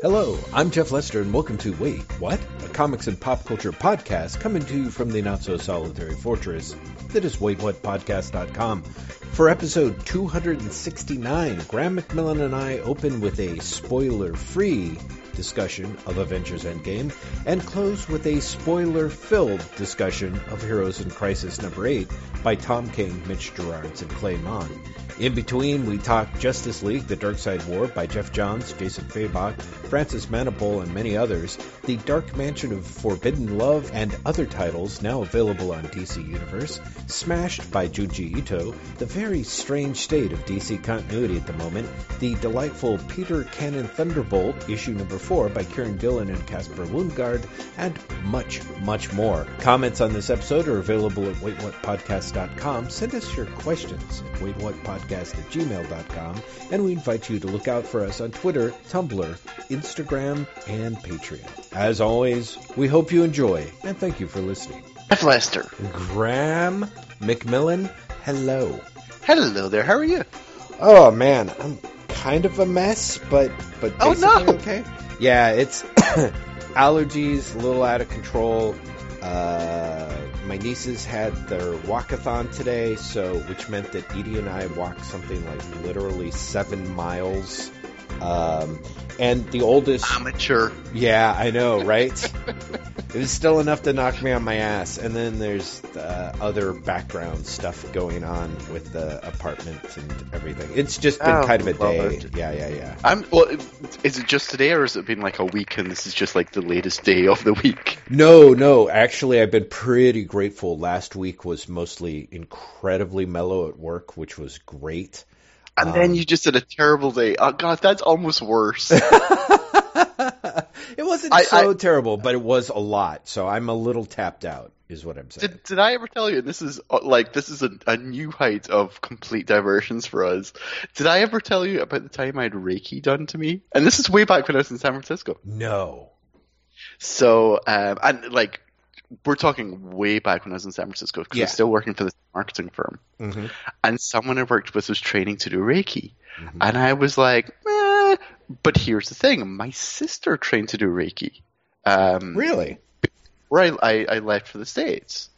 Hello, I'm Jeff Lester, and welcome to Wait, What? A comics and pop culture podcast coming to you from the not so solitary fortress that is WaitWhatPodcast.com. For episode 269, Graham McMillan and I open with a spoiler free discussion of Avengers Endgame and close with a spoiler filled discussion of Heroes in Crisis number 8 by Tom King, Mitch Gerads, and Clay Mann. In between, we talk Justice League, The Darkseid War by Geoff Johns, Jason Fabok, Francis Manapul, and many others, The Dark Mansion of Forbidden Love, and other titles now available on DC Universe, Smashed by Junji Ito, The Very Strange State of DC Continuity at the moment, the delightful Peter Cannon Thunderbolt, issue number 4 by Kieron Gillen and Caspar Wijngaard, and much, much more. Comments on this episode are available at waitwhatpodcast.com. Send us your questions at waitwhatpodcast podcast at gmail.com, and we invite you to look out for us on Twitter, Tumblr, Instagram, and Patreon. As always, we hope you enjoy, and thank you for listening. Jeff Lester. Graham McMillan, hello. Hello there, how are you? Oh man, I'm kind of a mess, but but Oh, no. okay. Yeah, it's allergies, a little out of control. Uh, my nieces had their walkathon today, so which meant that Edie and I walked something like literally seven miles. Um, and the oldest, Amateur. yeah, I know, right? it was still enough to knock me on my ass. And then there's uh, other background stuff going on with the apartment and everything. It's just been Oh, kind of a day. it. Yeah, yeah, yeah. I'm well. Is it just today, or has it been like a week, and this is just like the latest day of the week? No, no. Actually, I've been pretty grateful. Last week was mostly incredibly mellow at work, which was great. And then Um, you just had a terrible day. Oh god, that's almost worse. it wasn't I- so terrible, but it was a lot. So I'm a little tapped out, is what I'm saying. did, did I ever tell you? This is uh, like this is a, a new height of complete diversions for us. Did I ever tell you about the time I had Reiki done to me? And this is way back when I was in San Francisco. No. So, um, and like, we're talking way back when I was in San Francisco because I Yeah. was still working for this marketing firm. hmm And someone I worked with was training to do Reiki. Mhm. And I was like, eh. but here's the thing my sister trained to do Reiki. Um, Really? where I, I, I left for the States.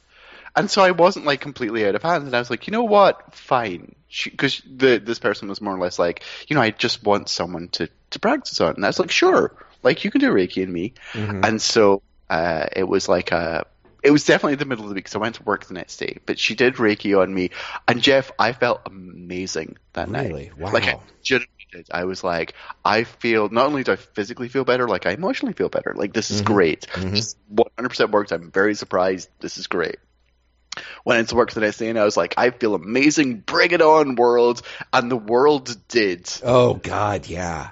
And so I wasn't like completely out of hand, and I was like, you know what, fine, because the this person was more or less like, you know, I just want someone to to practice on, and I was like, sure, like you can do Reiki and me, Mhm. and so uh, it was like a. It was definitely the middle of the week, so I went to work the next day. But she did Reiki on me, and Jeff, I felt amazing that night. Really? Wow. Like I. I was like, I feel not only do I physically feel better, like I emotionally feel better. Like this is Mhm. great. Mhm. Just 100% worked. I'm very surprised. This is great. Went into work the next day and I was like, I feel amazing. Bring it on, world. And the world did. Oh God, yeah.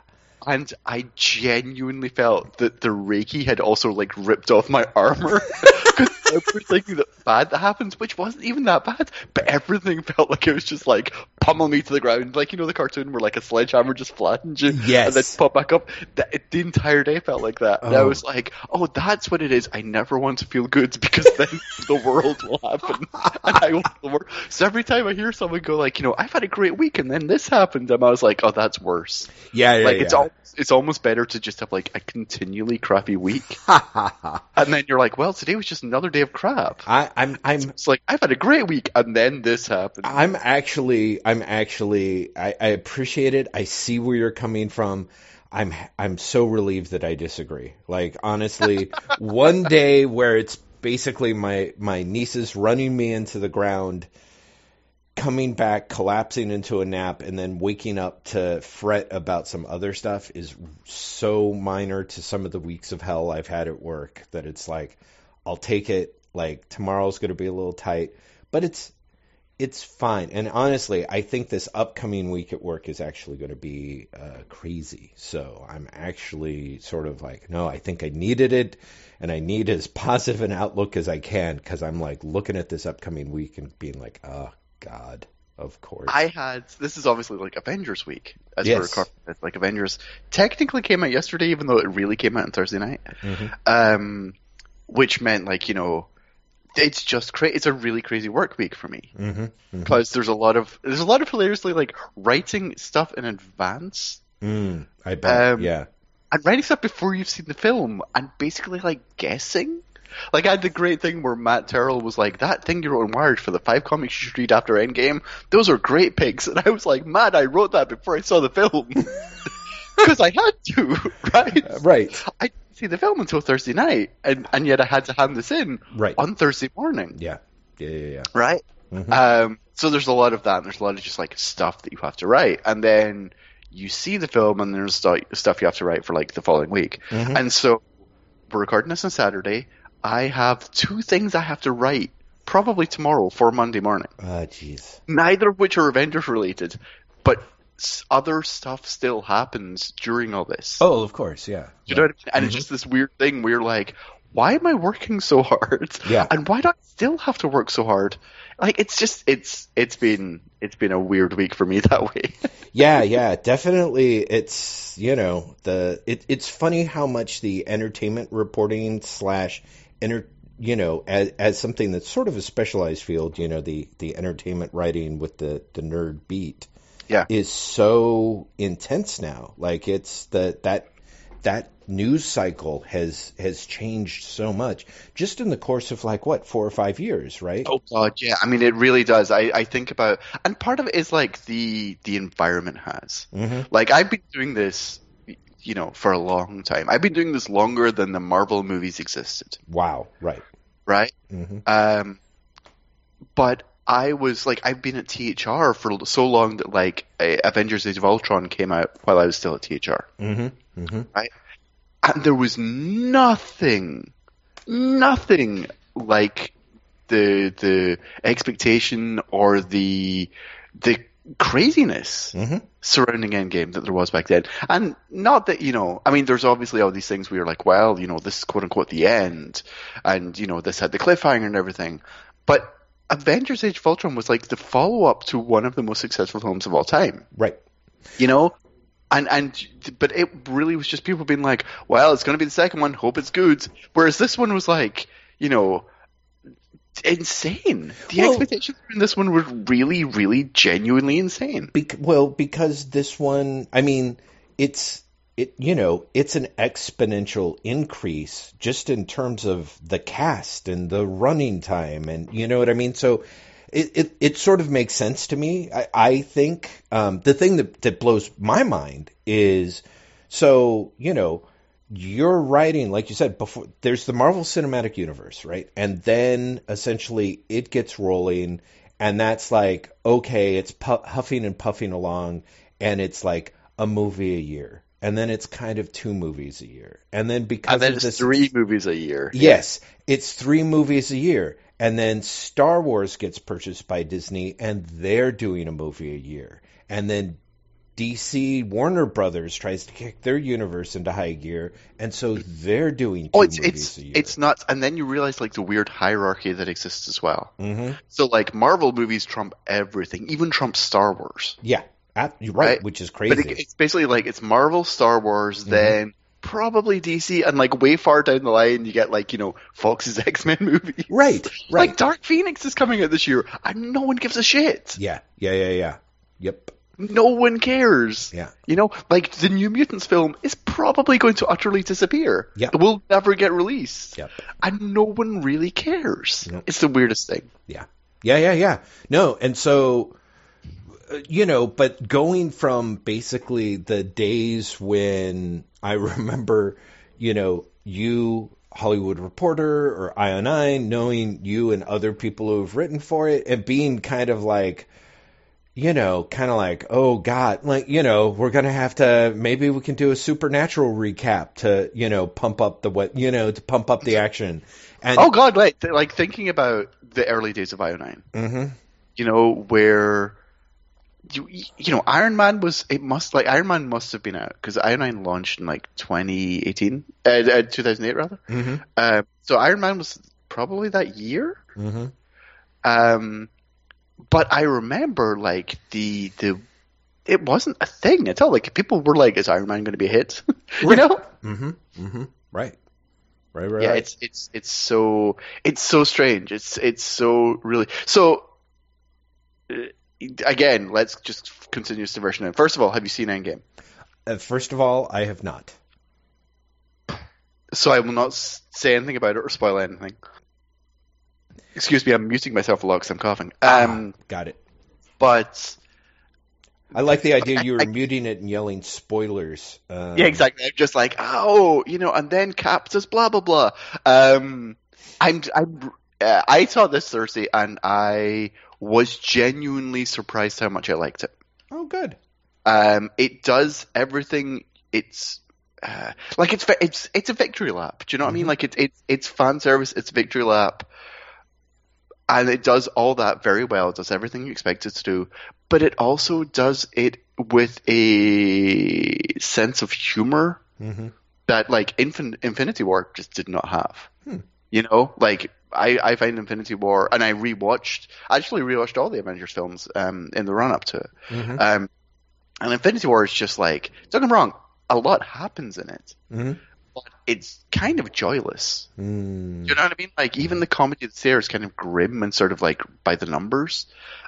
And I genuinely felt that the Reiki had also like ripped off my armor. everything that bad that happens, which wasn't even that bad, but everything felt like it was just like pummel me to the ground, like you know the cartoon where like a sledgehammer just flattens you Yes. and then pop back up. The, the entire day felt like that. And I Oh. was like, oh, that's what it is. I never want to feel good because then the world will happen and I will feel worse. So every time I hear someone go like, you know, I've had a great week and then this happened, and I was like, oh, that's worse. Yeah, yeah, like yeah. it's all. It's almost better to just have like a continually crappy week, and then you're like, "Well, today was just another day of crap." I, I'm, I'm, It's like I've had a great week, and then this happened. I'm actually, I'm actually, I, I appreciate it. I see where you're coming from. I'm, I'm so relieved that I disagree. Like honestly, one day where it's basically my, my nieces running me into the ground, coming back, collapsing into a nap, and then waking up to fret about some other stuff is so minor to some of the weeks of hell I've had at work that it's like, I'll take it. Like tomorrow's going to be a little tight, but it's it's fine. And honestly, I think this upcoming week at work is actually going to be uh, crazy. So I'm actually sort of like, no, I think I needed it, and I need as positive an outlook as I can because I'm like looking at this upcoming week and being like, oh God, of course. I had this is obviously like Avengers week as Yes. this. Like Avengers technically came out yesterday, even though it really came out on Thursday night. Mhm. Um, which meant like you know, it's just cra- It's a really crazy work week for me Mhm. Mhm. because there's a lot of there's a lot of hilariously like writing stuff in advance. Mm, I bet. Um, yeah. and writing stuff before you've seen the film and basically like guessing. Like I had the great thing where Matt Terrell was like, "That thing you wrote in Wired for the five comics you should read after Endgame, those are great picks." And I was like, "Matt, I wrote that before I saw the film because I had to, right? Right. I didn't see the film until Thursday night, and and yet I had to hand this in Right. on Thursday morning, Yeah. Yeah. Yeah. yeah. right? Mhm. Um, so there's a lot of that. And there's a lot of just like stuff that you have to write, and then you see the film, and there's stu- stuff you have to write for like the following week. Mhm. And so we're recording this on Saturday. I have two things I have to write probably tomorrow for Monday morning. Ah, jeez. Neither of which are Avengers related, but other stuff still happens during all this. Oh, of course. Yeah. You know what I mean? And it's mm-hmm. just this weird thing where you're like, why am I working so hard? Yeah. And why do I still have to work so hard? Like it's just it's it's been it's been a weird week for me that way. yeah, yeah, definitely. It's you know the it, it's funny how much the entertainment reporting slash enter you know as as something that's sort of a specialized field. You know the the entertainment writing with the the nerd beat. Yeah. is so intense now. Like it's the that that news cycle has has changed so much just in the course of like what four or five years, right? Oh god, yeah. I mean, it really does. I, I think about, and part of it is like the the environment has. hmm Like I've been doing this, you know, for a long time. I've been doing this longer than the Marvel movies existed, Wow, right. right? hmm Um, but I was like, I've been at THR for so long that like Avengers: Age of Ultron came out while I was still at THR, hmm hmm and there was nothing, nothing like the the expectation or the the craziness hmm surrounding Endgame that there was back then. And not that, you know, I mean, there's obviously all these things where you're like, well, you know, this is quote unquote the end, and, you know, this had the cliffhanger and everything. But Avengers Age of Ultron was like the follow up to one of the most successful films of all time, Right. you know? And, and, but it really was just people being like, well, it's going to be the second one, hope it's good. Whereas this one was like, you know, insane. The Well- expectations in this one were really, really genuinely insane. Bec- well, because this one, I mean, it's it you know it's an exponential increase just in terms of the cast and the running time and you know what I mean. So it it, it sort of makes sense to me. I, I think um, the thing that that blows my mind is so you know you're writing like you said before there's the Marvel Cinematic Universe, right? And then essentially it gets rolling and that's like okay, it's pu- huffing and puffing along and it's like a movie a year. And then it's kind of two movies a year. And then because And then of it's this three movies a year. Yes, it's three movies a year. And then Star Wars gets purchased by Disney and they're doing a movie a year. And then DC Warner Brothers tries to kick their universe into high gear and so they're doing two Oh, it's movies it's a year. it's nuts, and then you realize like the weird hierarchy that exists as well. hmm So like Marvel movies trump everything, even trump Star Wars. Yeah, at, you're right, Right. which is crazy. But it, it's basically like it's Marvel, Star Wars, Mm-hmm. then probably DC, and like way far down the line you get like you know Fox's X Men movie. right, right. Like Dark Phoenix is coming out this year, and no one gives a shit. yeah, yeah, yeah, yeah. Yep. No one cares. Yeah. You know, like the New Mutants film is probably going to utterly disappear. Yeah. It will never get released. Yep. And no one really cares. Nope. It's the weirdest thing. Yeah. Yeah, yeah, yeah. No, and so you know, but going from basically the days when I remember, you know, you Hollywood Reporter or IO9 knowing you and other people who have written for it and being kind of like you know, kind of like, oh God, like, you know, we're going to have to, maybe we can do a supernatural recap to, you know, pump up the, what, you know, to pump up the action. And, Oh god, like like thinking about the early days of IO9, Mhm. you know, where you you know Iron Man was it must like Iron Man must have been out because Iron Man launched in like 2018, uh, uh, 2008 rather. Mhm. Uh, so Iron Man was probably that year. Mhm. Um, but I remember like the the it wasn't a thing at all. Like people were like, "Is Iron Man going to be a hit?" you Right. know? Mhm. Mhm. Right. Right, right. Yeah, right. it's it's it's so it's so strange. It's it's so really so. Again, let's just continue this diversion. First of all, have you seen Endgame? Uh, first of all, I have not. so I will not say anything about it or spoil anything. Excuse me, I'm muting myself a lot because I'm coughing. Um, Ah, got it. but I like the idea you were I- muting it and yelling spoilers. Um, yeah, exactly. I'm just like, oh, you know, and then Cap does blah blah blah. Um, I'm, I'm, uh, I saw this Thursday and I was genuinely surprised how much I liked it. Oh, good. Um, it does everything. It's uh, like it's it's it's a victory lap. Do you know what I mean? Mhm. Like it's it's it's fan service. It's victory lap, and it does all that very well. It does everything you expect it to do, but it also does it with a sense of humor hmm that like Infin- Infinity War just did not have. Hmm. You know, like I, I find Infinity War, and I rewatched, I actually rewatched all the Avengers films um, in the run up to it. hmm Um, and Infinity War is just like, don't get me wrong, a lot happens in it, hmm but it's kind of joyless. Mm. You know what I mean? Like even the comedy that's there is kind of grim and sort of like by the numbers,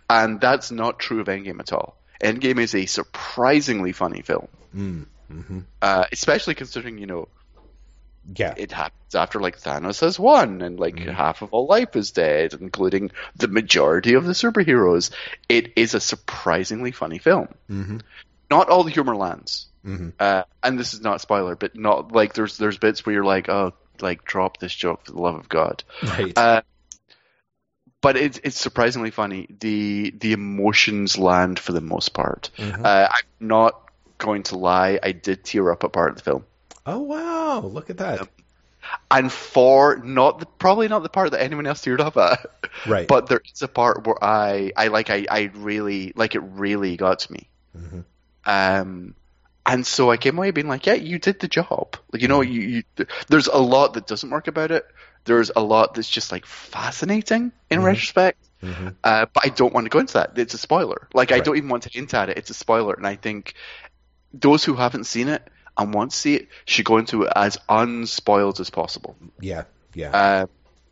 and that's not true of Endgame at all. Endgame is a surprisingly funny film, Mm. hmm uh, especially considering you know Yeah. it happens after like Thanos has won and like Mhm. half of all life is dead, including the majority of the superheroes. It is a surprisingly funny film. hmm Not all the humor lands. hmm Uh, and this is not a spoiler, but not like there's there's bits where you're like, oh, like drop this joke for the love of God. Right. Uh, but it's it's surprisingly funny. The the emotions land for the most part. Mhm. Uh, I'm not going to lie, I did tear up at part of the film, oh, wow. Look at that. and for not the, probably not the part that anyone else teared up at, Right. but there is a part where I I like I I really like it really got to me. hmm Um, and so I came away being like, yeah, you did the job. Like, you know, Mm-hmm. you, you there's a lot that doesn't work about it. There's a lot that's just like fascinating in Mhm. retrospect. hmm Uh, but I don't want to go into that. It's a spoiler. Like, I don't even want to hint at it. It's a spoiler. And I think those who haven't seen it and want to see it should go into it as unspoiled as possible. Yeah. Yeah. Uh,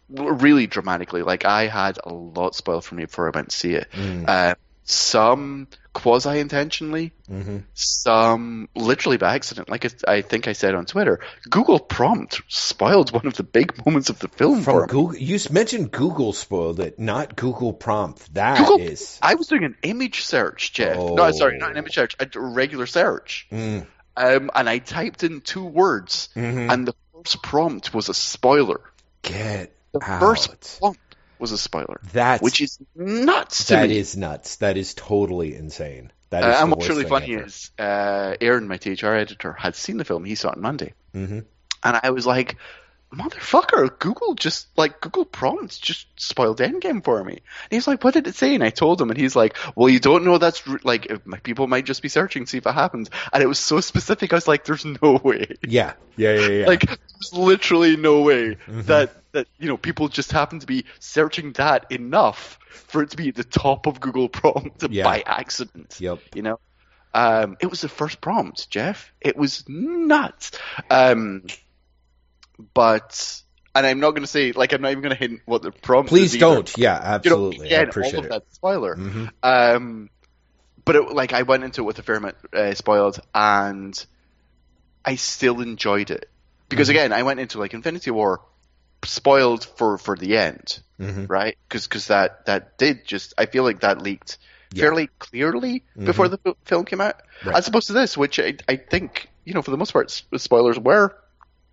really dramatically. Like, I had a lot spoiled for me before I went to see it. Mm. Uh, some quasi intentionally, hmm some literally by accident. Like I, think I said on Twitter, Google Prompt spoiled one of the big moments of the film for From me. Google, you mentioned Google spoiled it, not Google Prompt. That is. Google- I was doing an image search, Jeff. No, sorry, not an image search, a regular search. Mm. Um, and I typed in two words, Mhm. and the first prompt was a spoiler. Get The out. first prompt was a spoiler, That's which is nuts that me. is nuts. That is totally insane. That Uh, and what's really funny ever. is uh, Aaron, my THR editor, had seen the film. He saw it on Monday. Mhm. And I was like, motherfucker, Google just, like, Google prompts just spoiled Endgame for me. And he's like, what did it say? And I told him, and he's like, well, you don't know that's, like, my, people might just be searching to see if it happens. And it was so specific, I was like, there's no way. Yeah. Yeah. Yeah. Yeah. Like, there's literally no way Mhm. that, that, you know, people just happen to be searching that enough for it to be at the top of Google prompt Yeah. by accident. Yep. You know? Um, it was the first prompt, Jeff. It was nuts. Um, but, and I'm not going to say, like, I'm not even going to hint what the prompt Please is either. don't. Yeah. You know, Absolutely. I again, all appreciate of it. that spoiler. hmm Um, but it, like I went into it with a fair amount uh, spoiled, and I still enjoyed it because Mhm. again, I went into like Infinity War spoiled for for the end, hmm right? Because because that that did just I feel like that leaked Yeah. fairly clearly before the fil- film came out, Right. as opposed to this, which I I think you know for the most part spoilers were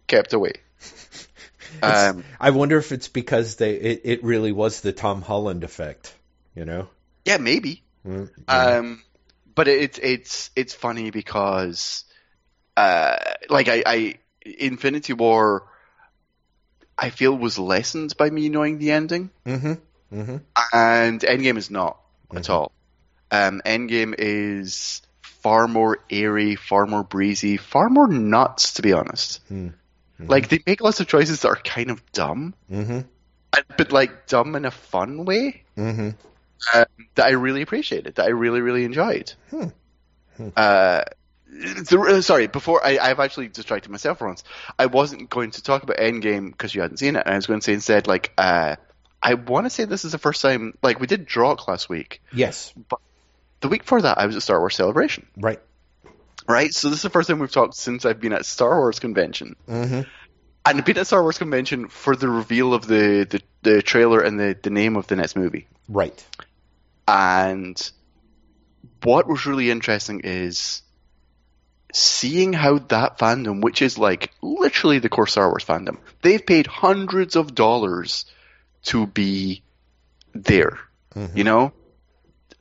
kept away. Um, I wonder if it's because they it, it really was the Tom Holland effect. You know. yeah, maybe. Mm, Um, but it's it's it's funny because, uh, like I, I Infinity War, I feel was lessened by me knowing the ending, hmm hmm and Endgame is not at Mhm. all. Um, Endgame is far more airy, far more breezy, far more nuts, to be honest. Mhm. Like they make lots of choices that are kind of dumb, hmm uh, but like dumb in a fun way. hmm um, that I really appreciated, that I really, really enjoyed. Hmm. Hmm. Uh, the, uh, sorry, before I, I've actually distracted myself for once. I wasn't going to talk about Endgame because you hadn't seen it. and I was going to say instead, like, uh, I want to say this is the first time, like, we did Drock last week. Yes. But the week before that, I was at Star Wars Celebration, Right. Right? So this is the first time we've talked since I've been at Star Wars convention. hmm and been at Star Wars convention for the reveal of the, the, the trailer and the, the name of the next movie. Right. And what was really interesting is seeing how that fandom, which is like literally the core Star Wars fandom, they've paid hundreds of dollars to be there. Mhm. You know?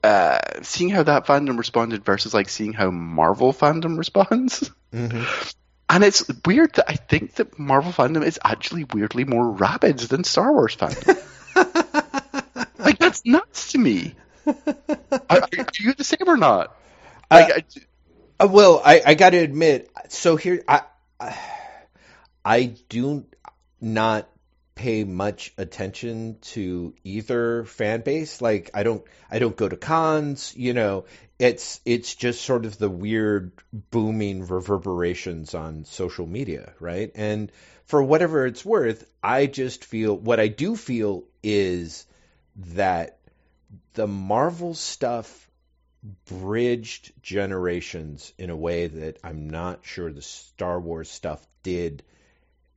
Uh, seeing how that fandom responded versus like seeing how Marvel fandom responds. hmm And it's weird that I think that Marvel fandom is actually weirdly more rabid than Star Wars fandom. like that's nuts to me. Are, are you the same or not? Like, I, Uh, well, I, I got to admit, so here I, I I do not pay much attention to either fan base. Like I don't I don't go to cons, you know. It's it's just sort of the weird booming reverberations on social media, right? And for whatever it's worth, I just feel what I do feel is that the Marvel stuff bridged generations in a way that I'm not sure the Star Wars stuff did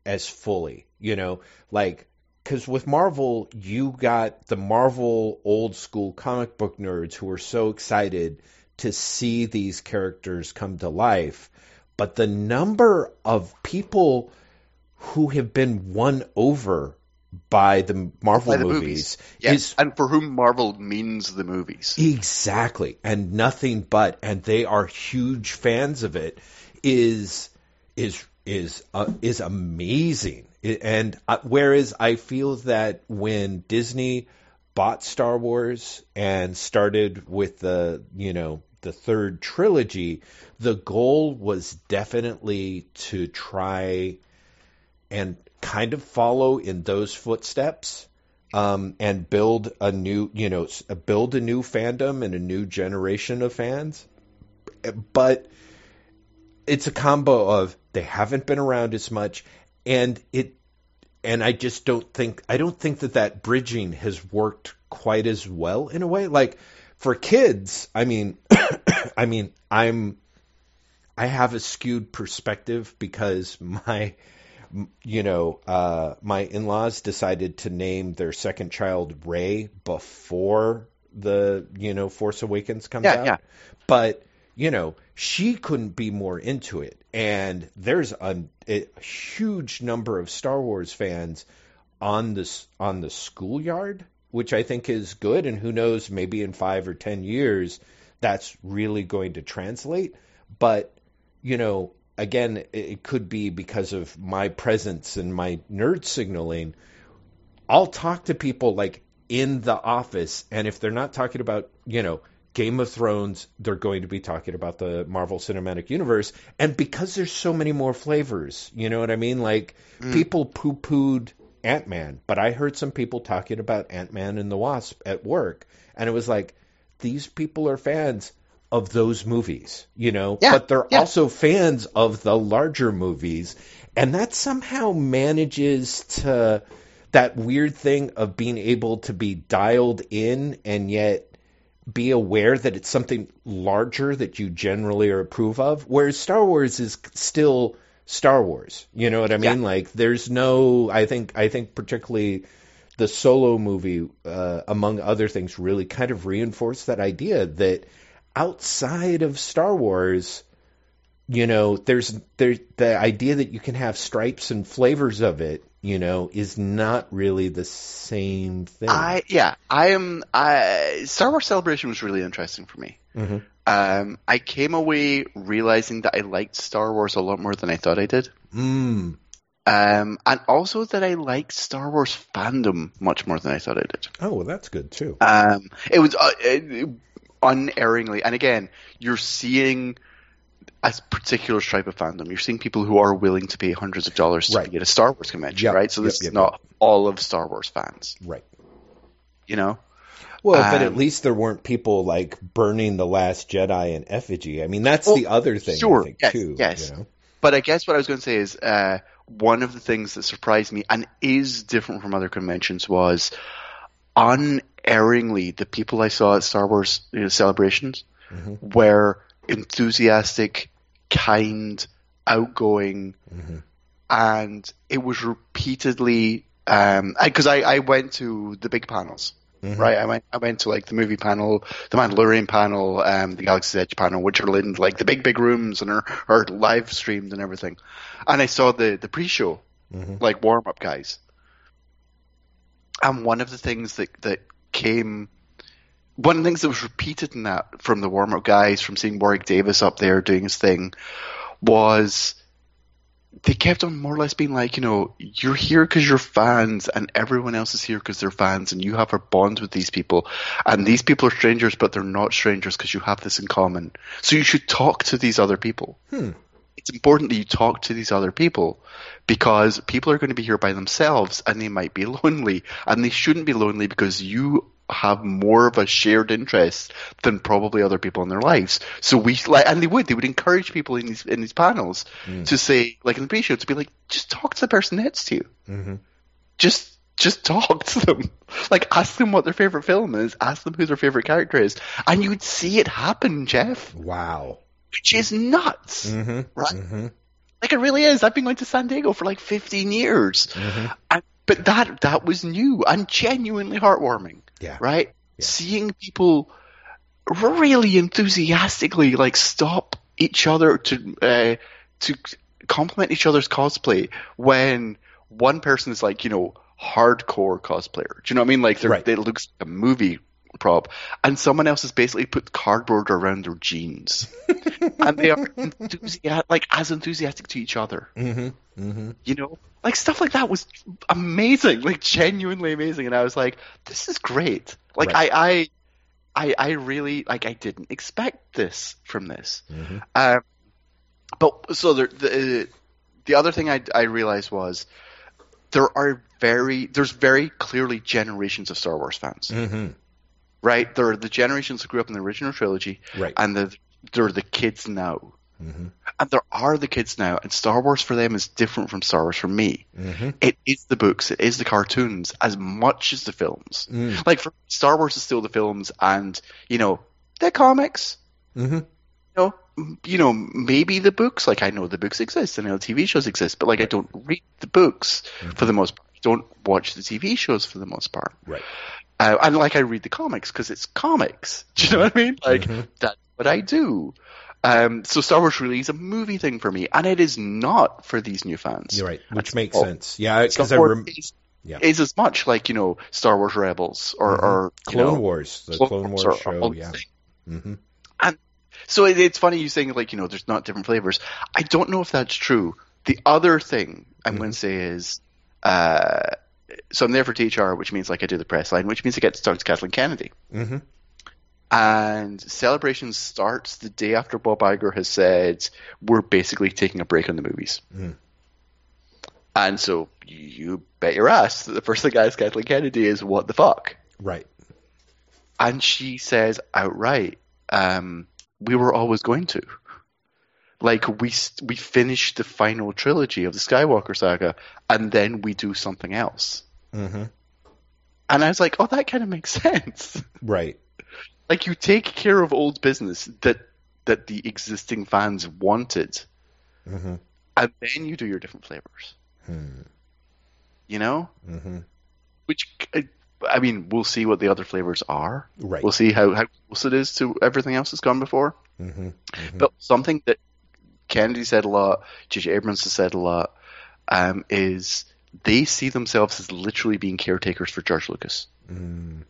as fully. You know, like because with Marvel, you got the Marvel old school comic book nerds who were so excited to see these characters come to life, but the number of people who have been won over by the Marvel By the movies, movies. yes, is and for whom Marvel means the movies. Exactly, and nothing but, and they are huge fans of it. Is is is uh, is amazing, and uh, whereas I feel that when Disney bought Star Wars and started with the you know the third trilogy, the goal was definitely to try and kind of follow in those footsteps um, and build a new, you know, build a new fandom and a new generation of fans. But it's a combo of they haven't been around as much, and it, and I just don't think I don't think that that bridging has worked quite as well in a way. Like for kids, I mean, I mean, I'm I have a skewed perspective because my you know, uh, my in-laws decided to name their second child Ray before the, you know, Force Awakens comes Yeah, out. yeah. But, you know, she couldn't be more into it. And there's a, a huge number of Star Wars fans on this on the schoolyard, which I think is good. And who knows, maybe in five or ten years, that's really going to translate. But you know, again, it- it could be because of my presence and my nerd signaling. I'll talk to people like in the office, and if they're not talking about, you know, Game of Thrones, they're going to be talking about the Marvel Cinematic Universe. And because there's so many more flavors, you know what I mean? Like, mm. people poo pooed Ant Man, but I heard some people talking about Ant Man and the Wasp at work, and it was like, these people are fans of those movies, you know, Yeah, but they're yeah. also fans of the larger movies, and that somehow manages to that weird thing of being able to be dialed in and yet be aware that it's something larger that you generally are approve of whereas Star Wars is still Star Wars you know what I mean Yeah. like there's no I think I think particularly the solo movie uh, among other things really kind of reinforced that idea that outside of Star Wars you know there's there the idea that you can have stripes and flavors of it you know is not really the same thing I yeah, I am. I Star Wars Celebration was really interesting for me. Mhm. Um, I came away realizing that I liked Star Wars a lot more than I thought I did. mm. Um, and also that I liked Star Wars fandom much more than I thought I did. oh well that's good too Um, it was uh, it, unerringly, and again, you're seeing a particular stripe of fandom. You're seeing people who are willing to pay hundreds of dollars to Right. be at a Star Wars convention, Yep, right? So this yep, is yep, not all of Star Wars fans, right you know. Well, but at Um, least there weren't people like burning the Last Jedi in effigy. I mean, that's Well, the other thing, sure, think, yes, too. yes. You know? But I guess what I was going to say is uh, one of the things that surprised me and is different from other conventions was unerringly the people I saw at Star Wars you know, celebrations Mhm. were enthusiastic, kind, outgoing, Mhm. and it was repeatedly because I, I went to the big panels. Mhm. Right, I went. I went to like the movie panel, the Mandalorian panel, um, the Galaxy's Edge panel, which are in like the big, big rooms and are, are live streamed and everything. And I saw the the pre-show, Mhm. like warm up guys. And one of the things that that came, one of the things that was repeated in that from the warm up guys, from seeing Warwick Davis up there doing his thing, was they kept on more or less being like, you know, you're here because you're fans, and everyone else is here because they're fans, and you have a bond with these people, and these people are strangers, but they're not strangers because you have this in common. So you should talk to these other people. Hmm. It's important that you talk to these other people because people are going to be here by themselves, and they might be lonely, and they shouldn't be lonely because you have more of a shared interest than probably other people in their lives. So we like, and they would, they would encourage people in these in these panels to say, like in the pre-show, to be like, just talk to the person next to you. Mm-hmm. Just just talk to them. Like ask them what their favorite film is, ask them who their favorite character is, and you would see it happen, Jeff, Wow. which is nuts. Mm-hmm. Right. Mm-hmm. Like it really is. I've been going to San Diego for like 15 years. Mhm. And, but that that was new and genuinely heartwarming, Yeah. right? Yeah. Seeing people really enthusiastically like stop each other to uh, to compliment each other's cosplay when one person is like you know hardcore cosplayer. Do you know what I mean? Like they're, Right. they looks like a movie prop, and someone else has basically put cardboard around their jeans, and they are enthusiastic, like as enthusiastic to each other Mm-hmm. Mm-hmm. you know like stuff like that was amazing like genuinely amazing and i was like this is great like Right. I, I i i really like i didn't expect this from this Mm-hmm. um but so the the, the other thing i i realized was there are very there's very clearly generations of star wars fans Mm-hmm. Right there are the generations that grew up in the original trilogy Right. and the there are the kids now Mm-hmm. and there are the kids now and star wars for them is different from star wars for me Mm-hmm. it is the books, it is the cartoons as much as the films. Mm. Like for Star Wars is still the films, and you know the comics. Mm-hmm. You know, you know maybe the books. Like I know the books exist, and I know the TV shows exist, but like I don't read the books for the most part. I don't watch the TV shows for the most part. Right. Uh, and like I read the comics because it's comics. Do you know what I mean? Like Mhm. that's what I do. Um, so Star Wars really is a movie thing for me, and it is not for these new fans. You're right. Which That's makes sense. Yeah, because I rem- is, yeah. is as much like you know Star Wars Rebels or, Mhm. or Clone know, Wars, the Clone Clone Wars Wars or- or all show. Yeah. Mm-hmm. So it, it's funny you saying like you know there's not different flavors. I don't know if that's true. The other thing I'm Mm-hmm. going to say is, uh, so I'm there for THR, which means like I do the press line, which means I get to talk to Kathleen Kennedy. Mm-hmm. And celebration starts the day after Bob Iger has said we're basically taking a break on the movies. Mhm. And so you bet your ass that the first thing I ask Kathleen Kennedy is what the fuck. Right. And she says outright, um, "We were always going to." Like we we finish the final trilogy of the Skywalker saga, and then we do something else. Mm-hmm. And I was like, "Oh, that kind of makes sense." Right. like you take care of old business that that the existing fans wanted, Mm-hmm. and then you do your different flavors. Hmm. You know, Mm-hmm. which uh, I mean, we'll see what the other flavors are. Right. We'll see how how close it is to everything else that's gone before. Mm-hmm. Mm-hmm. But something that Kennedy said a lot, J.J. Abrams has said a lot, um, is they see themselves as literally being caretakers for George Lucas, Mm-hmm.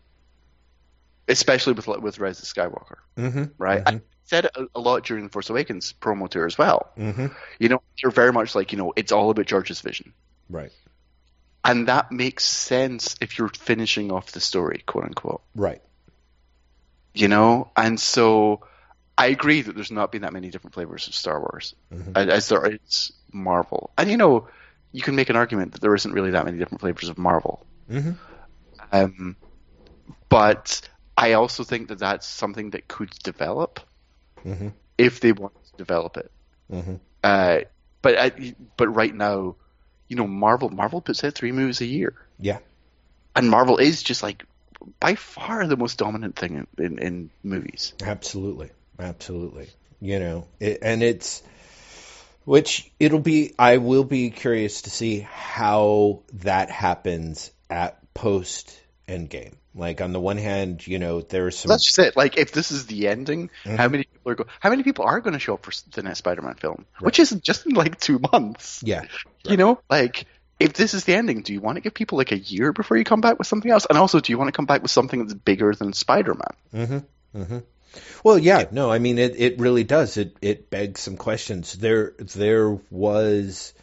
especially with with Rise of Skywalker. Mm-hmm. Right? I said it a, a lot during the Force Awakens promo tour as well. Mm-hmm. You know, you're very much like you know, it's all about George's vision, Right. and that makes sense if you're finishing off the story, quote unquote. Right. You know, and so. I agree that there's not been that many different flavors of Star Wars Mhm. as, as there is Marvel, and you know you can make an argument that there isn't really that many different flavors of Marvel. Mm-hmm. Um, but I also think that that's something that could develop Mm-hmm. if they want to develop it. Mm-hmm. Uh, but I, but right now, you know, Marvel Marvel puts out three movies a year, Yeah. and Marvel is just like by far the most dominant thing in, in, in movies. Absolutely. Absolutely. You know, it, and it's Which it'll be, I will be curious to see how that happens at post Endgame. Like on the one hand, you know, there's some. That's just it. Like, if this is the ending, Mhm. how many people are go- How many people are going to show up for the next Spider-Man film, which is just in like two months? yeah, You know, like if this is the ending, do you want to give people like a year before you come back with something else? And also, do you want to come back with something that's bigger than Spider-Man? Mm-hmm. Mm-hmm. Well, yeah, no, I mean it. It really does. It it begs some questions. There there was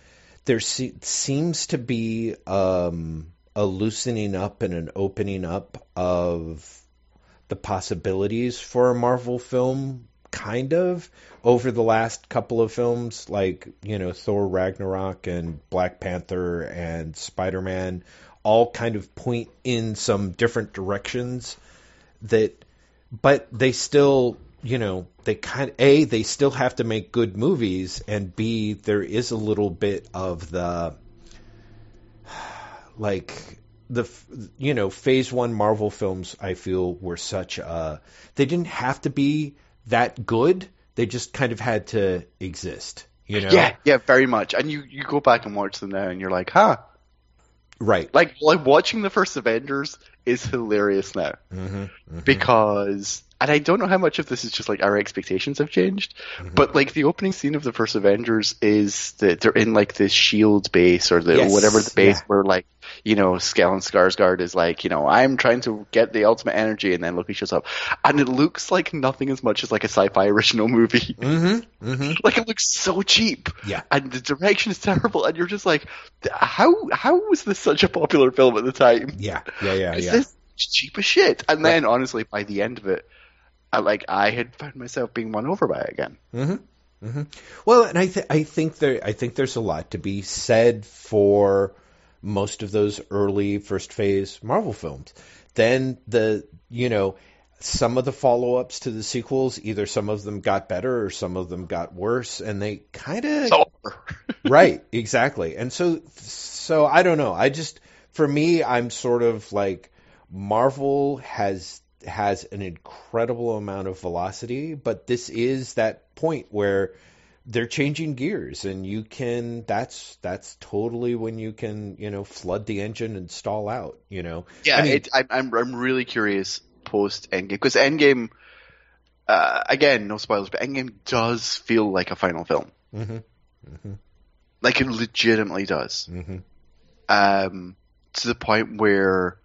there se- seems to be um, a loosening up and an opening up of the possibilities for a Marvel film, kind of over the last couple of films, like you know Thor Ragnarok and Black Panther and Spider Man, all kind of point in some different directions that but they still you know they kind of a they still have to make good movies and b there is a little bit of the like the f- you know phase 1 marvel films i feel were such a they didn't have to be that good they just kind of had to exist you know Yeah, yeah, very much. And you you go back and watch them now, and you're like, huh. right Like, like watching the first Avengers is hilarious now. Hmm because, and I don't know how much of this is just like our expectations have changed, Mm-hmm. but like the opening scene of the first Avengers is that they're in like this shield base or the Yes, whatever the base yeah. where like you know Stellan Skarsgård is like you know I'm trying to get the ultimate energy, and then Loki shows up, and it looks like nothing as much as like a sci-fi original movie. hmm hmm Like it looks so cheap, yeah and the direction is terrible, and you're just like, how how was this such a popular film at the time? yeah yeah yeah Is yeah this cheap as shit? And then honestly, by the end of it, I, like I had found myself being won over by it again. hmm hmm Well, and I th- I think there I think there's a lot to be said for most of those early first phase Marvel films. Then the you know some of the follow ups to the sequels, either some of them got better or some of them got worse, and they kind of right exactly. And so so i don't know. I just for me i'm sort of like marvel has has an incredible amount of velocity but this is that point where they're changing gears and you can that's that's totally when you can you know flood the engine and stall out you know yeah, I mean- it, I'm I'm really curious post Endgame because Endgame, uh, again, no spoilers, but Endgame does feel like a final film. hmm hmm Like it legitimately does. hmm um, to the point where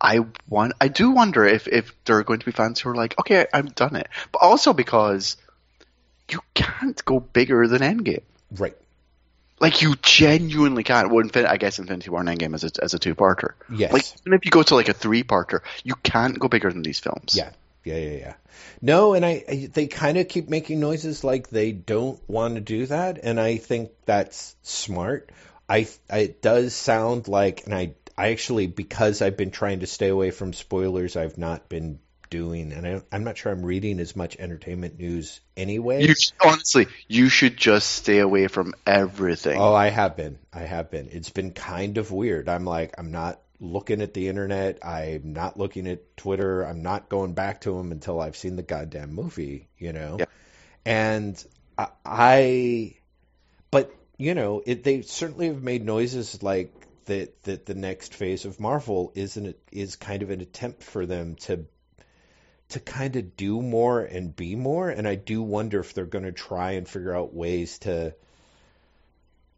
I want, I do wonder if, if there are going to be fans who are like, okay, I've done it, but also because you can't go bigger than Endgame. right Like you genuinely can't. Well, Infin- I guess Infinity War and Endgame as a as a two parter. yes Like even if you go to like a three parter, you can't go bigger than these films. Yeah, yeah, yeah, yeah. No, and I, I they kind of keep making noises like they don't want to do that, and I think that's smart. I, I it does sound like, and I I actually because I've been trying to stay away from spoilers, I've not been doing, and I, I'm not sure I'm reading as much entertainment news anyway. You honestly, you should just stay away from everything. Oh, I have been. I have been. It's been kind of weird. I'm like, I'm not looking at the internet. I'm not looking at Twitter. I'm not going back to them until I've seen the goddamn movie, you know? Yeah. And I, I but, you know, it, they certainly have made noises like that, that the next phase of Marvel is, an, is kind of an attempt for them to to kind of do more and be more and I do wonder if they're going to try and figure out ways to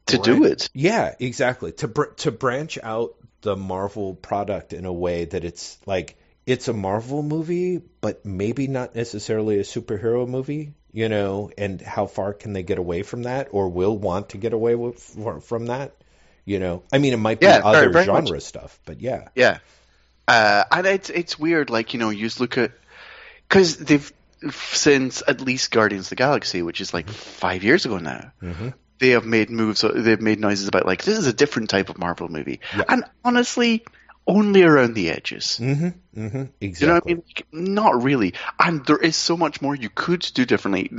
to do it. yeah, exactly. To br- to branch out the Marvel product in a way that it's like it's a Marvel movie, but maybe not necessarily a superhero movie. You know, and how far can they get away from that, or will want to get away with, from that? You know, I mean, it might be Yeah, other very much. genre stuff, but yeah, Yeah, uh, and it's it's weird. Like you know, you just look at because they've since at least Guardians of the Galaxy, which is like five years ago now. hmm They have made moves. They've made noises about like this is a different type of Marvel movie, Yeah. and honestly, only around the edges. hmm hmm exactly. You know what I mean? Like, not really. And there is so much more you could do differently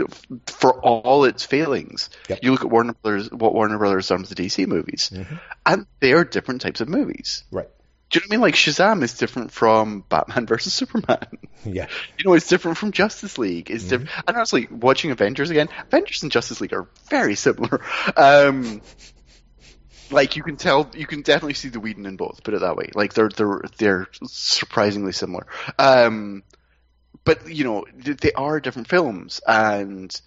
for all its failings. Yep. You look at Warner Brothers, what Warner Brothers done with the DC movies, Mhm. and they are different types of movies. Right. Do you know what I mean? Like Shazam is different from Batman versus Superman. Yeah. You know, it's different from Justice League. It's different. And honestly, watching Avengers again, Avengers and Justice League are very similar. Um, like you can tell, you can definitely see the Whedon in both. Put it that way. Like they're they're they're surprisingly similar. Um, but you know, they are different films, and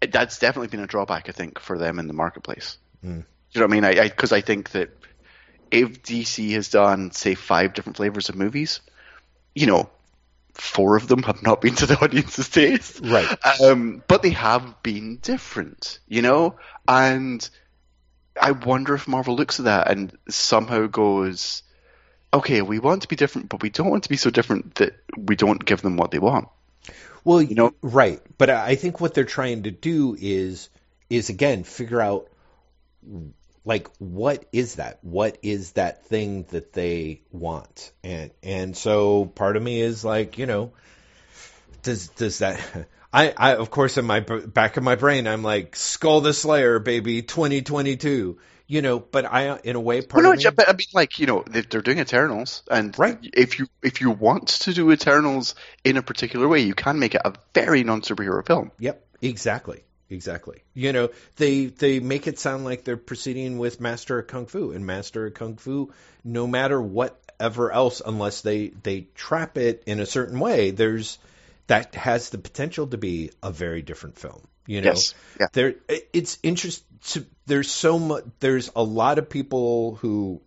that's definitely been a drawback, I think, for them in the marketplace. Mm. You know what I mean? I because I, I think that if DC has done say five different flavors of movies, you know, four of them have not been to the audience's taste, Right. um, but they have been different, you know, and I wonder if Marvel looks at that and somehow goes, okay, we want to be different, but we don't want to be so different that we don't give them what they want. Well, You know? right. But I think what they're trying to do is is again figure out like what is that? What is that thing that they want? And and so part of me is like, you know, does does that I, I of course in my back of my brain I'm like Skull the Slayer baby 2022 you know but I in a way part Well, no, of me, but I mean, like you know, they- they're doing Eternals, and Right. if you if you want to do Eternals in a particular way, you can make it a very non superhero film. Yep, exactly. Exactly. You know, they they make it sound like they're proceeding with Master of Kung Fu and Master of Kung Fu no matter whatever else unless they they trap it in a certain way, there's that has the potential to be a very different film. You know, Yes. Yeah. there it's interesting. There's so much. There's a lot of people who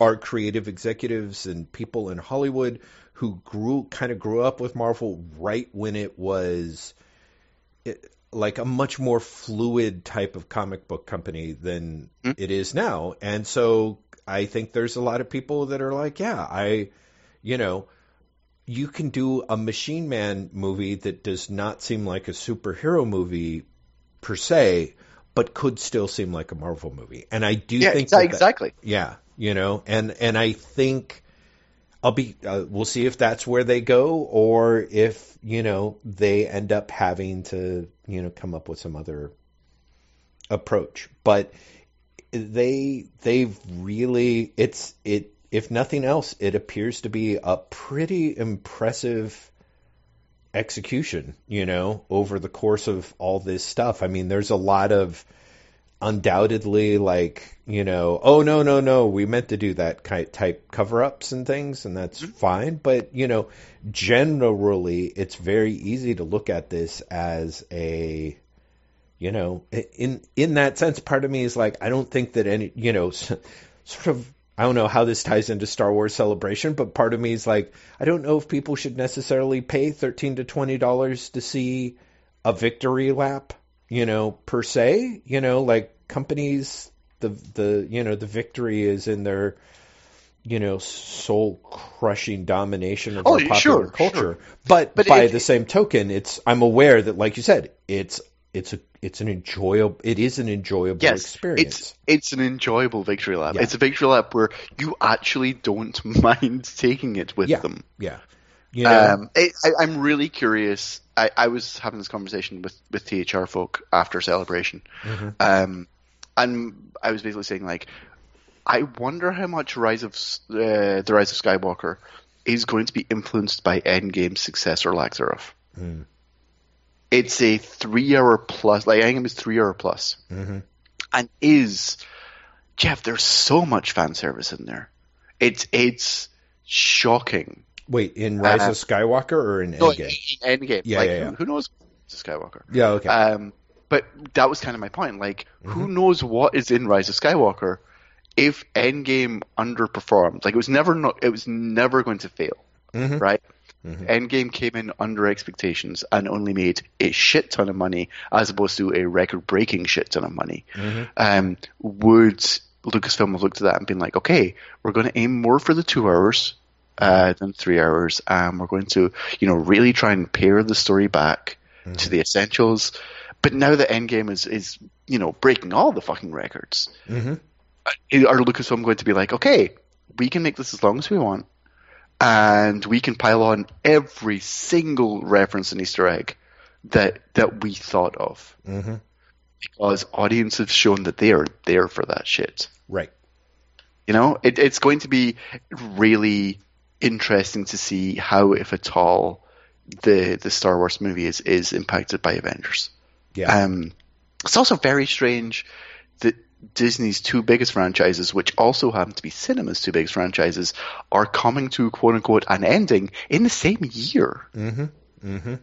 are creative executives and people in Hollywood who grew kind of grew up with Marvel right when it was it, like a much more fluid type of comic book company than Hmm. it is now. And so I think there's a lot of people that are like, yeah, I, you know, you can do a Machine Man movie that does not seem like a superhero movie per se, but could still seem like a Marvel movie. And I do Yeah, think exa- that that- exactly. yeah, you know, and and I think I'll be. Uh, we'll see if that's where they go, or if you know they end up having to you know come up with some other approach. But they they've really it's it if nothing else it appears to be a pretty impressive execution you know over the course of all this stuff. I mean there's a lot of undoubtedly like you know oh no no no we meant to do that type cover ups and things and that's mm-hmm. fine. But you know generally it's very easy to look at this as a you know in in that sense part of me is like i don't think that any you know sort of i don't know how this ties into star wars celebration but part of me is like i don't know if people should necessarily pay 13 to 20 dollars to see a victory lap you know per se you know like companies the the you know the victory is in their you know soul crushing domination of Oh, our popular sure, culture sure. but, But by it- the same token it's i'm aware that like you said it's it's a it's an enjoyable it is an enjoyable Yes, experience it's it's an enjoyable victory lap. Yeah. It's a victory lap where you actually don't mind taking it with yeah them. yeah you know Um, it, I, I'm really curious. I, I was having this conversation with, with THR folk after celebration, Mhm. um, and I was basically saying like, I wonder how much Rise of uh, the Rise of Skywalker is going to be influenced by Endgame's success or lack thereof. Mm. It's a three-hour plus. Like Endgame is three-hour plus, Mhm. and is Jeff. There's so much fan service in there. It's it's shocking. wait in rise Uh, of skywalker or in No, endgame in Endgame. Yeah, like, yeah, who- yeah. Who, knows? Skywalker. yeah okay Um, but that was kind of my point. Like, Mm-hmm. who knows what is in Rise of Skywalker if Endgame underperformed? Like, it was never not. It was never going to fail, Mhm. right? Mhm. Endgame came in under expectations and only made a shit ton of money, as opposed to a record-breaking shit ton of money. Mhm. Um, would Lucasfilm have looked at that and been like, okay, we're going to aim more for the two hours uh, than three hours, and we're going to, you know, really try and pare the story back to the essentials. But now that Endgame is, is, you know, breaking all the fucking records, Mhm. are Lucasfilm going to be like, okay, we can make this as long as we want, and we can pile on every single reference and Easter egg that that we thought of, Mhm. because audiences have shown that they are there for that shit. right You know, it, it's going to be really interesting to see how, if at all, the the Star Wars movie is is impacted by Avengers. Yeah. Um, it's also very strange that Disney's two biggest franchises, which also happen to be cinema's two biggest franchises, are coming to quote unquote an ending in the same year. mm-hmm. Mm-hmm.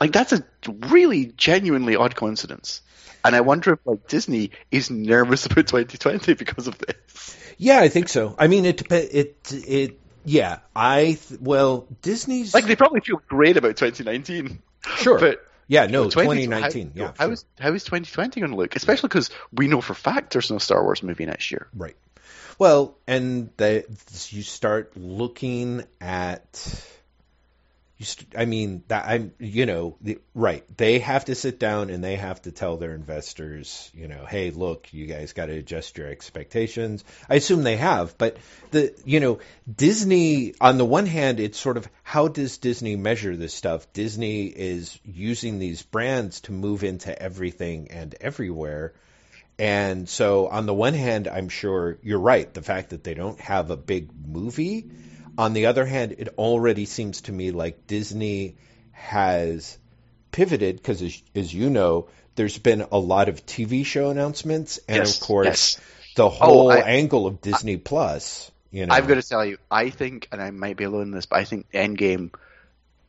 Like that's a really genuinely odd coincidence. And I wonder if like Disney is nervous about 2020 because of this. Yeah, I think so. I mean, it it it yeah. I th- well, Disney's Like they probably feel great about 2019. sure. But yeah, no, 2019. How, yeah, how sure. is how is 2020 going to look? Especially because we know for fact there's no Star Wars movie next year. Right. Well, and the, you start looking at. St- I mean that I'm you know the, right they have to sit down and they have to tell their investors you know hey look you guys got to adjust your expectations I assume they have but the you know Disney on the one hand it's sort of how does Disney measure this stuff Disney is using these brands to move into everything and everywhere and so, on the one hand, I'm sure you're right. The fact that they don't have a big movie. On the other hand, it already seems to me like Disney has pivoted because, as, as you know, there's been a lot of TV show announcements, and Yes, of course, yes. the whole I- angle of Disney Plus. You know, I've got to tell you, I think, and I might be alone in this, but I think Endgame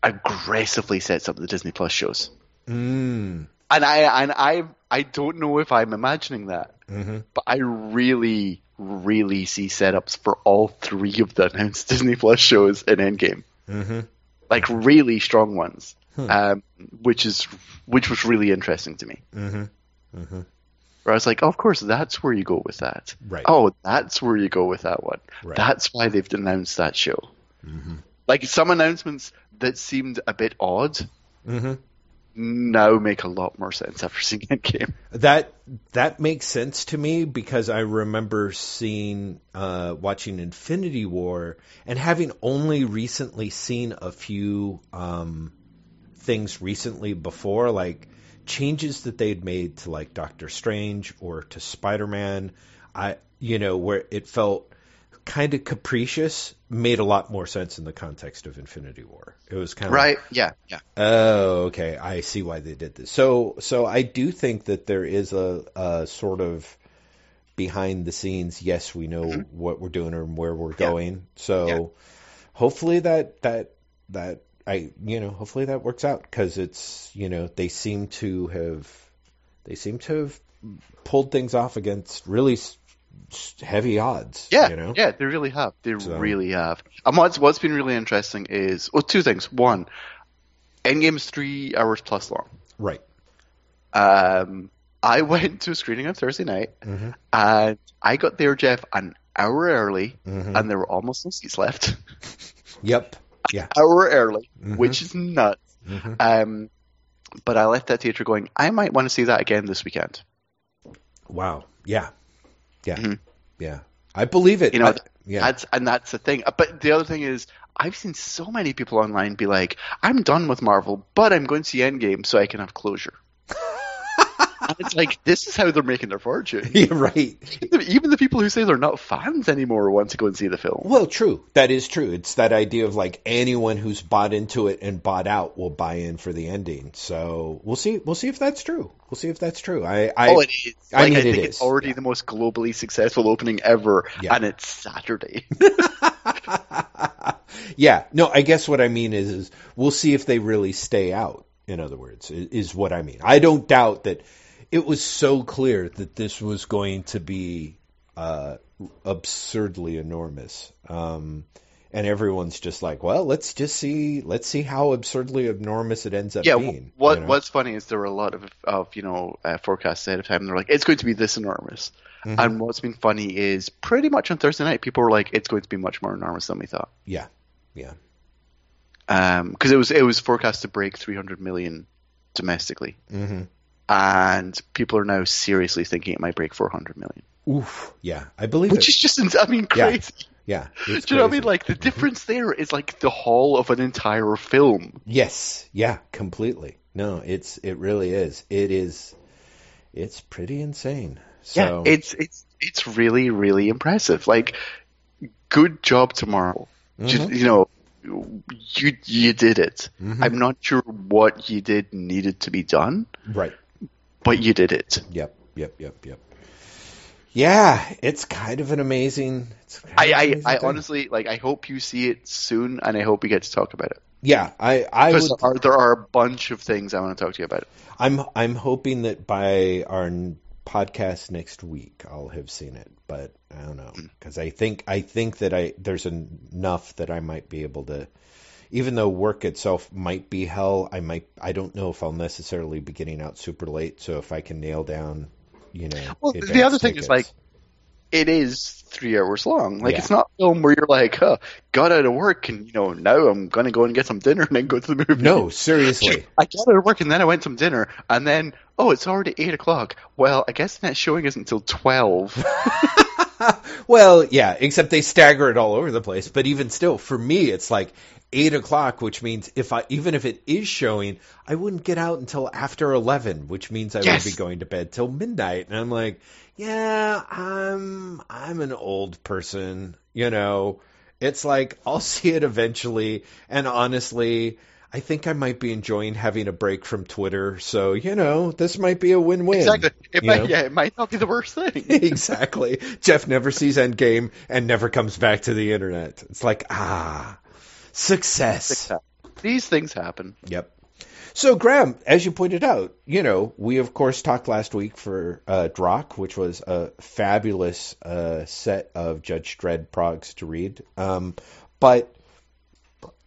aggressively sets up the Disney Plus shows. Mm, And I and I I don't know if I'm imagining that, hmm but I really really see setups for all three of the announced Disney Plus shows in Endgame, hmm like really strong ones, Hmm. um, which is which was really interesting to me. hmm hmm Where I was like, oh, of course, that's where you go with that. Right. Oh, that's where you go with that one. Right. That's why they've announced that show. hmm Like some announcements that seemed a bit odd hmm now make a lot more sense after seeing Endgame. That that makes sense to me because I remember seeing uh, watching Infinity War and having only recently seen a few um, things recently before, like changes that they'd made to like Doctor Strange or to Spider Man. I you know where it felt kind of capricious made a lot more sense in the context of Infinity War. It was kind of Right? Yeah, yeah. Oh, okay. I see why they did this. So, so I do think that there is a, a sort of behind the scenes. Yes, we know mm-hmm. what we're doing and where we're Yeah. going. So, Yeah. hopefully that that that I you know hopefully that works out because it's you know they seem to have they seem to have pulled things off against really heavy odds. Yeah, you know. yeah, they really have. They So- really have. And what's what's been really interesting is well, two things. One, Endgame is three hours plus long. Right. Um, I went to a screening on Thursday night, hmm and I got there, Jeff, an hour early, hmm and there were almost no seats left. Yep. Yeah. hour early, Mhm. which is nuts. hmm Um, but I left that theater going, I might want to see that again this weekend. Wow. Yeah. Yeah. Mhm. Yeah. I believe it. You know, I- yeah. That's and that's the thing. But the other thing is, I've seen so many people online be like, "I'm done with Marvel, but I'm going to see Endgame so I can have closure." And it's like this is how they're making their fortune. yeah, right. Even the people who say they're not fans anymore want to go and see the film. Well, true. That is true. It's that idea of like anyone who's bought into it and bought out will buy in for the ending. So we'll see. We'll see if that's true. We'll see if that's true. I. I oh, it is. I Like, mean, I think it's already yeah. the most globally successful opening ever, Yeah. and it's Saturday. yeah. No, I guess what I mean is, is we'll see if they really stay out. In other words, is what I mean. I don't doubt that it was so clear that this was going to be uh, absurdly enormous. Um, and everyone's just like, well, let's just see, let's see how absurdly enormous it ends up yeah. being. What you know? What's funny is there were a lot of of you know uh, forecasts ahead of time. They're like, it's going to be this enormous. Mhm. And what's been funny is pretty much on Thursday night, people were like, it's going to be much more enormous than we thought. Yeah, yeah, Because it was it was forecast to break 300 million domestically, hmm and people are now seriously thinking it might break 400 million, oof, yeah. I believe which it. is just I mean Yeah. crazy. yeah, it's Do you know what I mean? Like the difference there is like the haul of an entire film. Yes, yeah, completely. No, it's it really is. It is. It's pretty insane. So Yeah, it's it's it's really really impressive. Like, good job tomorrow. Mm-hmm. you know, you you did it. I'm not sure what you did needed to be done, Right. But you did it. Yep. Yep. Yep. Yep. Yeah, it's kind of an amazing. It's kind of I I, amazing I honestly like. I hope you see it soon, and I hope we get to talk about it. yeah, I I would. there are, there are a bunch of things I want to talk to you about. I'm I'm hoping that by our podcast next week I'll have seen it, but I don't know Hmm. because I think I think that I there's enough that I might be able to. Even though work itself might be hell, I might I don't know if I'll necessarily be getting out super late. So if I can nail down, you know, Well, the other thing is, like, It is three hours long. Like Yeah. it's not a film where you're like, huh, got out of work and you know now I'm gonna go and get some dinner and then go to the movie. no, seriously, I got out of work and then I went to some dinner and then oh it's already eight o'clock. Well, I guess the next showing isn't until twelve. well, yeah, except they stagger it all over the place. But even still, for me, it's like eight o'clock, which means if I even if it is showing, I wouldn't get out until after eleven, which means I Yes. would be going to bed till midnight. And I'm like, yeah, I'm I'm an old person, you know. It's like I'll see it eventually, and honestly. I think I might be enjoying having a break from Twitter, so you know this might be a win-win. exactly. It might, know? yeah, it might not be the worst thing. exactly. Jeff never sees Endgame and never comes back to the internet. It's like, ah, success. These things happen. Yep. So, Graham, as you pointed out, you know, we of course talked last week for uh, Drokk, which was a fabulous uh, set of Judge Dredd progs to read. Um, but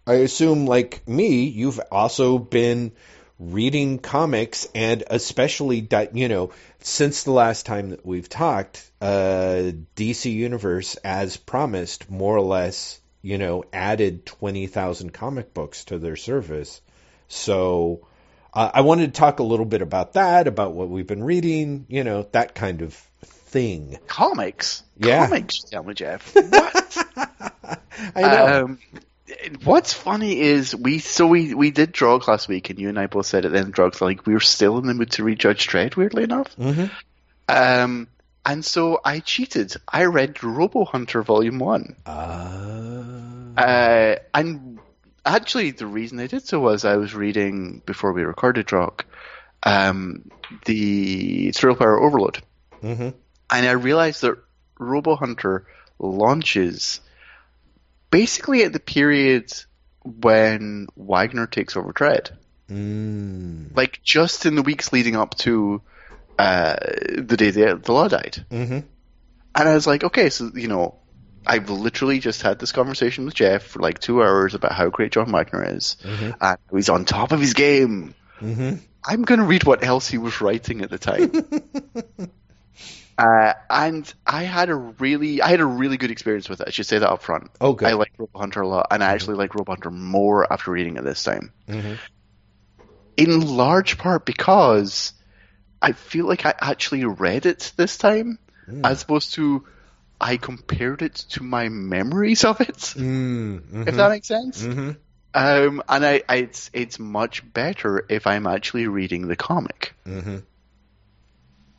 I assume, like me, you've also been reading comics, and especially, you know, since the last time that we've talked, uh, DC Universe, as promised, more or less, you know, added 20,000 comic books to their service. So uh, I wanted to talk a little bit about that, about what we've been reading, you know, that kind of thing. Comics. Yeah. Comics, tell me, Jeff. What? I know. Um, what's funny is we so we we did Drokk last week, and you and I both said at the end of Drokk like we were still in the mood to read Judge Dredd. Weirdly enough, Mhm. um, and so I cheated. I read Robo Hunter Volume One, Uh, uh, and actually the reason I did so was I was reading before we recorded Rock, um, the Thrill Power Overload, mhm. and I realized that Robo Hunter launches basically at the period when Wagner takes over Dredd. Mm. Like just in the weeks leading up to uh, the day the, the law died. Mhm. And I was like, okay, so, you know, I've literally just had this conversation with Jeff for like two hours about how great John Wagner is. Mhm. And he's on top of his game. Mhm. I'm going to read what else he was writing at the time. uh, and I had a really, I had a really good experience with it. I should say that up front. Oh, good. I like Robo Hunter a lot, and I actually like Robo Hunter more after reading it this time. Mhm. In large part because I feel like I actually read it this time, Hmm. as opposed to I compared it to my memories of it. Mm. Mhm. If that makes sense. Mhm. Um, and I, I, it's it's much better if I'm actually reading the comic. Mhm.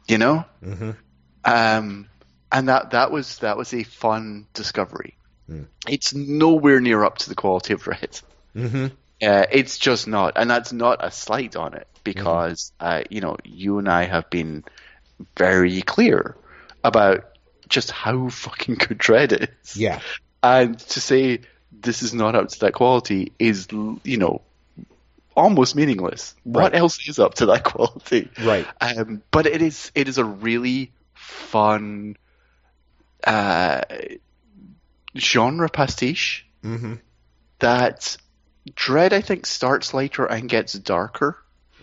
You know. Mhm. Um, and that that was that was a fun discovery. Hmm. It's nowhere near up to the quality of Dredd. Mhm. Uh, it's just not, and that's not a slight on it because uh, you know you and I have been very clear about just how fucking good Dredd is, Yeah. and to say this is not up to that quality is you know almost meaningless. What else is up to that quality? Right. Um, but it is it is a really fun uh, genre pastiche Mhm. that Dredd I think starts lighter and gets darker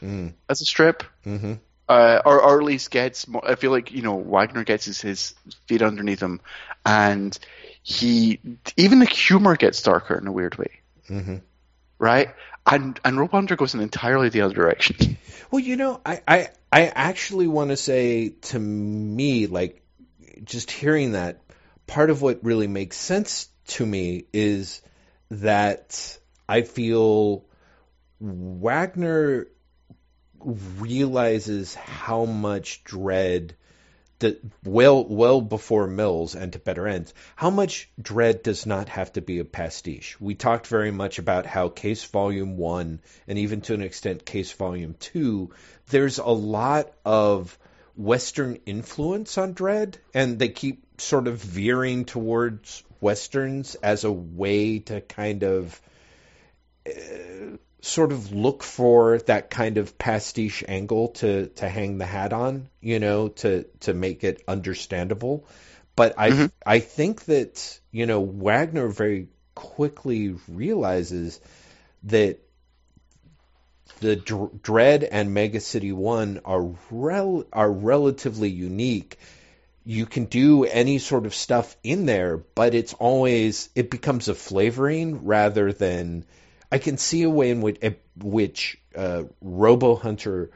Mm. as a strip, Mhm. uh, or or at least gets. More, I feel like you know Wagner gets his, his feet underneath him, and he even the humor gets darker in a weird way, Mhm. right? And and Robo Hunter goes in entirely the other direction. Well, you know, I, I, I actually want to say to me, like, just hearing that, part of what really makes sense to me is that I feel Wagner realizes how much Dredd the well well before Mills and to better ends, how much Dredd does not have to be a pastiche? We talked very much about how Case Volume One and even to an extent Case Volume Two, there's a lot of Western influence on Dredd, and they keep sort of veering towards westerns as a way to kind of uh, sort of look for that kind of pastiche angle to to hang the hat on, you know, to to make it understandable. But I mm-hmm. I think that you know Wagner very quickly realizes that the Dredd and Mega City One are rel- are relatively unique. You can do any sort of stuff in there, but it's always it becomes a flavoring rather than I can see a way in which, which uh, Robo Hunter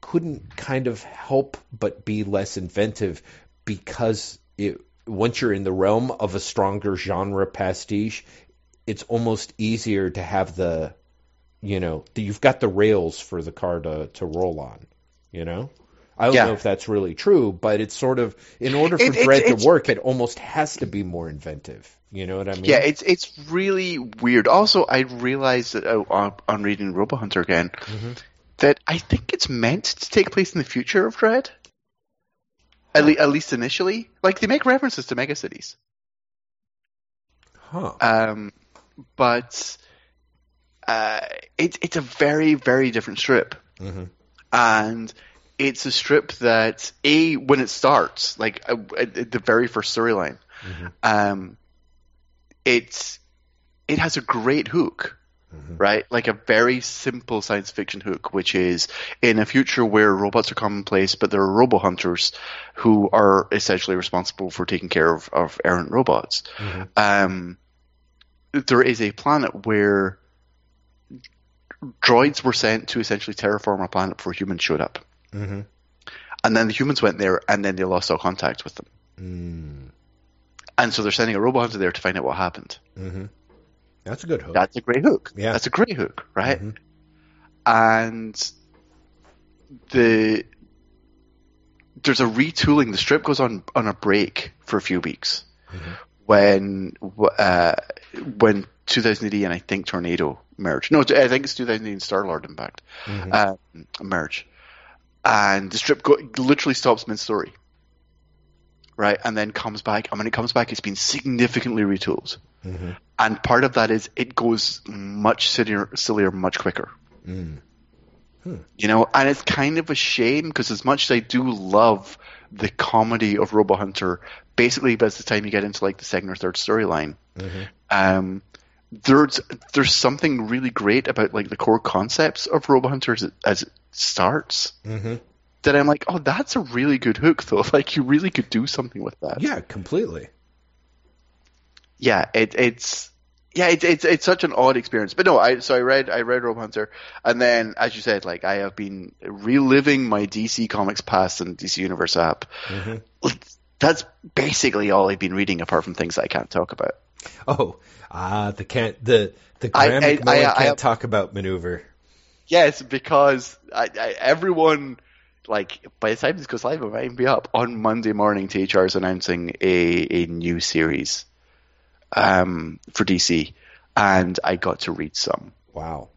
couldn't kind of help but be less inventive because it, once you're in the realm of a stronger genre pastiche, it's almost easier to have the, you know, the, you've got the rails for the car to, to roll on, you know? I don't yeah. know if that's really true, but it's sort of in order for it, Dredd to work, it almost has to be more inventive. You know what I mean? Yeah, it's it's really weird. Also, I realized that uh, on, on reading Robo Hunter again mm-hmm. that I think it's meant to take place in the future of Dredd. At, le- at least initially, like they make references to megacities. Huh. Um, but uh, it's it's a very very different strip, mm-hmm. and it's a strip that a when it starts, like uh, the very first storyline, mm-hmm. um, it's it has a great hook. Mm-hmm. Right, like a very simple science fiction hook, which is in a future where robots are commonplace, but there are robo hunters who are essentially responsible for taking care of, of errant robots. Mm-hmm. Um, there is a planet where droids were sent to essentially terraform a planet before humans showed up. Mm-hmm. And then the humans went there, and then they lost all contact with them. Mm. And so they're sending a robot hunter there to find out what happened. Mm-hmm. That's a good hook. That's a great hook. Yeah, that's a great hook, right? Mm-hmm. And the there's a retooling. The strip goes on on a break for a few weeks mm-hmm. when uh, when 2000 and I think Tornado merge. No, I think it's 2000 Star Lord in fact mm-hmm. uh, merge, and the strip go- literally stops mid story right? And then comes back. And when it comes back, it's been significantly retooled. Mm-hmm. And part of that is it goes much sillier, sillier much quicker. Mm. You know, and it's kind of a shame because as much as I do love the comedy of Robo Hunter, basically by the time you get into like the second or third storyline, mm-hmm. um, there's there's something really great about like the core concepts of Robo Hunter as it, as it starts. Mm-hmm that I'm like, oh, that's a really good hook, though. Like, you really could do something with that. Yeah, completely. Yeah, it, it's yeah, it's it's it's such an odd experience. But no, I so I read I read Robo Hunter, and then as you said, like I have been reliving my DC Comics past and DC Universe app. Mm-hmm. That's basically all I've been reading, apart from things I can't talk about. Oh, ah, uh, the can't the the Graham I, I, I, I can't talk about maneuver. Yes, because everyone like by the time this goes live, it might be up on Monday morning. THR is announcing a a new series um, for DC, and I got to read some. Wow.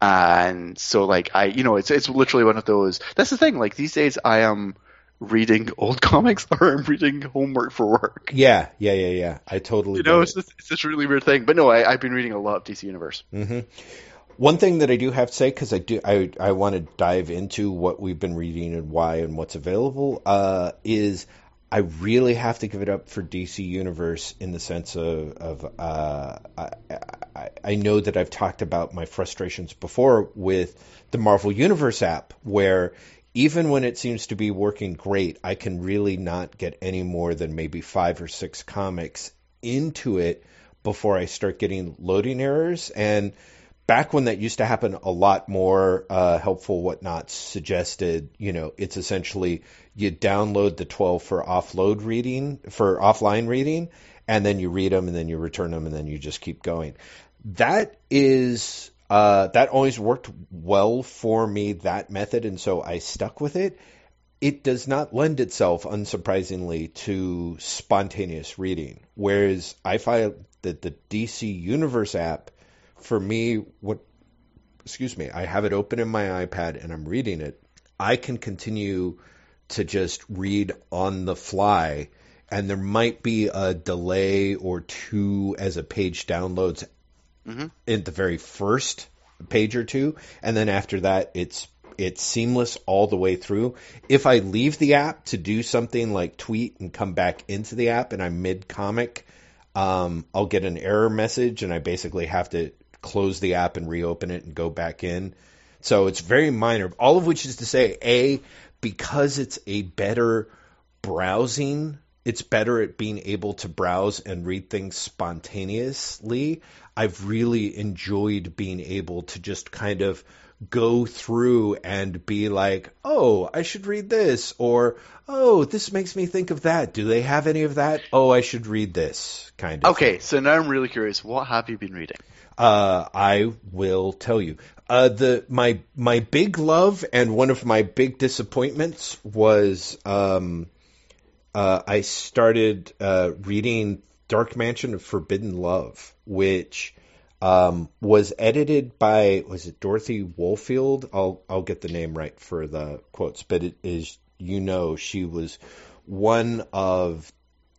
And so, like, I, you know, it's it's literally one of those. That's the thing. Like these days, I am reading old comics or I'm reading homework for work. Yeah, yeah, yeah, yeah. I totally. You know, it's this, it's this really weird thing. But no, I, have been reading a lot of DC Universe. Mm-hmm. One thing that I do have to say, because I do, I, I want to dive into what we've been reading and why and what's available, uh, is I really have to give it up for DC Universe in the sense of, of uh, I, I, I know that I've talked about my frustrations before with the Marvel Universe app, where even when it seems to be working great, I can really not get any more than maybe five or six comics into it before I start getting loading errors. And back when that used to happen a lot more, uh, helpful whatnot suggested, you know, it's essentially you download the 12 for offload reading, for offline reading, and then you read them and then you return them and then you just keep going. That is, uh, that always worked well for me, that method. And so I stuck with it. it does not lend itself, unsurprisingly, to spontaneous reading. Whereas I find that the DC Universe app, for me, what, excuse me, I have it open in my iPad and I'm reading it. I can continue to just read on the fly, and there might be a delay or two as a page downloads Mm-hmm. in the very first page or two, and then after that, it's it's seamless all the way through. If I leave the app to do something like tweet and come back into the app, and I'm mid comic, um, I'll get an error message, and I basically have to close the app and reopen it and go back in. So it's very minor. All of which is to say, a because it's a better browsing it's better at being able to browse and read things spontaneously. I've really enjoyed being able to just kind of go through and be like, oh, I should read this, or oh, this makes me think of that. Do they have any of that? Oh, I should read this kind of. Okay, so now I'm really curious. What have you been reading? Uh, I will tell you. Uh, the my my big love and one of my big disappointments was um, uh, I started uh, reading Dark Mansion of Forbidden Love, which um, was edited by was it Dorothy Woolfolk? I'll I'll get the name right for the quotes, but it is you know she was one of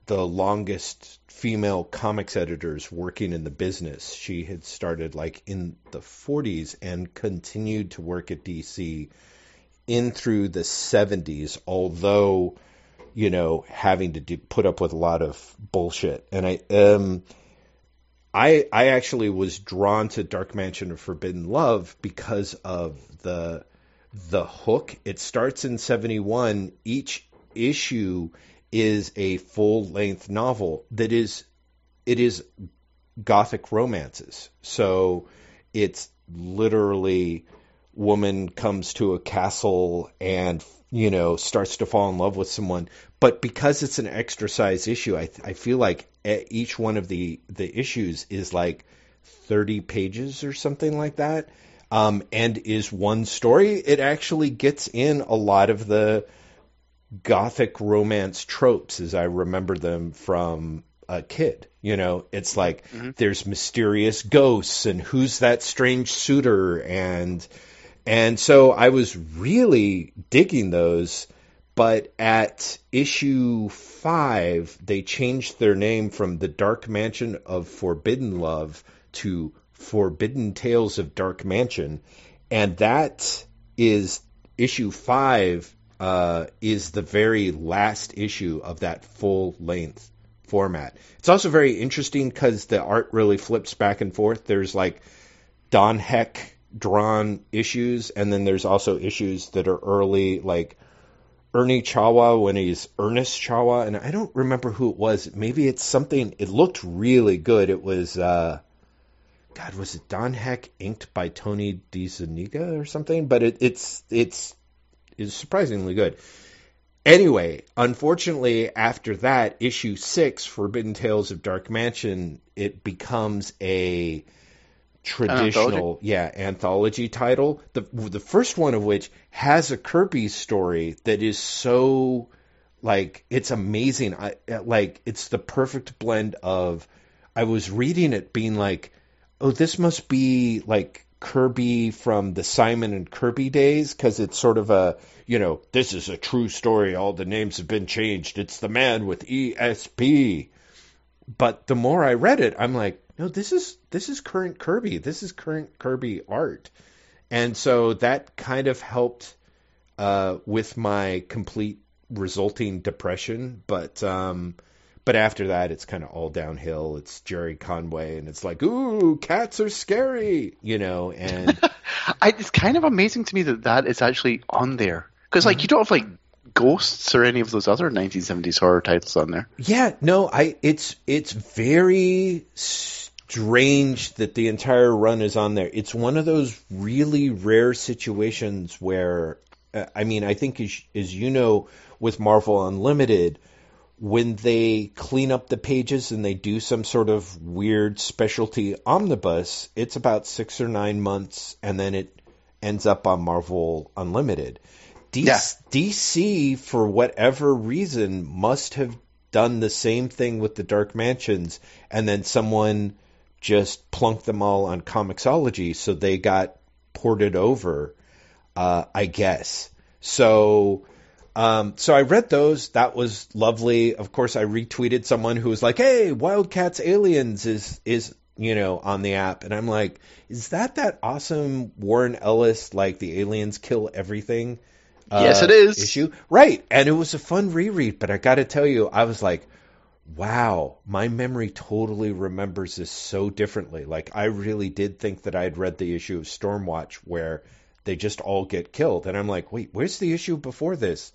the longest female comics editors working in the business. She had started like in the 40s and continued to work at DC in through the 70s, although you know having to do, put up with a lot of bullshit. And I um I I actually was drawn to Dark Mansion of Forbidden Love because of the the hook. It starts in 71. Each issue is a full length novel that is it is gothic romances. So it's literally woman comes to a castle and you know starts to fall in love with someone but because it's an extra size issue I I feel like each one of the the issues is like 30 pages or something like that um, and is one story it actually gets in a lot of the gothic romance tropes as I remember them from a kid. You know, it's like mm-hmm. there's mysterious ghosts and who's that strange suitor and and so I was really digging those. But at issue five, they changed their name from the Dark Mansion of Forbidden Love to Forbidden Tales of Dark Mansion, and that is issue five uh, is the very last issue of that full length format. It's also very interesting because the art really flips back and forth. There's like Don Heck drawn issues, and then there's also issues that are early, like Ernie Chua when he's Ernest Chua, and I don't remember who it was. Maybe it's something. It looked really good. It was. Uh, God, was it Don Heck inked by Tony DeZuniga or something? But it, it's it's is surprisingly good. Anyway, unfortunately, after that, issue six, Forbidden Tales of Dark Mansion, it becomes a traditional, anthology? yeah, anthology title. The the first one of which has a Kirby story that is so like it's amazing. I like it's the perfect blend of I was reading it being like, oh, this must be like Kirby from the Simon and Kirby days because it's sort of a, you know, this is a true story. All the names have been changed. It's the man with ESP. But the more I read it, I'm like, no, this is this is current Kirby. This is current Kirby art, and so that kind of helped uh, with my complete resulting depression. But um, but after that, it's kind of all downhill. It's Gerry Conway, and it's like, ooh, cats are scary, you know. And I, it's kind of amazing to me that that is actually on there because like you don't have like ghosts or any of those other 1970s horror titles on there. yeah, no, I it's it's very strange that the entire run is on there. It's one of those really rare situations where, uh, I mean, I think as, as you know, with Marvel Unlimited when they clean up the pages and they do some sort of weird specialty omnibus, it's about six or nine months and then it ends up on Marvel Unlimited. DC, Yeah. DC, for whatever reason, must have done the same thing with the Dark Mansions, and then someone just plunked them all on Comixology, so they got ported over. Uh, I guess. So, um, so I read those. That was lovely. Of course, I retweeted someone who was like, "Hey, Wildcats Aliens is is you know on the app," and I'm like, "Is that that awesome Warren Ellis like the aliens kill everything?" uh, Yes, it is. issue right, and it was a fun reread. But I got to tell you, I was like. Wow, my memory totally remembers this so differently. Like I really did think that I had read the issue of Stormwatch where they just all get killed. And I'm like, wait, where's the issue before this?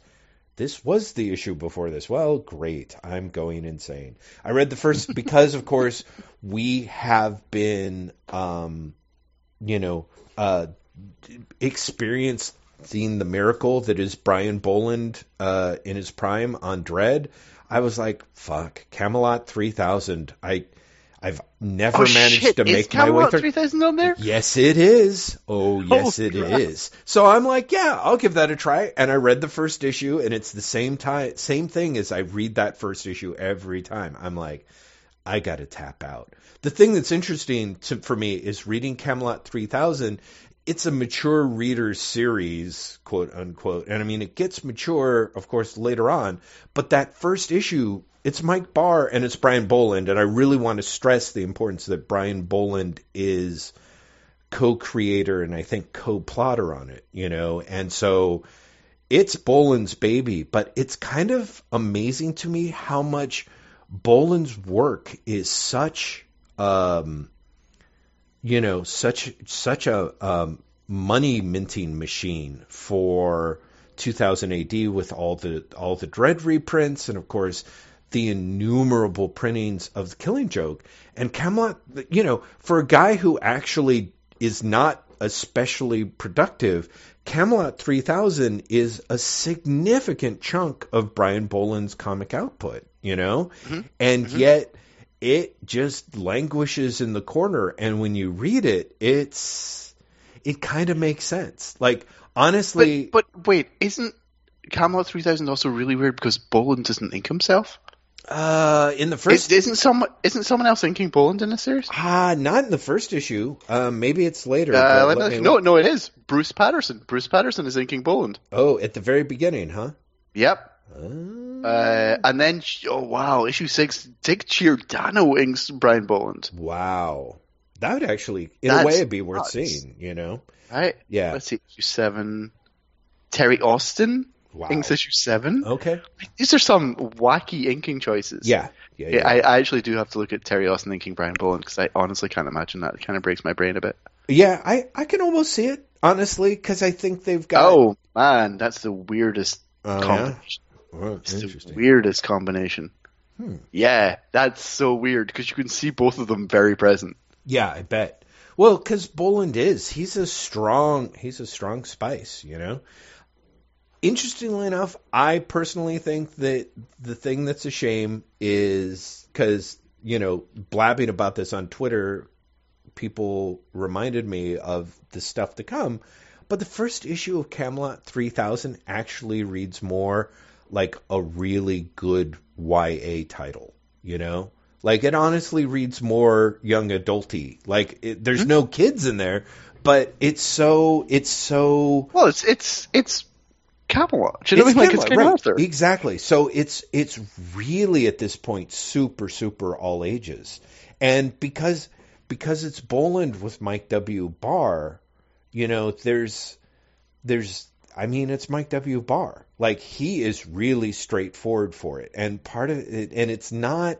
This was the issue before this. Well, great. I'm going insane. I read the first because, of course, we have been, um, you know, uh, experiencing the miracle that is Brian Bolland uh, in his prime on Dredd. I was like, fuck, Camelot 3000. I. I've never Oh, managed shit. to Is make my way Camelot through. 3000 on there? Yes, it is. Oh, oh yes, it is. crap. So I'm like, yeah, I'll give that a try. And I read the first issue, and it's the same time, same thing as I read that first issue every time. I'm like, I got to tap out. The thing that's interesting to, for me is reading Camelot 3000. It's a mature reader series, quote unquote. And I mean, it gets mature, of course, later on. But that first issue, it's Mike Barr and it's Brian Bolland. And I really want to stress the importance that Brian Bolland is co-creator and I think co-plotter on it, you know. And so it's Bolland's baby, but it's kind of amazing to me how much Bolland's work is such um you know, such such a um money minting machine for 2000 AD with all the all the Dredd reprints and of course the innumerable printings of the Killing Joke and Camelot. You know, for a guy who actually is not especially productive, Camelot 3000 is a significant chunk of Brian Bolland's comic output. You know, mm-hmm. and mm-hmm. yet it just languishes in the corner. And when you read it, it's it kind of makes sense. Like honestly, But, but wait, isn't Camelot 3000 also really weird because Bolland doesn't ink himself? Uh, in the first Is, isn't someone isn't someone else inking Bolland in this series? Ah, not in the first issue. Um, maybe it's later. Uh, but let let me- me no, look. no, it is Bruce Patterson. Bruce Patterson is inking Bolland. Oh, at the very beginning, huh? Yep. Uh, Uh, and then, oh wow, issue six, Dick Giordano inks Brian Bolland. wow, that would actually, in That's a way, be worth nuts. seeing. You know? Right? Yeah. Let's see, issue seven. Terry Austin Wow. inks issue seven. Okay. These are some wacky inking choices. Yeah. Yeah. Yeah, yeah. I, I actually do have to look at Terry Austin inking Brian Bolland because I honestly can't imagine that. It kind of breaks my brain a bit. yeah. I, I can almost see it honestly because I think they've got. Oh man, that's the weirdest Oh, yeah? combination. Oh, It's the weirdest combination. Hmm. Yeah, that's so weird because you can see both of them very present. Yeah, I bet. Well, because Bolland is he's a strong he's a strong spice, you know. Interestingly enough, I personally think that the thing that's a shame is because you know blabbing about this on Twitter, people reminded me of the stuff to come. But the first issue of Camelot 3000 actually reads more like a really good YA title, you know? Like it honestly reads more young adulty. Like it, there's hmm? no kids in there, but it's so it's so Well, it's it's it's Camelot. Do you know what I mean? Like it's right. Exactly. So it's it's really at this point super super all ages, and because because it's Bolland with Mike W. Barr, you know, there's there's I mean it's Mike W. Barr. Like he is really straightforward for it, and part of it, and it's not.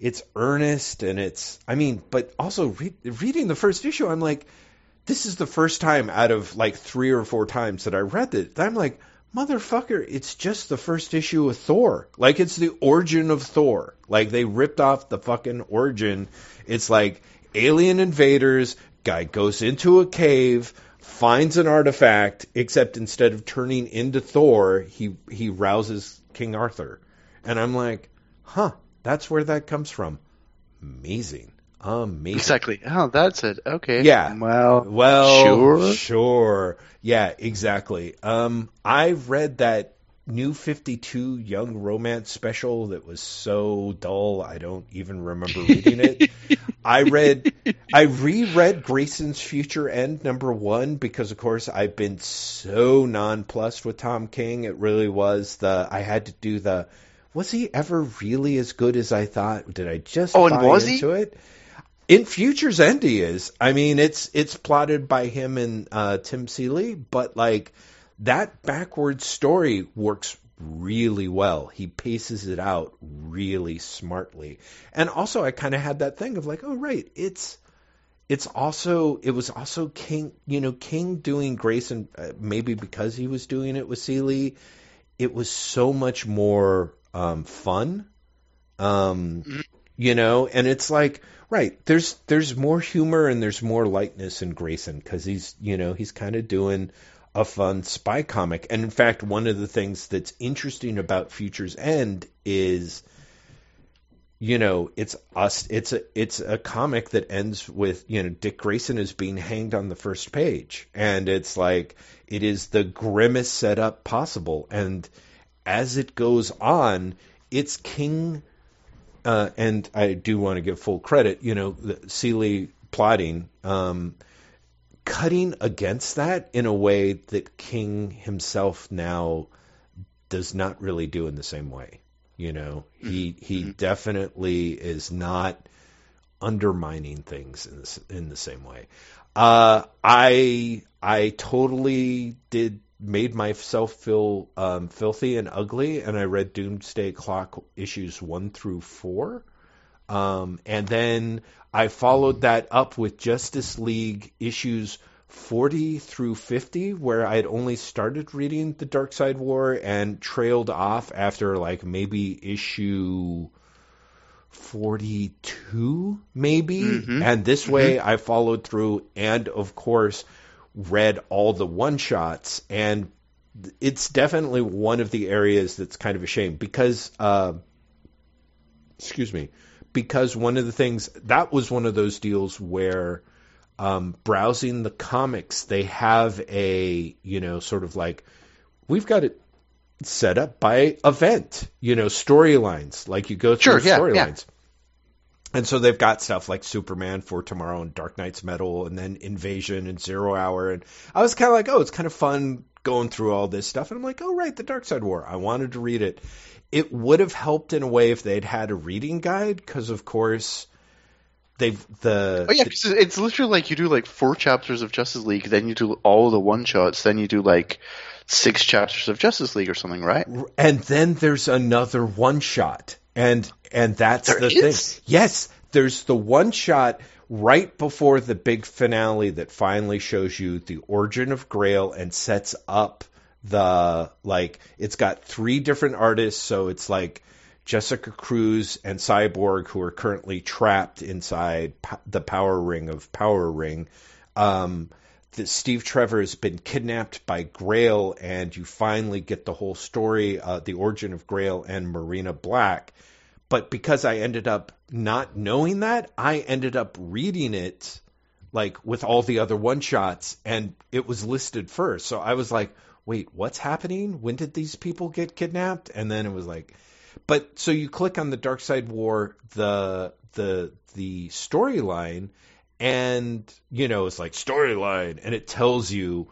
It's earnest and it's. I mean, but also re- reading the first issue, I'm like, this is the first time out of like three or four times that I read it that I'm like, motherfucker, it's just the first issue of Thor. Like it's the origin of Thor. Like they ripped off the fucking origin. It's like alien invaders, guy goes into a cave, finds an artifact, except instead of turning into Thor, he he rouses King Arthur. And I'm like, huh, that's where that comes from. Amazing. Amazing. Exactly. Oh, that's it. Okay. Yeah. Well. Well, Sure. sure. Yeah, exactly. Um, I read that new 52 young romance special that was so dull I don't even remember reading it. I read I reread Grayson's Future End number 1 because of course I've been so nonplussed with Tom King. It really was the I had to do the was he ever really as good as I thought? Did I just Oh, and was he? into it? In Future's End, he is. I mean, it's it's plotted by him and uh, Tim Seeley, but like that backwards story works really well. He paces it out really smartly, and also I kind of had that thing of like, oh right, it's it's also it was also King, you know, King doing Grayson uh, maybe because he was doing it with Seeley, it was so much more um, fun. Um, Mhm. you know, and it's like right. There's there's more humor and there's more lightness in Grayson because he's you know he's kind of doing a fun spy comic, and in fact one of the things that's interesting about Future's End is you know it's us it's a it's a comic that ends with you know Dick Grayson is being hanged on the first page. And it's like it is the grimmest setup possible. And as it goes on it's King uh, and I do want to give full credit you know the Seeley plotting um, cutting against that in a way that King himself now does not really do in the same way. You know, he he Mhm. definitely is not undermining things in this, in the same way. Uh, I I totally did made myself feel um, filthy and ugly, and I read Doomsday Clock issues one through four. Um, and then I followed that up with Justice League issues 40 through 50, where I had only started reading The Darkseid War and trailed off after like maybe issue 42, maybe. Mhm. And this way I followed through and, of course, read all the one shots. And it's definitely one of the areas that's kind of a shame because, uh, excuse me, because one of the things that was one of those deals where um, browsing the comics, they have a you know sort of like we've got it set up by event, you know, storylines. Like you go through Sure, yeah, storylines. And so they've got stuff like Superman for tomorrow and Dark Nights Metal and then Invasion and Zero Hour. And I was kind of like, oh, it's kind of fun going through all this stuff. And I'm like, oh, right, the Darkseid War. I wanted to read it. It would have helped in a way if they'd had a reading guide because, of course, they've the Oh yeah, 'cause it's literally like you do like four chapters of Justice League, then you do all the one shots, then you do like six chapters of Justice League or something, right? and then there's another one shot and and that's There the is? thing yes there's the one shot right before the big finale that finally shows you the origin of grail and sets up the like it's got three different artists so it's like Jessica Cruz and Cyborg who are currently trapped inside the power ring of Power Ring um, that Steve Trevor has been kidnapped by Grail, and you finally get the whole story, uh, the origin of Grail and Myrina Black. But because I ended up not knowing that, I ended up reading it like with all the other one shots, and it was listed first. So I was like, wait, what's happening? When did these people get kidnapped? And then it was like, but so you click on the Darkseid War, the the the storyline, and you know it's like storyline, and it tells you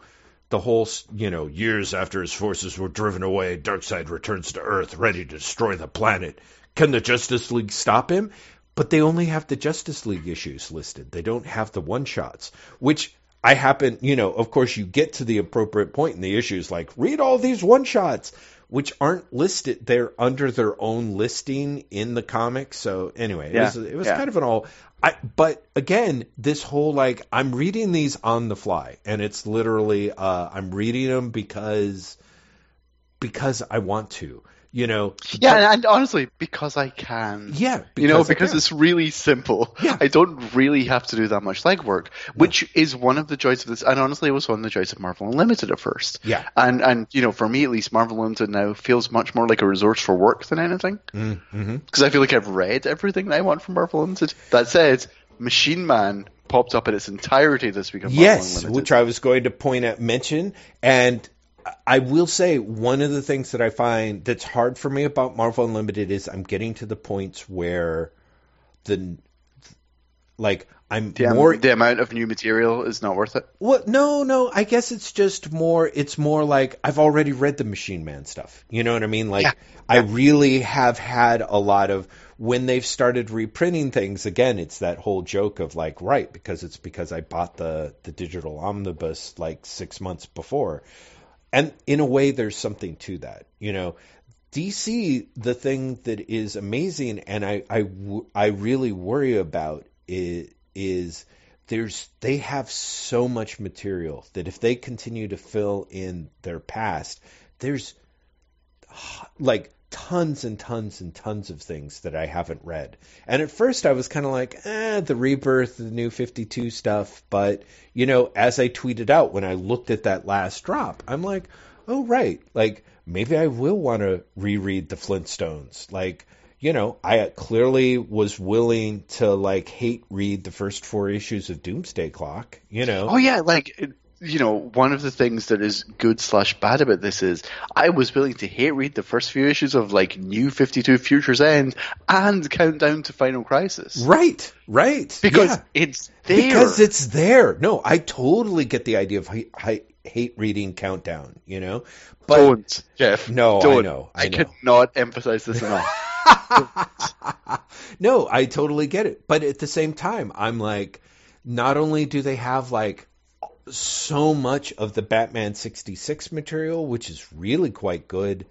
the whole you know years after his forces were driven away, Darkseid returns to Earth, ready to destroy the planet. Can the Justice League stop him? But they only have the Justice League issues listed. They don't have the one shots, which I happen, you know, of course, you get to the appropriate point in the issues, like read all these one shots, which aren't listed. They're under their own listing in the comics. So anyway, it was it was yeah. kind of an all. I, but again, this whole like I'm reading these on the fly, and it's literally uh, I'm reading them because because I want to, you know. Yeah, and, honestly, because I can. Yeah, you know, because it's really simple. Yeah. I don't really have to do that much legwork, which is one of the joys of this. And honestly, it was one of the joys of Marvel Unlimited at first. yeah. And and you know, for me at least, Marvel Unlimited now feels much more like a resource for work than anything. Mm-hmm. Because I feel like I've read everything that I want from Marvel Unlimited. That said, Machine Man popped up in its entirety this week on Marvel Yes, Unlimited. which I was going to point at mention, and I will say one of the things that I find that's hard for me about Marvel Unlimited is I'm getting to the points where the like I'm the, more the amount of new material is not worth it. Well, no, no. I guess it's just more. It's more like I've already read the Machine Man stuff. You know what I mean? Like Yeah. I really have had a lot of when they've started reprinting things. Again, it's that whole joke of like, right, because it's because I bought the the digital omnibus like six months before, and in a way, there's something to that. You know. DC, the thing that is amazing, and I I, I really worry about is, is there's they have so much material that if they continue to fill in their past, there's like tons and tons and tons of things that I haven't read. And at first I was kind of like, eh, the rebirth, the new 52 stuff. But, you know, as I tweeted out when I looked at that last drop, I'm like, oh, right. Like, maybe I will want to reread the Flintstones. Like, you know, I clearly was willing to like hate read the first four issues of Doomsday Clock, you know. Oh yeah, like you know, one of the things that is good slash bad about this is I was willing to hate read the first few issues of like New Fifty Two Futures End and Countdown to Final Crisis Right, right. because yeah. it's there. Because it's there. No, I totally get the idea of hi- hi- hate reading Countdown, you know? But don't, Jeff. No, I don't. know, I know. cannot emphasize this enough. no, I totally get it. But at the same time, I'm like, not only do they have like so much of the Batman 66 material, which is really quite good,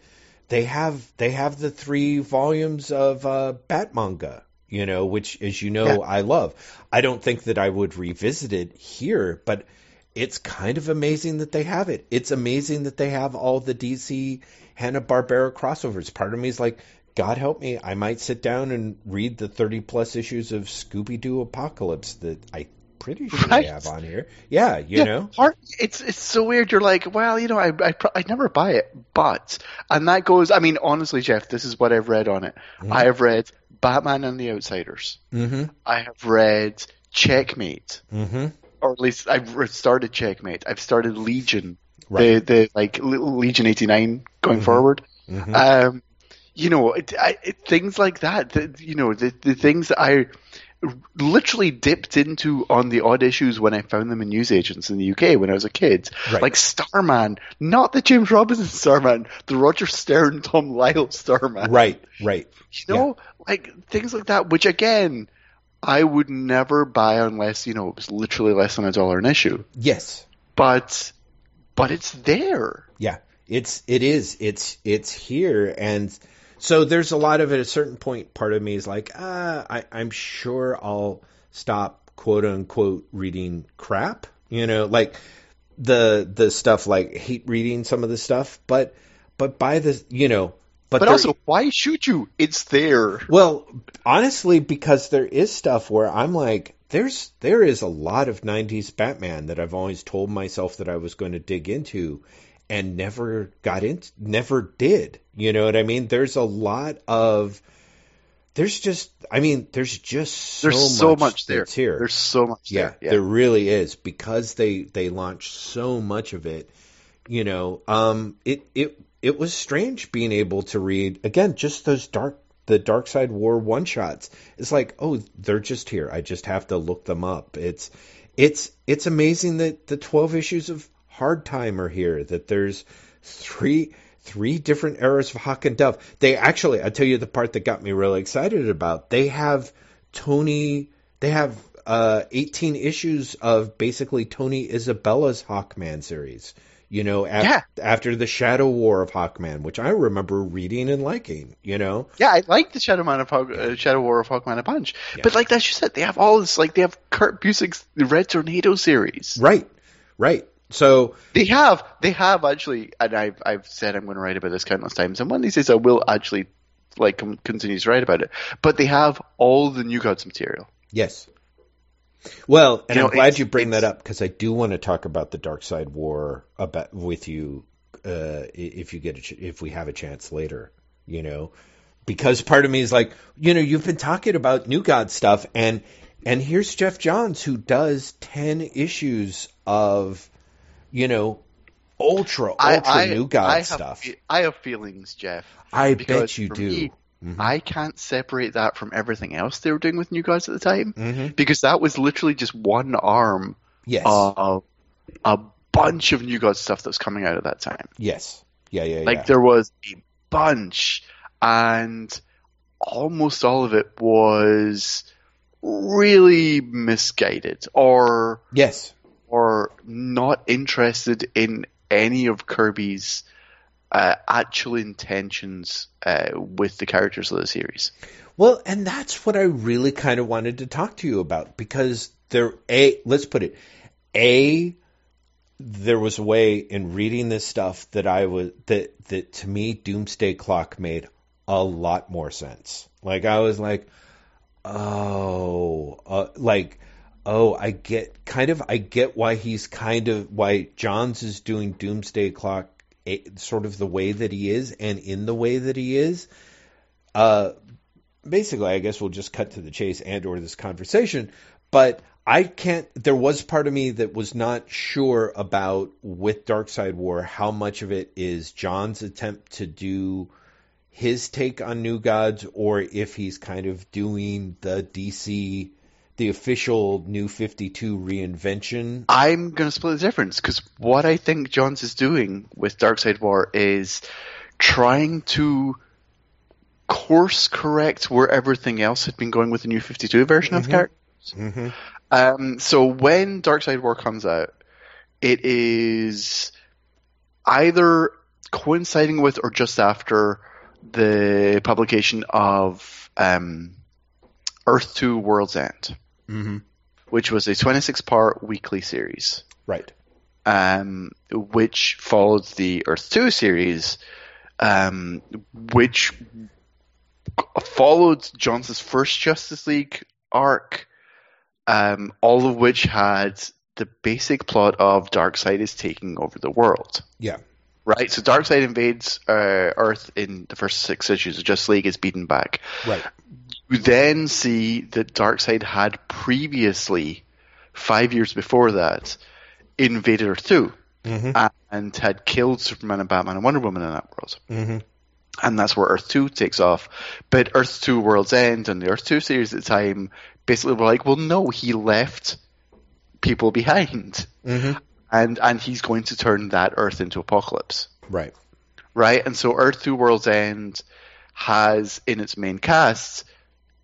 they have they have the three volumes of uh, Bat manga, you know, which, as you know, Yeah. I love. I don't think that I would revisit it here, but it's kind of amazing that they have it. It's amazing that they have all the DC Hanna Barbera crossovers. Part of me is like, God help me, I might sit down and read the 30 plus issues of Scooby Doo Apocalypse that I pretty sure Right. they have on here. Yeah, you yeah, know. part, it's it's so weird. You're like, well, you know, I I I'd never buy it, but and that goes. I mean, honestly, Jeff, this is what I've read on it. I have read Batman and the Outsiders. Mm-hmm. I have read Checkmate, Mm-hmm. or at least I've started Checkmate. I've started Legion, Right. the the like little Legion eighty nine going Mhm. forward. Mm-hmm. Um, you know, it, I, it, things like that. The, you know, the the things that I literally dipped into on the odd issues when I found them in newsagents in the UK when I was a kid. Right. Like Starman, not the James Robinson Starman, the Roger Stern, Tom Lyle Starman. right, right. You know, like things like that, which again, I would never buy unless, you know, it was literally less than a dollar an issue. Yes. But, but it's there. Yeah, it's it is it's it's here, and so there's a lot of at a certain point. Part of me is like, ah, I, I'm sure I'll stop quote unquote reading crap. You know, like the the stuff like hate reading some of the stuff, but but by the you know, but, But also, why should you? It's there. well, honestly, because there is stuff where I'm like, there's there is a lot of '90s Batman that I've always told myself that I was going to dig into, and never got into, never did. You know what I mean? There's a lot of, there's just, I mean, there's just so There's so much, much there. here. There's so much yeah, there. Yeah. there really is because they they launched so much of it. You know, um, it it it was strange being able to read again just those dark the Darkseid War one shots. It's like, oh, they're just here. I just have to look them up. It's it's it's amazing that the twelve issues of Hard timer here. That there's three three different eras of Hawk and Dove. They actually, I tell you, the part that got me really excited about. They have Tony. They have uh, 18 issues of basically Tony Isabella's Hawkman series. You know, af- Yeah. after the Shadow War of Hawkman, which I remember reading and liking. You know, Yeah, I like the Shadow Man of Hawk, uh, Shadow War of Hawkman a bunch, Yeah. but like as you said, they have all this. Like they have Kurt Busiek's Red Tornado series. right, right. So They have, they have actually, and I've I've said I'm going to write about this countless times, and one of these days I will actually like continue to write about it. But they have all the New Gods material. Yes. Well, and You know, I'm glad you bring that up because I do want to talk about the Darkseid War about with you uh, if you get a ch- if we have a chance later. You know, because part of me is like, you know, you've been talking about New God stuff, and And here's Geoff Johns who does 10 issues of, you know, ultra, ultra I, New God I have, stuff. I have feelings, Jeff. I bet you do. me, Mhm. I can't separate that from everything else they were doing with New Gods at the time Mhm. because that was literally just one arm Yes. of a bunch of New Gods stuff that was coming out at that time. yes. Yeah, yeah, Like yeah. there was a bunch, and almost all of it was really misguided or yes. Or not interested in any of Kirby's uh, actual intentions uh, with the characters of the series. Well, and that's what I really kind of wanted to talk to you about because there, a let's put it, a there was a way in reading this stuff that I was that that to me Doomsday Clock made a lot more sense. Like I was like, oh, uh, like oh, I get kind of I get why he's kind of why Johns is doing Doomsday Clock eh, sort of the way that he is and in the way that he is. Uh, basically, I guess we'll just cut to the chase and or this conversation. But I can't. There was part of me that was not sure about with Darkseid War how much of it is Johns' attempt to do his take on New Gods, or if he's kind of doing the DC, the official New Fifty Two reinvention. I'm going to split the difference because what I think Johns is doing with Darkseid War is trying to course correct where everything else had been going with the new 52 version of the Mhm. character. Mm-hmm. Um, so when Darkseid War comes out, it is either coinciding with or just after the publication of um, Earth 2 World's End, Mm-hmm. which was a 26 part weekly series, Right. um, which followed the Earth 2 series, um, which followed Johns's first Justice League arc, um, all of which had the basic plot of Darkseid is taking over the world. Yeah. Right, so Darkseid invades uh, Earth in the first six issues. Justice League is beaten back. Right. You then see that Darkseid had previously, five years before that, invaded Earth 2 Mm-hmm. and had killed Superman and Batman and Wonder Woman in that world. Mm-hmm. And that's where Earth 2 takes off. But Earth 2 World's End and the Earth 2 series at the time basically were like, well, no, he left people behind. Mm-hmm. And, and he's going to turn that Earth into Apokolips. Right. Right? And so Earth 2 World's End has in its main cast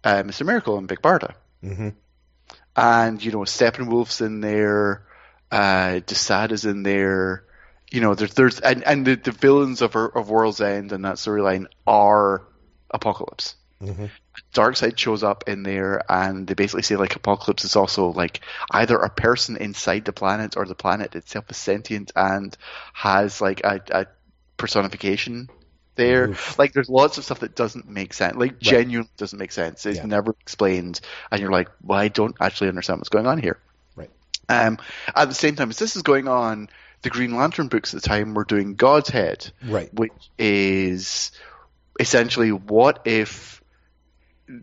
uh, Mr. Miracle and Big Barda. Mm-hmm. and you know Steppenwolf's in there, uh, DeSaad's in there. You know, there's there's and, and the, the villains of of World's End and that storyline are Apokolips. Mm-hmm. Darkseid shows up in there, and they basically say like Apokolips is also like either a person inside the planet or the planet itself is sentient and has like a, a personification there. Oof. Like there's lots of stuff that doesn't make sense. Like genuinely doesn't make sense. It's Yeah. never explained, and you're like, well, I don't actually understand what's going on here. Right. Um, at the same time as this is going on, the Green Lantern books at the time were doing Godhead, Right. which is essentially what if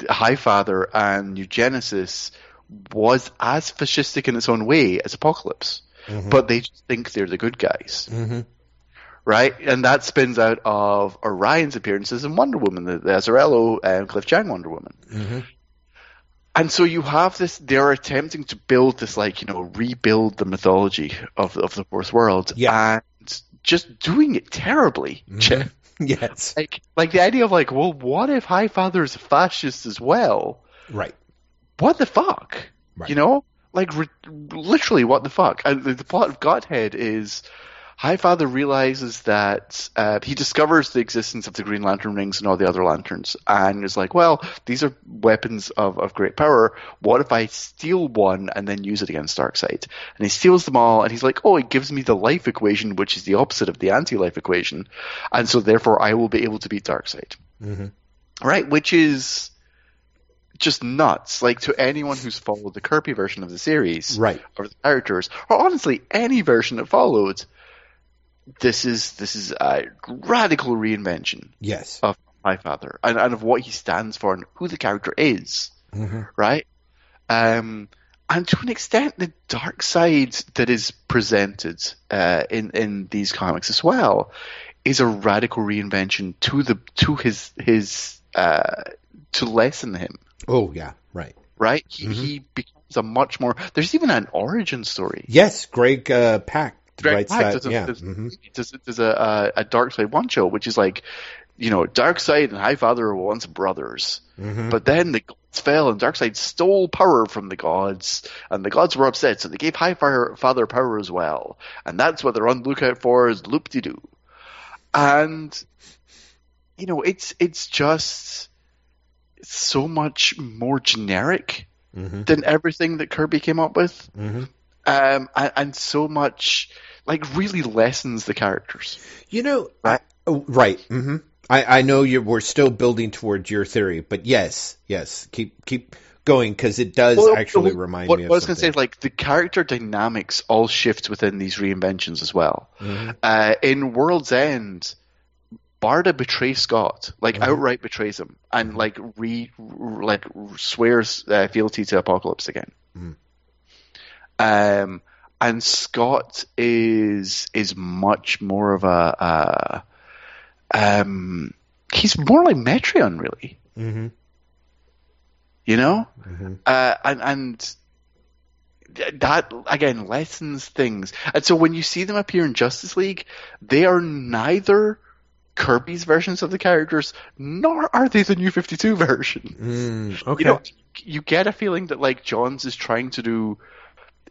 High Father and New Genesis was as fascistic in its own way as Apokolips, Mhm. but they just think they're the good guys, Mm-hmm. Right? And that spins out of Orion's appearances in Wonder Woman, the, the Azzarello and Cliff Chiang Wonder Woman. Mm-hmm. And so you have this, they're attempting to build this, like, you know, rebuild the mythology of, of the fourth world. Yeah. And just doing it terribly. Mhm. Yes. Like, like the idea of like, well, what if High Father is a fascist as well? Right. What the fuck? Right. You know, like re- literally, what the fuck? And the, the plot of Godhead is High Father realizes that uh, he discovers the existence of the Green Lantern rings and all the other lanterns, and is like, well, these are weapons of, of great power. What if I steal one and then use it against Darkseid? And he steals them all, and he's like, oh, it gives me the life equation, which is the opposite of the anti-life equation, and so therefore I will be able to beat Darkseid Mm-hmm. right? Which is just nuts. Like to anyone who's followed the Kirby version of the series, Right. or the characters, or honestly any version that followed, this is this is a radical reinvention Yes. of My Father and, and of what he stands for and who the character is, Mm-hmm. right? Um, and to an extent, the Darkseid that is presented uh, in in these comics as well is a radical reinvention to the to his his uh, to lessen him. Oh yeah, right. Right, he, he becomes a much more. There's even an origin story. Yes, Greg uh, Pak Writes Pak that. does a, yeah. does, does, does a, a, Darkseid one show, which is like, you know, Darkseid and High Father were once brothers, Mhm. but then the gods fell and Darkseid stole power from the gods, and the gods were upset, so they gave High Father, power as well, and that's what they're on the lookout for is Loop-de-Doo. And, you know, it's it's just so much more generic Mhm. than everything that Kirby came up with Mhm. um, and, and so much like really lessens the characters. You know, I, oh, right. hmm I, I know you we're still building towards your theory, but yes, yes, keep keep going because it does Well, actually what- remind what, me of what I was going to say like the character dynamics all shift within these reinventions as well. Mhm. Uh, in World's End, Barda betrays Scott, like Mhm. outright betrays him, and like re like swears uh, fealty to Apokolips again. Mhm. Um, and Scott is is much more of a, uh, um, he's more like Metron, really. Mhm. You know, Mhm. uh, and and that again lessens things. And so when you see them appear in Justice League, they are neither Kirby's versions of the characters, nor are they the New Fifty Two version. Mm, okay. You know, you get a feeling that like Johns is trying to do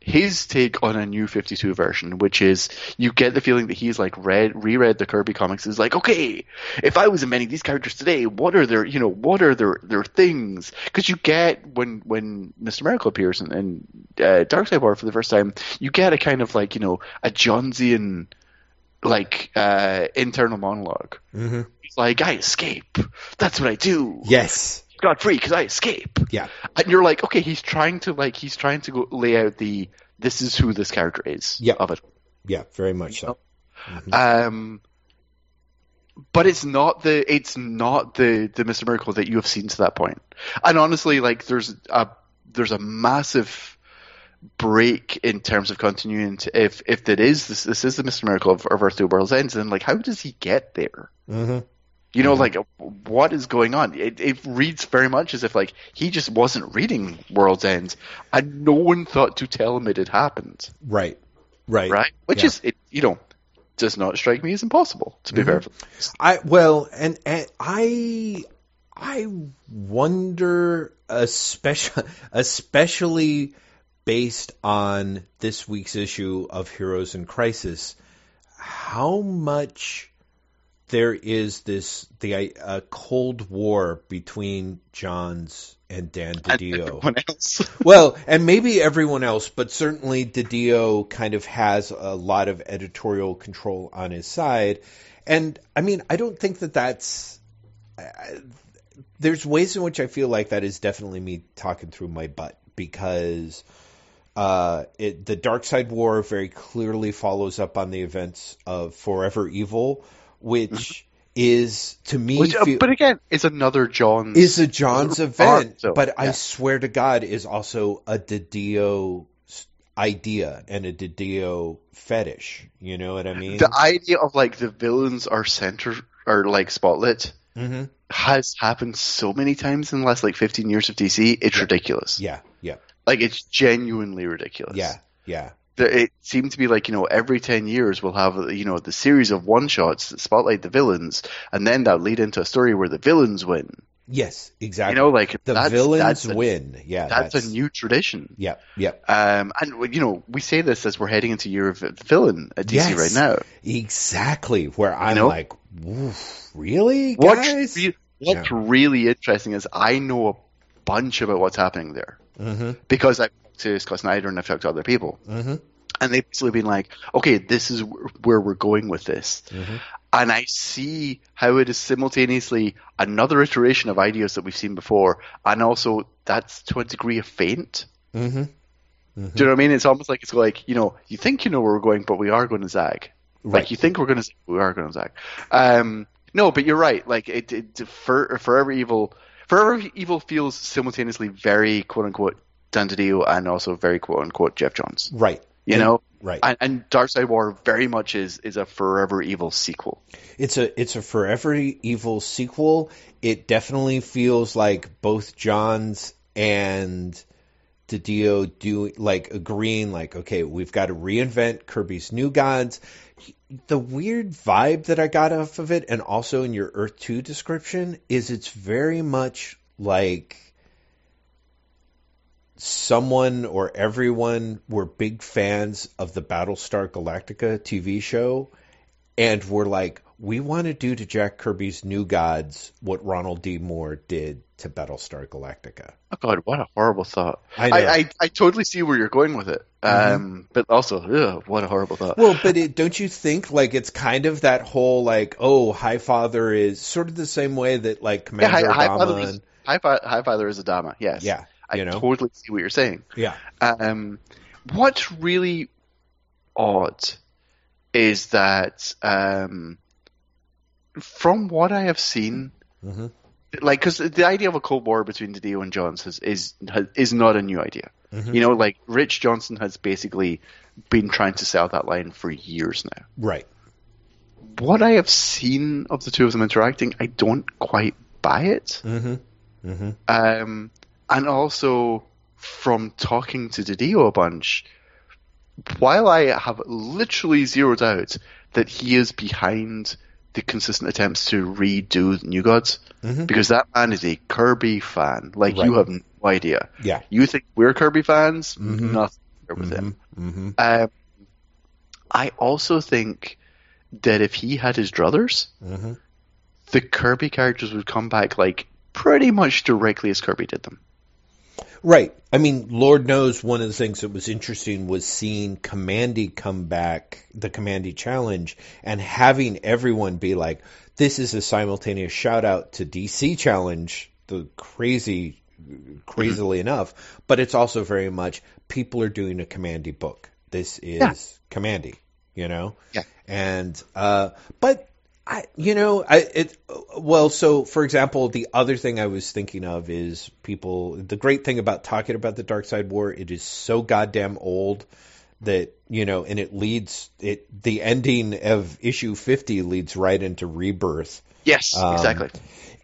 his take on a new 52 version, which is you get the feeling that he's like read reread the Kirby comics is like, okay, if I was inventing these characters today, what are their you know what are their their things? Because you get when when Mr. Miracle appears in, in uh, Darkseid War for the first time, you get a kind of like you know a Johnsian like uh, internal monologue. Mhm. He's like, I escape. That's what I do. Yes. Got free because I escape Yeah. and you're like, okay, he's trying to like he's trying to go lay out the this is who this character is Yeah. of it. Yeah. Very much so. Mhm. Um, but it's not the it's not the the Mister Miracle that you have seen to that point. And honestly, like there's a there's a massive break in terms of continuity. If if that is this this is the Mister Miracle of, of Earth Two Worlds Ends, then like how does he get there? Mhm. You know, Mhm. like what is going on? It, it reads very much as if like he just wasn't reading World's End, and no one thought to tell him it had happened, Right. Right. right? Which Yeah. is, it, you know, does not strike me as impossible. To be Mhm. perfectly. I well, and, and I I wonder, especially especially based on this week's issue of Heroes in Crisis, how much there is this the uh, Cold War between Johns and Dan DiDio. else. Well, and maybe everyone else, but certainly Didio kind of has a lot of editorial control on his side. And I mean, I don't think that that's. Uh, there's ways in which I feel like that is definitely me talking through my butt because uh, it, the Dark Side War very clearly follows up on the events of Forever Evil, which is to me Which, uh, feel- but again, it's another Johns'. is a Johns' event, so, but I swear to God, is also a Didio idea and a Didio fetish. You know what I mean? the idea of like the villains are center or like spotlit hmm has happened so many times in the last like 15 years of DC. It's Yeah. ridiculous. Yeah, yeah, Like it's genuinely ridiculous. yeah, yeah. It seemed to be like you know every 10 years we'll have you know the series of one shots that spotlight the villains and then that lead into a story where the villains win Yes, exactly. you know like the that's, villains that's a, win. Yeah, that's, a new tradition Yeah, yeah, um and you know we say this as we're heading into year of the villain at DC Yes. right now exactly. Where I'm know? like, "Oof, really, what's, guys? re- what's really interesting is I know a bunch about what's happening there hmm because I've to Scott Snyder and I've talked to other people hmm and they've basically been like okay this is where we're going with this hmm and I see how it is simultaneously another iteration of ideas that we've seen before, and also that's to a degree a feint. hmm Do you know what I mean? It's almost like it's like you know, you think you know where we're going, but we are going to zag. Right. Like you think we're going to, zag, we are going to zag. Um, no, but you're right. Like it, it for Forever Evil, Forever Evil feels simultaneously very quote unquote DiDio and also very quote unquote Geoff Johns. Right. You know, Right. and, and Darkseid War very much is is a Forever Evil sequel. It's a it's a forever evil sequel. It definitely feels like both Johns and Didio do like agreeing like okay, we've got to reinvent Kirby's New Gods. The weird vibe that I got off of it and also in your Earth 2 description is it's very much like someone or everyone were big fans of the Battlestar Galactica TV show and were like, we want to do to Jack Kirby's New Gods what Ronald D. Moore did to Battlestar Galactica. Oh God, what a horrible thought! I know. I, I, I totally see where you're going with it, um, but also, ugh, what a horrible thought. Well, but it, don't you think like it's kind of that whole like, oh, High Father is sort of the same way that like yeah, Commander High, High Father is and High, High Father is Adama. Yes, yeah, I totally see what you're saying. yeah, Um, what's really odd is that um, from what I have seen, hmm like because the idea of a cold war between Didio and Johns is is is not a new idea. Mhm. You know, like Rich Johnston has basically been trying to sell that line for years now. right, What I have seen of the two of them interacting, I don't quite buy it. hmm hmm Um, and also from talking to Didio a bunch, while I have literally zero doubt that he is behind the consistent attempts to redo New Gods, Mhm. because that man is a Kirby fan. Like you have no idea. yeah, You think we're Kirby fans? Mhm. Nothing with him. hmm Um, I also think that if he had his druthers, hmm the Kirby characters would come back like pretty much directly as Kirby did them. Right. I mean, Lord knows one of the things that was interesting was seeing Kamandi come back, the Kamandi challenge, and having everyone be like, this is a simultaneous shout out to DC challenge, the crazy, crazily enough, but it's also very much people are doing a Kamandi book. This is Yeah. Kamandi, you know? Yeah. And, uh, but I, you know, I it well. So, for example, the other thing I was thinking of is people. The great thing about talking about the Darkseid War, it is so goddamn old that you know, and it leads it. The ending of issue fifty leads right into Rebirth. Yes, Um, exactly.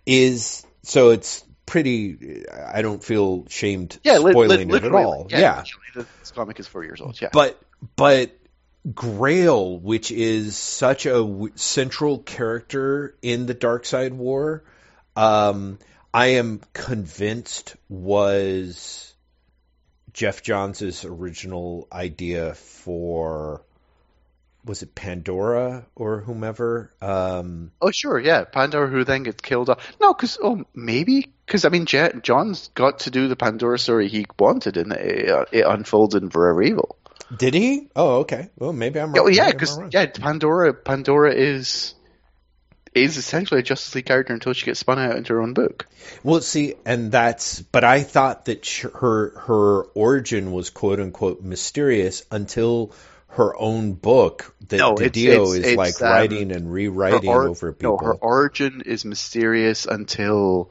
Is so it's pretty. I don't feel shamed Yeah, li- li- spoiling it at all. Yeah, yeah. this comic is four years old. Yeah, But but Grail, which is such a w- central character in the Darkseid War, um, I am convinced was Geoff Johns' original idea for was it Pandora or whomever? Um, oh sure, yeah, Pandora who then gets killed off. No, because oh maybe because I mean, Je- John's got to do the Pandora story he wanted, and it, it unfolded in Forever Evil. Did he? Oh, okay. Well, maybe I'm Yeah, wrong. yeah, because yeah, Pandora, Pandora is is essentially a Justice League character until she gets spun out into her own book. Well, see, and that's, but I thought that her her origin was quote unquote mysterious until her own book that No, it's- Didio it's- is it's, like um, writing and rewriting or- over No, her origin is mysterious until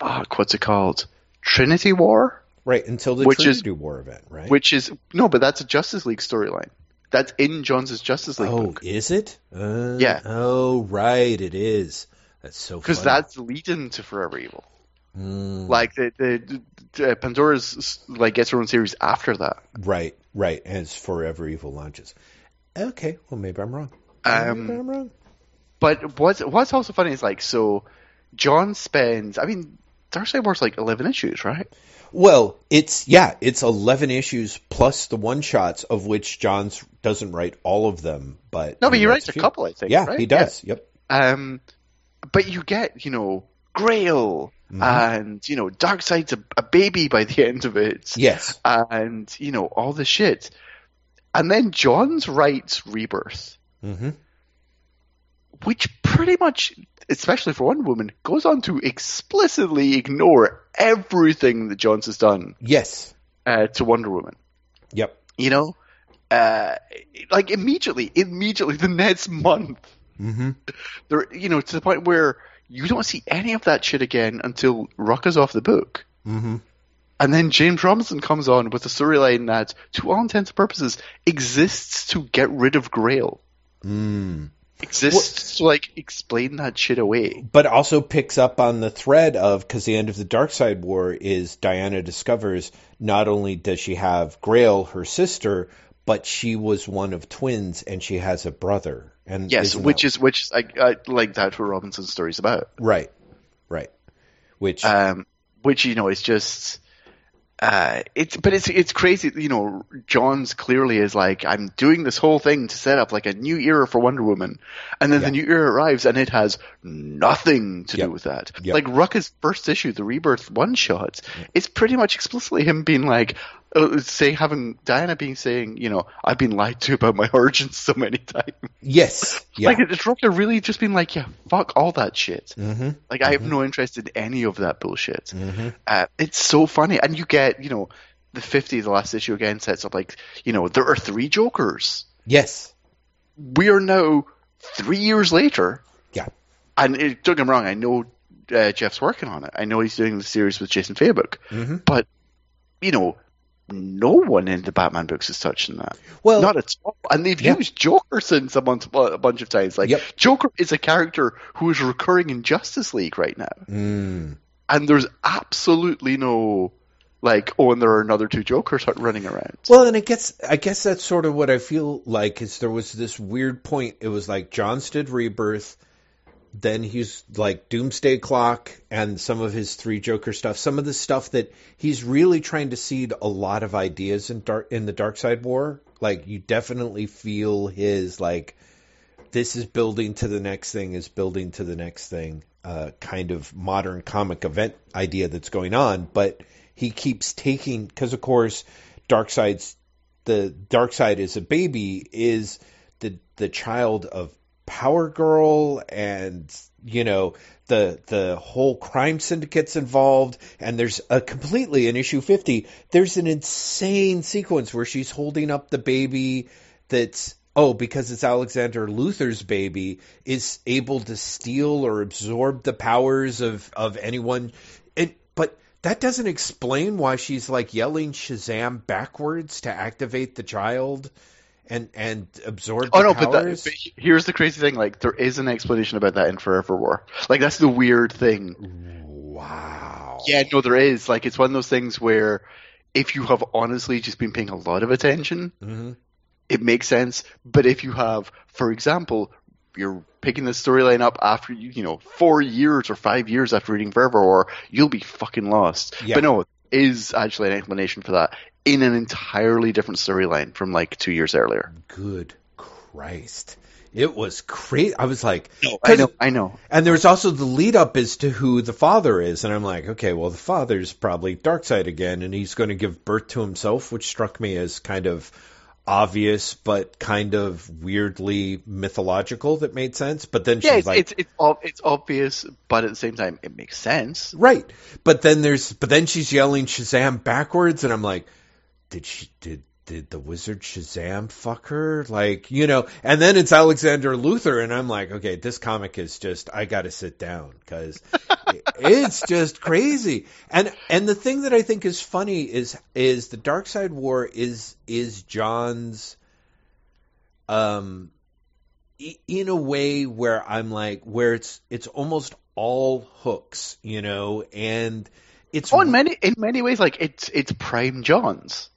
fuck, what's it called? Trinity War, right until the which is- Trinity War event, right? which is no, but that's a Justice League storyline. That's in Johns' Justice League oh, book is it? Uh, Yeah. Oh, right, it is. That's so because that's leading to Forever Evil. Mm, Like the, the, the Pandora's like gets her own series after that. right, right, as Forever Evil launches. Okay, well maybe I'm wrong. Maybe Um, I'm wrong. But what's what's also funny is like so Johns spends I mean Darkseid War's like eleven issues, right? Well, it's yeah, it's eleven issues plus the one shots of which Johns doesn't write all of them, but No, but he writes a few. couple, I think. Yeah, right? he does. Yep. Um, but you get you know Grail Mhm. and you know Darkseid's a, a baby by the end of it, Yes. and you know all the shit, and then Johns writes Rebirth, hmm which pretty much, especially for Wonder Woman, goes on to explicitly ignore everything that Johns has done Yes. uh, to Wonder Woman. Yep. You know, uh, like immediately, immediately the next month, hmm there, you know, to the point where you don't see any of that shit again until Rucka's off the book. hmm And then James Robinson comes on with a storyline that, to all intents and purposes, exists to get rid of Grail. Mm. Exists to like explain that shit away. But also picks up on the thread of because the end of the Darkseid War is Diana discovers not only does she have Grail, her sister, but she was one of twins and she has a brother. And Yes, which that- is which I, I like that's what Robinson's story's about. right, right. Which um, which you know is just uh, it's but it's it's crazy. You know, Johns clearly is like I'm doing this whole thing to set up like a new era for Wonder Woman, and then Yeah. the new era arrives and it has nothing to Yep. do with that. Yep. Like Rucka's first issue, the Rebirth one shot, it's pretty much explicitly him being like. Uh, say having Diana being saying, you know, I've been lied to about my origins so many times. yes, yeah. Like it's Rucka really just been like, yeah, fuck all that shit. mm-hmm. Like I have no interest in any of that bullshit. Mm-hmm. Uh, it's so funny, and you get you know the fifty, the last issue again sets up like you know there are three Jokers. Yes, We are now three years later, yeah, and it, don't get me wrong, I know uh, Geoff's working on it. I know he's doing the series with Jason Fabok, mm-hmm. but you know. No one in the Batman books is touching that. Well, Not at all. And they've Yeah. used Joker since a bunch, a bunch of times. Like, Yep. Joker is a character who is recurring in Justice League right now. mm, and there's absolutely no like oh and there are another two jokers running around Well, and I guess I guess that's sort of what I feel like is there was this weird point. It was like Johns did Rebirth, then he's like Doomsday Clock and some of his three Joker stuff. Some of the stuff that he's really trying to seed a lot of ideas in dark in the Darkseid War. Like you definitely feel his like this is building to the next thing is building to the next thing uh, kind of modern comic event idea that's going on but he keeps taking because of course darkseid's the Darkseid is a baby is the the child of power girl and you know the the whole crime syndicates involved and there's a completely in issue 50 there's an insane sequence where she's holding up the baby that's oh because it's Alexander Luther's baby is able to steal or absorb the powers of of anyone. And but that doesn't explain why she's like yelling Shazam backwards to activate the child and and absorb the oh no but, that, but here's the crazy thing like there is an explanation about that in forever war. Like that's the weird thing. Wow. yeah no there is. Like it's one of those things where if you have honestly just been paying a lot of attention hmm it makes sense. But if you have for example you're picking the storyline up after you you know four years or five years after reading forever war you'll be fucking lost. Yeah. but no is actually an explanation for that in an entirely different storyline from like two years earlier. Good Christ. It was crazy. I was like, I 'cause- know, I know. And there's also the lead up as to who the father is, and I'm like, okay, well, the father's probably Darkseid again, and he's going to give birth to himself, which struck me as kind of obvious, but kind of weirdly mythological. That made sense. But then Yeah, she's it's like, it's it's, it's obvious, but at the same time, it makes sense. right. But then there's, but then she's yelling Shazam backwards, and I'm like, did she did did the wizard Shazam fuck her? Like, you know, and then it's Alexander Luther, and I'm like, okay, this comic is just, I got to sit down because it's just crazy. And and the thing that I think is funny is is the Darkseid War is is John's, um, in a way where I'm like, where it's it's almost all hooks, you know, and it's Oh, in many in many ways, like it's it's Prime Johns.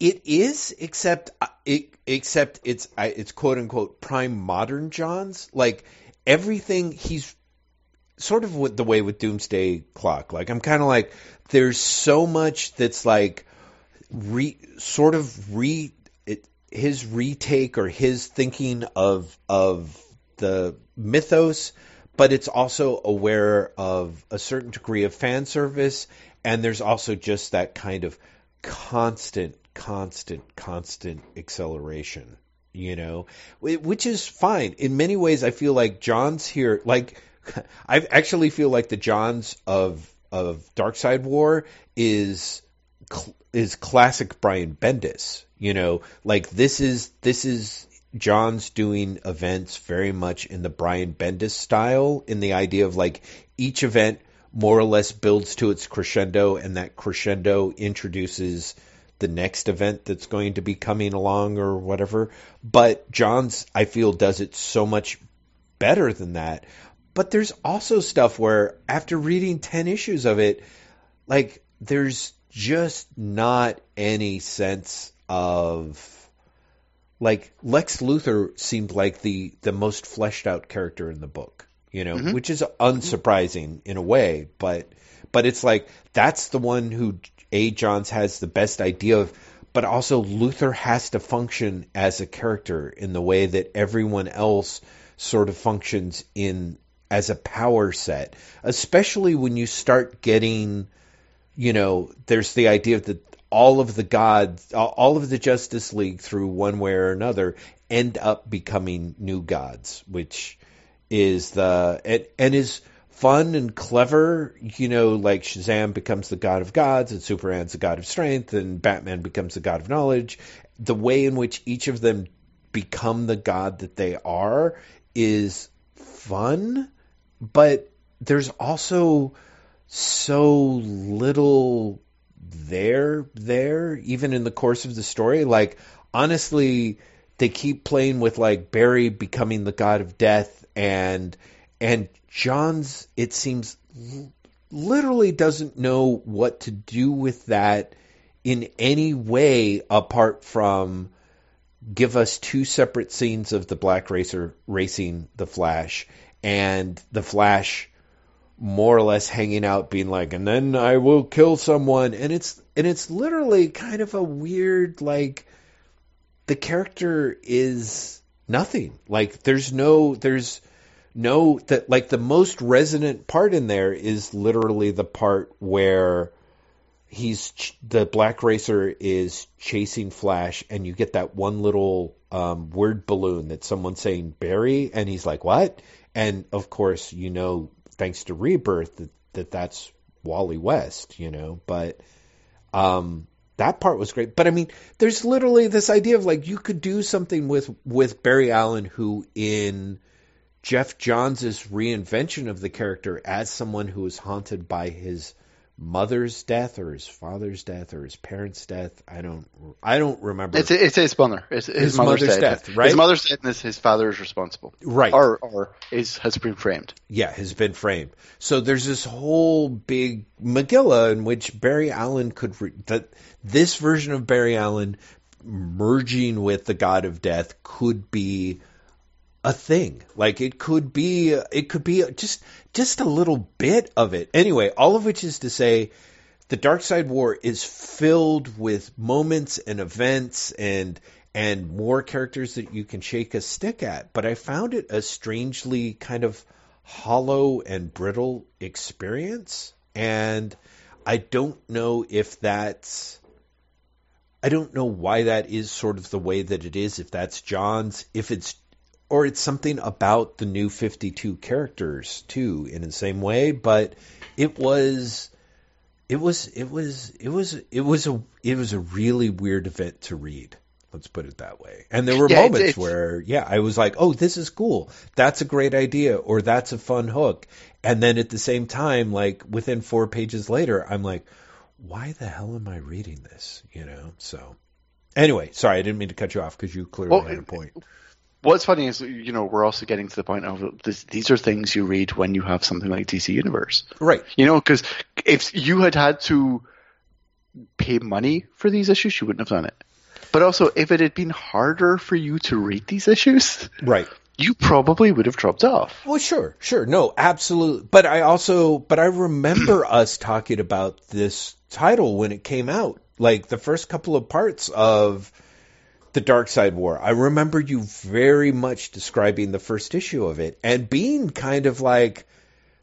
It is, except uh, it, except it's it's quote unquote prime modern Johns. Like everything, he's sort of with the way with Doomsday Clock. Like I'm kind of like there's so much that's like re sort of re it, his retake or his thinking of of the mythos, but it's also aware of a certain degree of fan service, and there's also just that kind of constant, constant, constant acceleration. You know, which is fine in many ways. I feel like John's here, like I actually feel like the Johns of of Darkseid War is is classic Brian Bendis. You know, like this is this is John's doing events very much in the Brian Bendis style, in the idea of like each event more or less builds to its crescendo, and that crescendo introduces the next event that's going to be coming along or whatever. But Johns, I feel, does it so much better than that. But there's also stuff where after reading 10 issues of it, like there's just not any sense of like Lex Luthor seemed like the the most fleshed out character in the book, you know, mm-hmm. which is unsurprising in a way, but but it's like that's the one who A. Johns has the best idea of, but also Luthor has to function as a character in the way that everyone else sort of functions in as a power set, especially when you start getting, you know, there's the idea that all of the gods, all of the Justice League through one way or another end up becoming new gods, which is the and, and is fun and clever. You know, like Shazam becomes the god of gods, and Superman's the god of strength, and Batman becomes the god of knowledge. The way in which each of them become the god that they are is fun, but there's also so little there there even in the course of the story like honestly they keep playing with like Barry becoming the god of death and and Johns it seems literally doesn't know what to do with that in any way apart from give us two separate scenes of the black racer racing the flash and the flash more or less hanging out being like and then I will kill someone. And it's and it's literally kind of a weird like the character is nothing like there's no there's no that like the most resonant part in there is literally the part where he's ch- the black racer is chasing flash and you get that one little um, word balloon that someone's saying barry and he's like what and of course you know thanks to Rebirth that, that that's Wally West, you know. But um, that part was great. But I mean, there's literally this idea of like you could do something with with Barry Allen, who in Geoff Johns's reinvention of the character as someone who is haunted by his mother's death or his father's death or his parents' death. I don't I don't remember. It's it's his mother. It's his, his mother's, mother's death, death, right? His mother's death and his, father is responsible. Right. Or or is has been framed. Yeah, has been framed. So there's this whole big Megillah in which Barry Allen could re- that this version of Barry Allen merging with the god of death could be a thing. Like it could be, it could be just just a little bit of it. Anyway, all of which is to say, the Darkseid War is filled with moments and events and and more characters that you can shake a stick at. But I found it a strangely kind of hollow and brittle experience, and I don't know if that's. I don't know why that is sort of the way that it is. If that's Johns, if it's or it's something about the new 52 characters too in the same way but it was it was it was it was it was a it was a really weird event to read let's put it that way. And there were yeah, moments it's, it's, where yeah i was like oh this is cool. That's a great idea or that's a fun hook. And then at the same time like within four pages later i'm like why the hell am i reading this? You know so anyway sorry i didn't mean to cut you off because you clearly well, had a point What's funny is, you know, we're also getting to the point of this, these are things you read when you have something like DC Universe. Right. You know, because if you had had to pay money for these issues, you wouldn't have done it. But also, if it had been harder for you to read these issues, right, you probably would have dropped off. Well, sure, sure, no, absolutely. But I also, but I remember us talking about this title when it came out, like the first couple of parts of the Darkseid War. I remember you very much describing the first issue of it and being kind of like,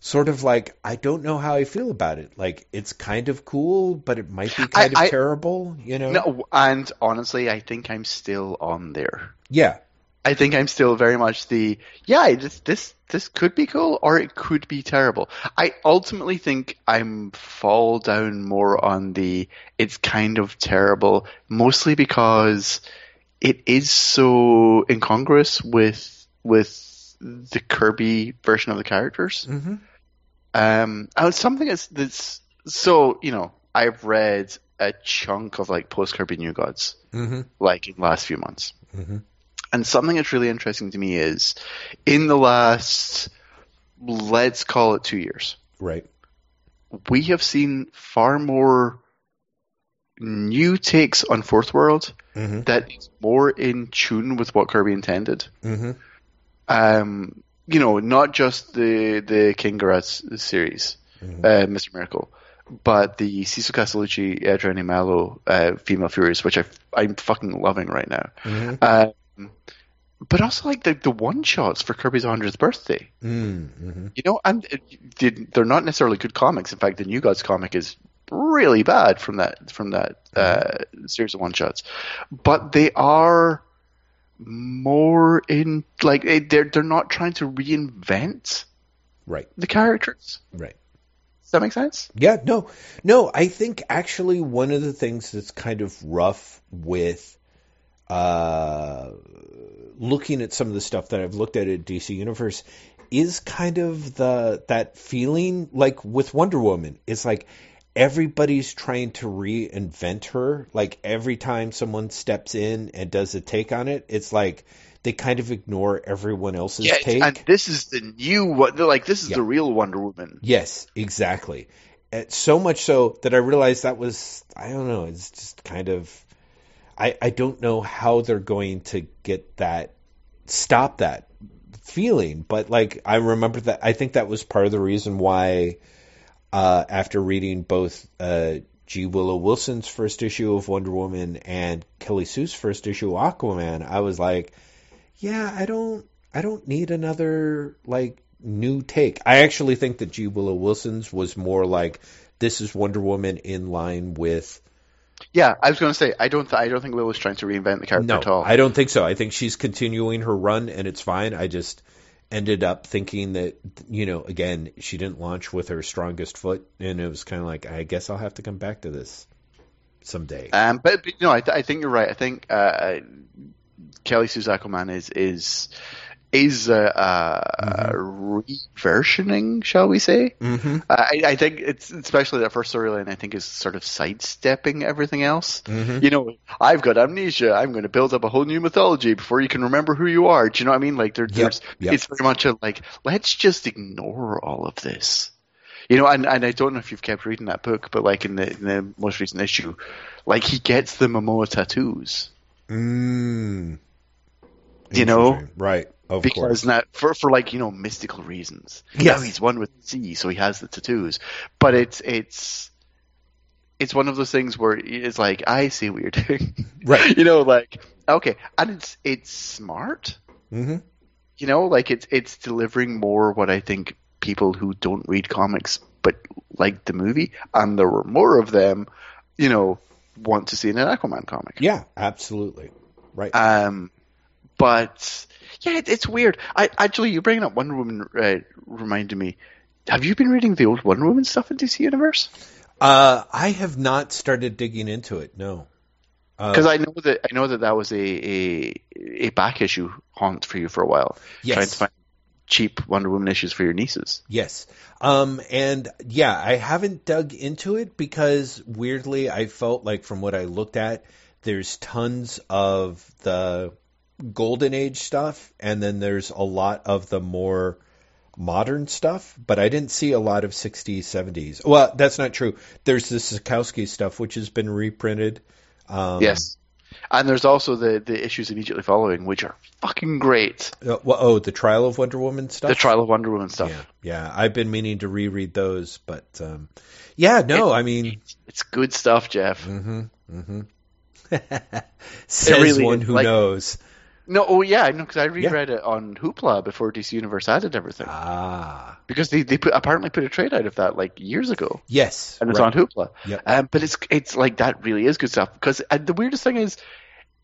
sort of like, I don't know how I feel about it. Like, it's kind of cool, but it might be kind I, of I, terrible, you know? No, and honestly, I think I'm still on there. Yeah. I think I'm still very much the, yeah, this, this, this could be cool or it could be terrible. I ultimately think I'm fall down more on the, it's kind of terrible, mostly because it is so incongruous with with the Kirby version of the characters. Mm-hmm. Um, and something that's, that's so you know I've read a chunk of like post Kirby New Gods Mm-hmm. like in the last few months, Mm-hmm. and something that's really interesting to me is in the last let's call it two years, Right. we have seen far more new takes on Fourth World Mm-hmm. that is more in tune with what Kirby intended. Mm-hmm. Um, you know, not just the the King Gerads series, Mhm. uh, Mr. Miracle, but the Cecil Castellucci, Adriana Melo, uh, Female Furies, which I I'm fucking loving right now. Mm-hmm. Um, but also like the the one shots for Kirby's 100th birthday. Mm-hmm. You know, and it- they're not necessarily good comics. In fact, the New Gods comic is really bad from that from that uh, series of one shots, but they are more in like they're they're not trying to reinvent Right. the characters. Right. Does that make sense? Yeah, no, no. I think actually one of the things that's kind of rough with uh, looking at some of the stuff that I've looked at at DC Universe is kind of the that feeling like with Wonder Woman. It's like everybody's trying to reinvent her. Like every time someone steps in and does a take on it, it's like they kind of ignore everyone else's Yeah, take. and this is the new one. They're like this is Yeah. the real Wonder Woman. Yes, exactly. Uh, so much so that I realized that was I don't know. It's just kind of I I don't know how they're going to get that stop that feeling. But like I remember that I think that was part of the reason why uh, after reading both uh, G. Willow Wilson's first issue of Wonder Woman and Kelly Sue's first issue of Aquaman, I was like, yeah, I don't I don't need another like new take. I actually think that G. Willow Wilson's was more like this is Wonder Woman in line with Yeah, I was going to say I don't th- I don't think Willow's trying to reinvent the character no, at all. I don't think so. I think she's continuing her run and it's fine. I just ended up thinking that you know again she didn't launch with her strongest foot and it was kind of like I guess I'll have to come back to this someday. Um, but, but no, I, th- I think you're right. I think uh, Kelly Sue Aquaman is is is a, a reversioning, shall we say? mm-hmm. I, I think it's especially that first storyline. I think is sort of sidestepping everything else. Mhm. You know, I've got amnesia. I'm going to build up a whole new mythology before you can remember who you are. Do you know what I mean? Like there, there's, yep. it's very much a like, let's just ignore all of this. You know, and, and I don't know if you've kept reading that book, but like in the in the most recent issue, like he gets the Momoa tattoos. Mm. You know? Right? Of because course. now for for like you know mystical reasons. Now he's one with the sea, so he has the tattoos. But it's it's it's one of those things where it's like I see what you're doing, Right. you know, like okay, and it's it's smart, Mm-hmm. you know, like it's it's delivering more what I think people who don't read comics but like the movie, and there were more of them, you know, want to see in an Aquaman comic. Yeah, absolutely. Right. Um, but yeah, it, it's weird. I actually, you bringing up Wonder Woman uh, reminded me. Have you been reading the old Wonder Woman stuff in DC Universe? Uh, I have not started digging into it. No. Uh, Because I know that I know that that was a, a a back issue haunt for you for a while, yes. trying to find cheap Wonder Woman issues for your nieces. Yes. Um, and yeah, I haven't dug into it because weirdly, I felt like from what I looked at, there's tons of the golden age stuff, and then there's a lot of the more modern stuff, but I didn't see a lot of 60s, 70s. Well, that's not true. There's the Sekowsky stuff, which has been reprinted. Um, yes, and there's also the the issues immediately following, which are fucking great. uh, well, oh, the Trial of Wonder Woman stuff. The Trial of Wonder Woman stuff. Yeah, yeah. I've been meaning to reread those, but um, yeah, no, I mean, It's good stuff, Jeff. mm-hmm, mm-hmm. Says really one is, who like- knows. No, oh yeah, I know because I Yeah. reread it on Hoopla before DC Universe added everything. Ah, because they they put, apparently put a trade out of that like years ago, yes, and it's right. on Hoopla. Yep. Um, but it's it's like that really is good stuff because uh, the weirdest thing is,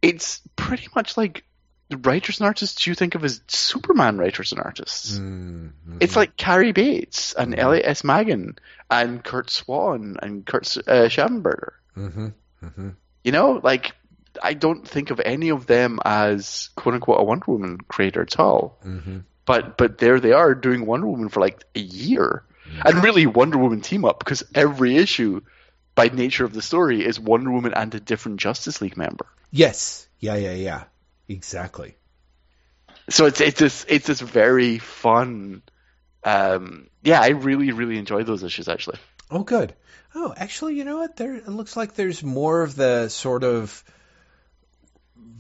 it's pretty much like the writers and artists you think of as Superman writers and artists. Mm, mhm. It's like Cary Bates and Mhm. Elliot S. Maggin and Curt Swan and Kurt uh, Schaffenberger. Mhm, mhm. You know, like I don't think of any of them as quote unquote a Wonder Woman creator at all. Mhm. But but there they are doing Wonder Woman for like a year. And really, Wonder Woman team up because every issue, by nature of the story, is Wonder Woman and a different Justice League member. Yes. Yeah, yeah, yeah. Exactly. So it's it's this it's this very fun. Um, yeah, I really really enjoy those issues actually. Oh, good. Oh, actually, you know what? There it looks like there's more of the sort of.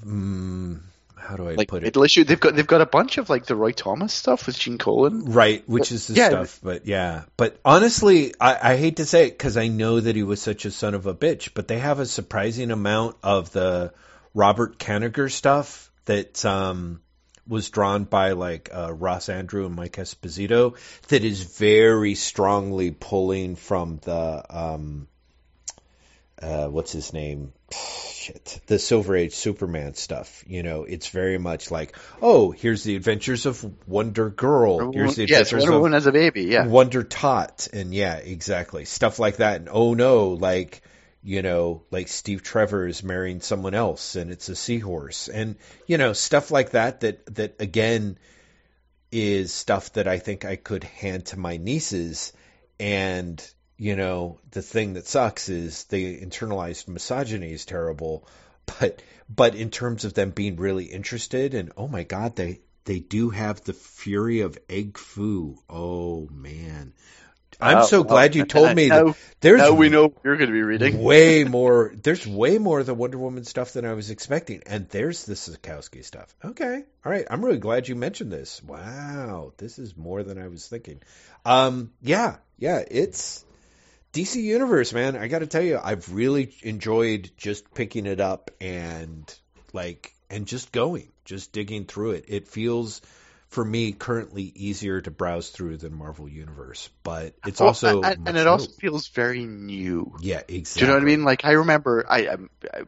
Mm, how do I Like put it? middle issue, they've got they've got a bunch of like the Roy Thomas stuff with Gene Colan. Right, which is the Yeah. stuff, but yeah. But honestly, I, I hate to say it because I know that he was such a son of a bitch, but they have a surprising amount of the Robert Kanigher stuff that um, was drawn by like uh, Ross Andru and Mike Esposito that is very strongly pulling from the um, uh, what's his name? Shit, the Silver Age Superman stuff. You know, it's very much like, oh, here's the adventures of Wonder Girl. Here's the yes, adventures Wonder of Woman as a baby. Yeah, Wonder Tot, and yeah, exactly stuff like that. And oh no, like you know, like Steve Trevor is marrying someone else, and it's a seahorse, and you know, stuff like that. That that again is stuff that I think I could hand to my nieces, and you know, the thing that sucks is the internalized misogyny is terrible, but but in terms of them being really interested, and oh my god, they they do have the fury of Egg Fu. Oh man. I'm Oh, so glad you told me now- that there's now we know what you're going to be reading. way more there's way more of the Wonder Woman stuff than I was expecting. And there's the Sekowsky stuff. Okay. All right. I'm really glad you mentioned this. Wow. This is more than I was thinking. Um yeah, yeah, it's DC Universe, man. I got to tell you, I've really enjoyed just picking it up and like and just going, just digging through it. It feels for me currently easier to browse through than Marvel Universe, but it's Well, also and, much and it also feels very new. yeah, exactly. Do you know what I mean? Like I remember, I, I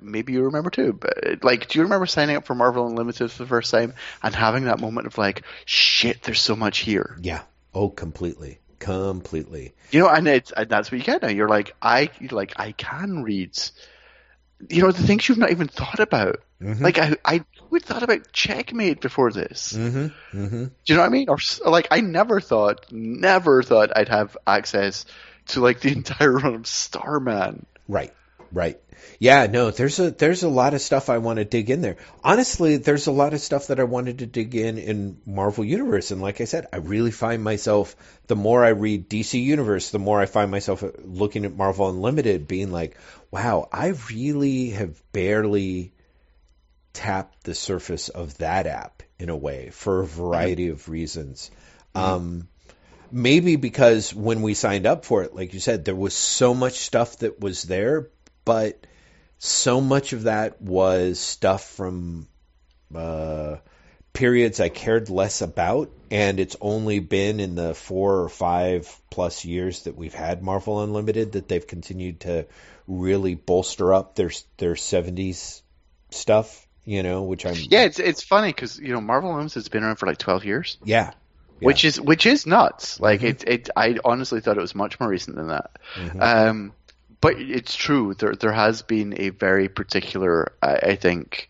maybe you remember too, but like, do you remember signing up for Marvel Unlimited for the first time and having that moment of like, shit, there's so much here. Yeah. Oh, completely, completely. You know, and it's and that's what you get now. You're like, I like I can read. You know the things you've not even thought about. Mhm. Like I, I would thought about Checkmate before this. Mm-hmm. Mm-hmm. Do you know what I mean? Or like I never thought, never thought I'd have access to like the entire run of Starman. Right. Right. Yeah. No. There's a there's a lot of stuff I want to dig in there. Honestly, there's a lot of stuff that I wanted to dig in in Marvel Universe, and like I said, I really find myself the more I read DC Universe, the more I find myself looking at Marvel Unlimited, being like, wow, I really have barely tapped the surface of that app in a way for a variety of reasons. Um, maybe because when we signed up for it, like you said, there was so much stuff that was there, but so much of that was stuff from uh, periods I cared less about, and it's only been in the four or five plus years that we've had Marvel Unlimited that they've continued to really bolster up their their seventies stuff. You know, which I'm Yeah, it's it's funny because you know Marvel Unlimited's been around for like twelve years, yeah, which is which is nuts. Like Mhm. it, it, I honestly thought it was much more recent than that. Mhm. Um, but it's true. There there has been a very particular, I, I think,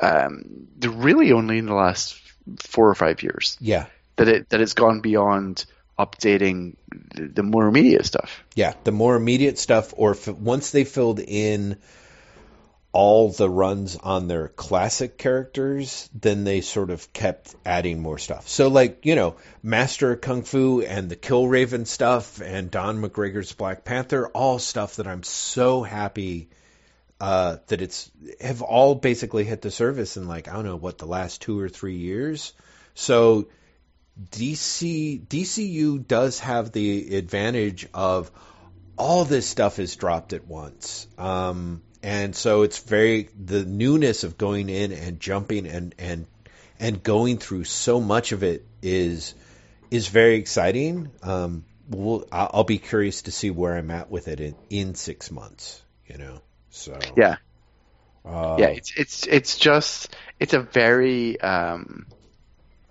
um, the- really only in the last four or five years yeah. that it that it's gone beyond updating the, the more immediate stuff. Yeah, the more immediate stuff, or if, once they filled in all the runs on their classic characters, then they sort of kept adding more stuff. So, like, you know, Master Kung Fu and the Killraven stuff and Don McGregor's Black Panther, all stuff that I'm so happy uh, that it's have all basically hit the service in like I don't know what the last two or three years. So DC DCU does have the advantage of all this stuff is dropped at once. Um, and so it's very the newness of going in and jumping and and and going through so much of it is is very exciting. Um, we'll, I'll I'll be curious to see where I'm at with it in, in six months. You know, so Yeah, uh, yeah. It's it's it's just it's a very um,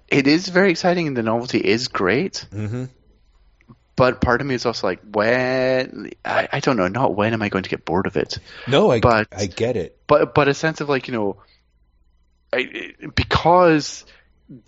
it is very exciting and the novelty is great. hmm But part of me is also like, when I, I don't know, not when am I going to get bored of it, No, I But- I get it. but but a sense of like you know, I, because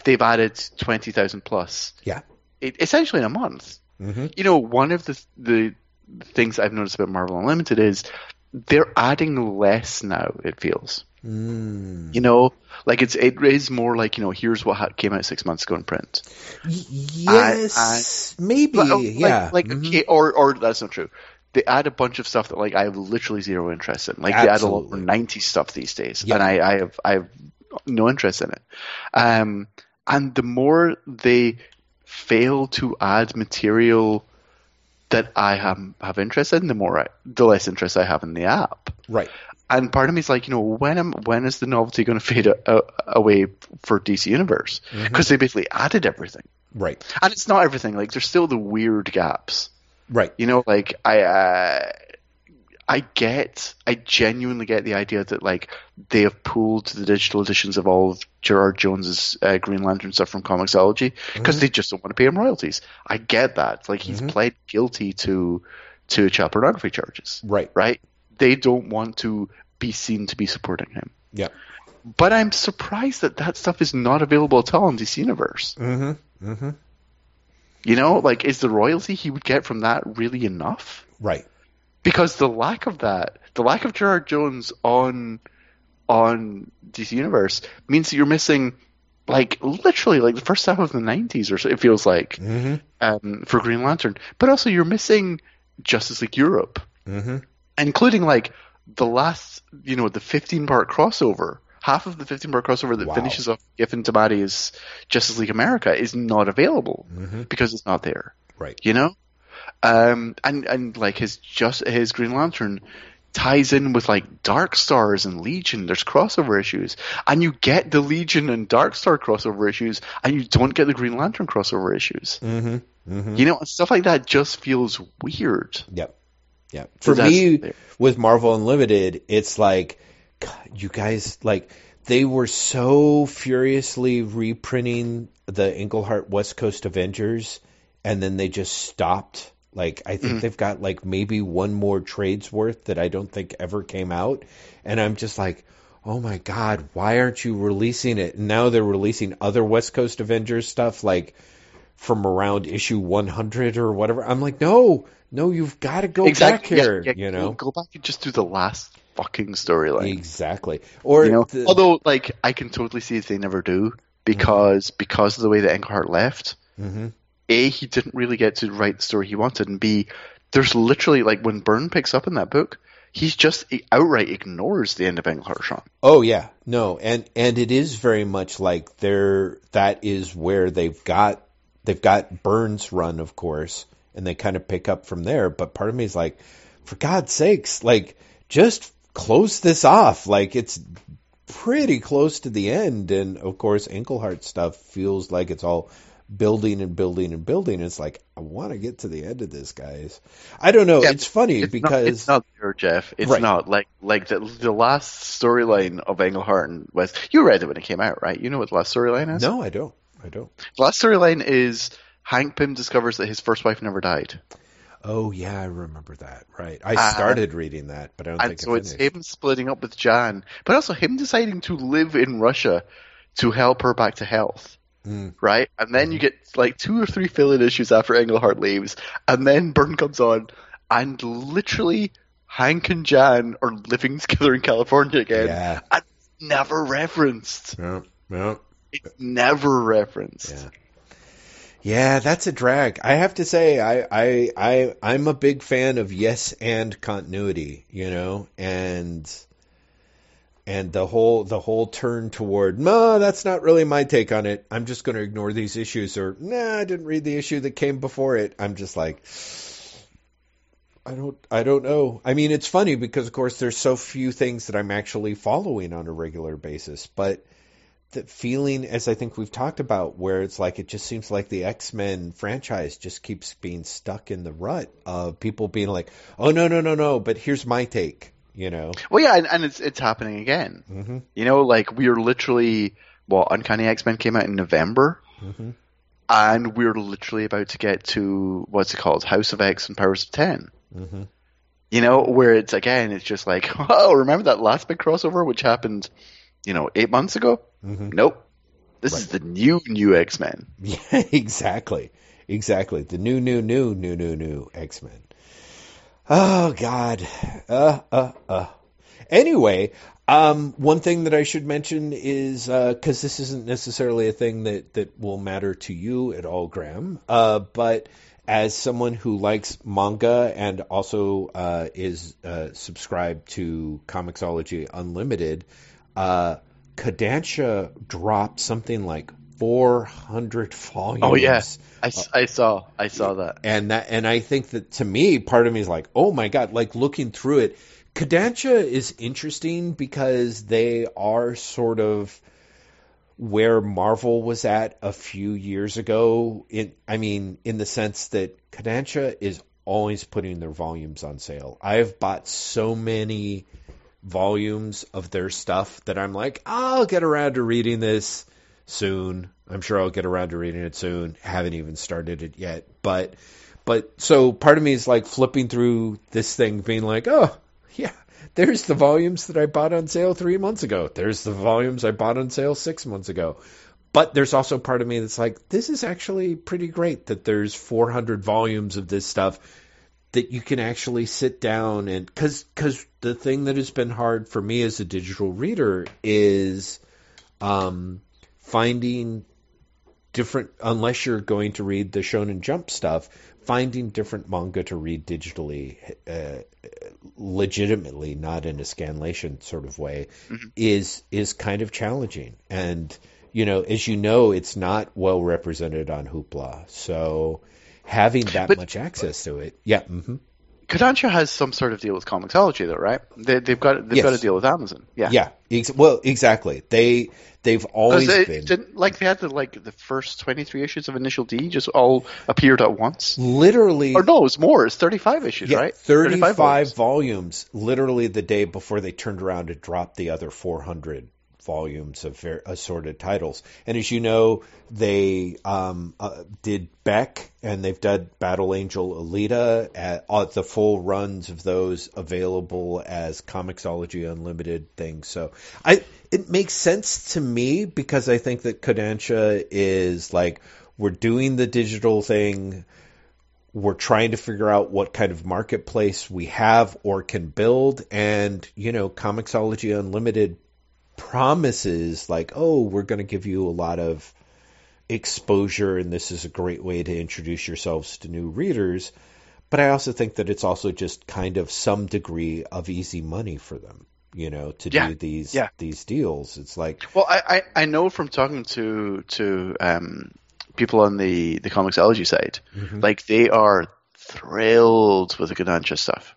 they've added twenty thousand plus, Yeah. it, essentially in a month. Mhm. You know, one of the the things I've noticed about Marvel Unlimited is they're adding less now. It feels. Mm. You know, like it's it is more like you know here's what came out six months ago in print. Yes, maybe. But, oh, yeah. Like, like Mhm. okay, or or that's not true. They add a bunch of stuff that like I have literally zero interest in. Like they add a lot Absolutely. '90s stuff these days, Yeah. and I, I have I have no interest in it. Um, and the more they fail to add material that I have have interest in, the more I, the less interest I have in the app. Right. And part of me is like, you know, when am when is the novelty going to fade a, a, away for DC Universe? Mm-hmm. Because they basically added everything, Right. and it's not everything. Like there's still the weird gaps. Right. You know, like I, uh, I get, I genuinely get the idea that like they have pulled the digital editions of all of Gerard Jones's uh, Green Lantern stuff from Comixology because they just don't want to pay him royalties. I get that. Like he's pled guilty to to child pornography charges, Right. right? They don't want to be seen to be supporting him. Yeah. But I'm surprised that that stuff is not available at all in DC Universe. Mm-hmm. Mm-hmm. You know, like is the royalty he would get from that really enough? Right. because the lack of that, the lack of Gerard Jones on on DC Universe means that you're missing like literally like the first half of the 90s or so it feels like Mm-hmm. um, for Green Lantern, but also you're missing Justice League Europe, Mm-hmm. Including like the last you know the 15 part crossover. Half of the 15 part crossover that Wow. finishes off Giffen DeMatteis's Justice League America is not available Mm-hmm. because it's not there Right. you know um and and like his just his green lantern ties in with like dark stars and legion there's crossover issues and you get the legion and dark star crossover issues and you don't get the green lantern crossover issues Mm-hmm. Mm-hmm. you know and stuff like that just feels weird Yep. Yep. For me, with Marvel Unlimited, it's like, God, you guys, like, they were so furiously reprinting the Englehart West Coast Avengers, and then they just stopped. Like, I think mm-hmm. they've got like maybe one more trades worth that I don't think ever came out, and I'm just like, oh my God, why aren't you releasing it? And now they're releasing other West Coast Avengers stuff, like from around issue 100 or whatever. I'm like, no, no, you've got to go back here, yeah, you know. go back and just do the last fucking storyline Exactly. Or you know the- although like i can totally see if they never do because because of the way that Englehart left Mhm. a he didn't really get to write the story he wanted and b there's literally like when Byrne picks up in that book he's just he outright ignores the end of Englehart Sean. Oh yeah, no, and and it is very much like they're that is where they've got they've got Byrne's run, of course, and they kind of pick up from there. But part of me is like, for God's sakes, like just close this off. Like it's pretty close to the end, and of course, Englehart stuff feels like it's all building and building and building. It's like I want to get to the end of this, guys. I don't know. Yeah, it's funny It's because not, it's not there, Jeff. It's Right. not like like the the last storyline of Englehart and West. You read it when it came out, right? You know what the last storyline is. no, I don't. I don't. The last storyline is Hank Pym discovers that his first wife never died, Oh yeah, I remember that. Right. I Uh, started reading that, but I don't and think so it's him splitting up with Jan, but also him deciding to live in Russia to help her back to health. Mm. Right, and then you get like two or three fill-in issues after Englehart leaves, and then Byrne comes on, and literally Hank and Jan are living together in California again, Yeah. and never referenced. Yeah. Yeah. It's never referenced. Yeah. Yeah, that's a drag. I have to say, I, I, I, I'm a big fan of yes and continuity, you know, and and the whole the whole turn toward no, that's not really my take on it. I'm just going to ignore these issues, or nah, I didn't read the issue that came before it. I'm just like, I don't, I don't know. I mean, it's funny because of course there's so few things that I'm actually following on a regular basis, but the feeling, as I think we've talked about, where it's like it just seems like the X Men franchise just keeps being stuck in the rut of people being like, "Oh no, no, no, no!" But here's my take, you know. Well, yeah, and, and it's it's happening again. Mm-hmm. You know, like we are literally well, Uncanny X Men came out in November, Mm-hmm. and we're literally about to get to what's it called, House of X and Powers of Ten. Mm-hmm. You know, where it's again, it's just like, oh, remember that last big crossover which happened, you know, eight months ago? Mm-hmm. Nope, this is the new new X Men. Yeah, exactly, exactly. The new, new, new, new, new, new X Men. Oh God. Uh, uh, uh. Anyway, um, one thing that I should mention is because uh, this isn't necessarily a thing that that will matter to you at all, Graham. Uh, but as someone who likes manga and also uh, is uh, subscribed to Comixology Unlimited, uh, Kodansha dropped something like 400 volumes. Oh yeah, I, I saw I saw that, and that and I think that to me, part of me is like, oh my god, like looking through it, Kodansha is interesting because they are sort of where Marvel was at a few years ago. In I mean, in the sense that Kodansha is always putting their volumes on sale. I've bought so many volumes of their stuff that I'm like, I'll get around to reading this soon. I'm sure I'll get around to reading it soon. Haven't even started it yet, but but so part of me is like flipping through this thing, being like, oh yeah, there's the volumes that I bought on sale three months ago. There's the volumes I bought on sale six months ago. But there's also part of me that's like, this is actually pretty great that there's 400 volumes of this stuff that you can actually sit down and because because the thing that has been hard for me as a digital reader is um, finding different unless you're going to read the Shonen Jump stuff, finding different manga to read digitally, uh, legitimately, not in a scanlation sort of way, mm-hmm. is is kind of challenging. And you know, as you know, it's not well represented on Hoopla, so having that but, much access to it, yeah. Mm-hmm. Kodansha has some sort of deal with Comixology, though, right? They, have got they've yes. got a deal with Amazon. Yeah, yeah. Ex- well, exactly. They they've always they, been didn't, like they had the like the first twenty three issues of Initial D just all appeared at once. Literally, or no, it's more. It's thirty five issues, yeah, right? Thirty five volumes. volumes. Literally the day before they turned around and dropped the other four hundred volumes of assorted titles. And as you know, they um, uh, did Beck and they've done Battle Angel Alita, at, uh, the full runs of those available as Comixology Unlimited things. So I it makes sense to me because I think that Kodansha is like we're doing the digital thing. We're trying to figure out what kind of marketplace we have or can build, and you know, Comixology Unlimited promises like, oh, we're going to give you a lot of exposure and this is a great way to introduce yourselves to new readers. But I also think that it's also just kind of some degree of easy money for them, you know, to yeah. do these yeah. these deals. It's like well, I, I, I know from talking to to um, people on the the Comixology side, mm-hmm. like they are thrilled with the Kodansha stuff.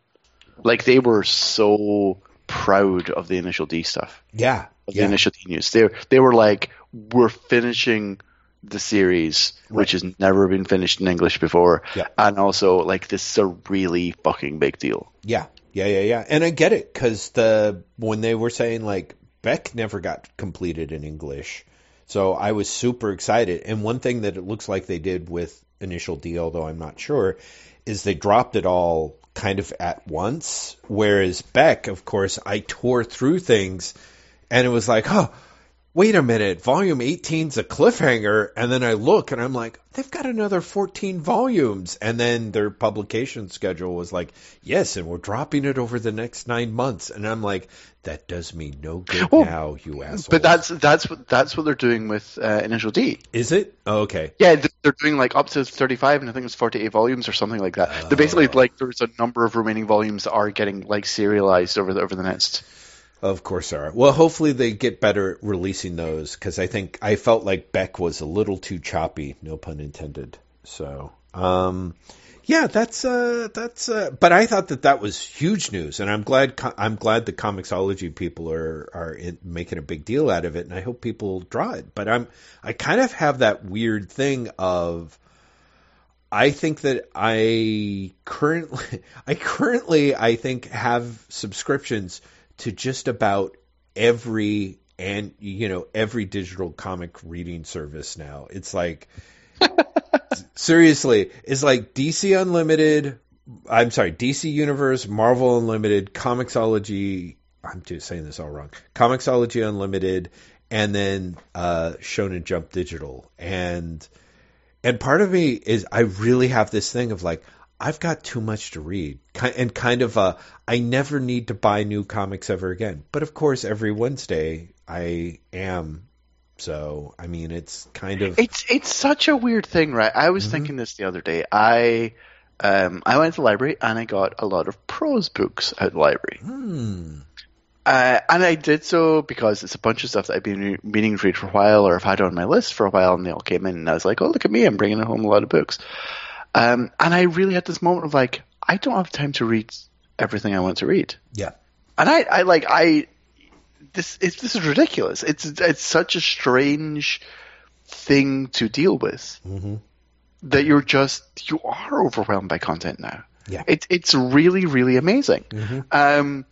Like they were so proud of the initial D stuff. Yeah, of yeah. the initial D news. They they were like, we're finishing the series, right. which has never been finished in English before, yeah. and also like this is a really fucking big deal. Yeah, yeah, yeah, yeah. And I get it because the when they were saying like Beck never got completed in English, so I was super excited. And one thing that it looks like they did with Initial D, although I'm not sure, is they dropped it all kind of at once. Whereas Beck, of course, I tore through things and it was like, oh, wait a minute, volume 18's a cliffhanger. And then I look and I'm like, they've got another 14 volumes. And then their publication schedule was like, yes, and we're dropping it over the next nine months. And I'm like, that does me no good well, now, you asshole. But that's that's what that's what they're doing with uh, Initial D. Is it? Oh, okay. Yeah, they're doing like up to 35, and I think it's 48 volumes or something like that. Oh. They're basically like there's a number of remaining volumes that are getting like serialized over the over the next of course are. Well, hopefully they get better at releasing those because I think I felt like Beck was a little too choppy, no pun intended. So, um, yeah, that's uh, that's. Uh, but I thought that that was huge news, and I'm glad I'm glad the Comixology people are are in, making a big deal out of it, and I hope people draw it. But I'm I kind of have that weird thing of. I think that I currently, I currently, I think have subscriptions to just about every and you know every digital comic reading service now. It's like seriously, it's like DC Unlimited. I'm sorry, DC Universe, Marvel Unlimited, Comixology. I'm just saying this all wrong. Comixology Unlimited, and then uh, Shonen Jump Digital, and And part of me is I really have this thing of like I've got too much to read, and kind of uh, I never need to buy new comics ever again. But of course, every Wednesday I am. So I mean, it's kind of it's it's such a weird thing, right? I was Mhm. thinking this the other day. I um I went to the library and I got a lot of prose books at the library. hmm. Uh, and I did so because it's a bunch of stuff that I've been re- meaning to read for a while, or I've had on my list for a while, and they all came in, and I was like, "Oh, look at me! I'm bringing home a lot of books." Um, and I really had this moment of like, I don't have time to read everything I want to read, Yeah. and I, I like, I this is this is ridiculous. It's it's such a strange thing to deal with hmm that you're just you are overwhelmed by content now. Yeah. It's it's really really amazing. hmm Um,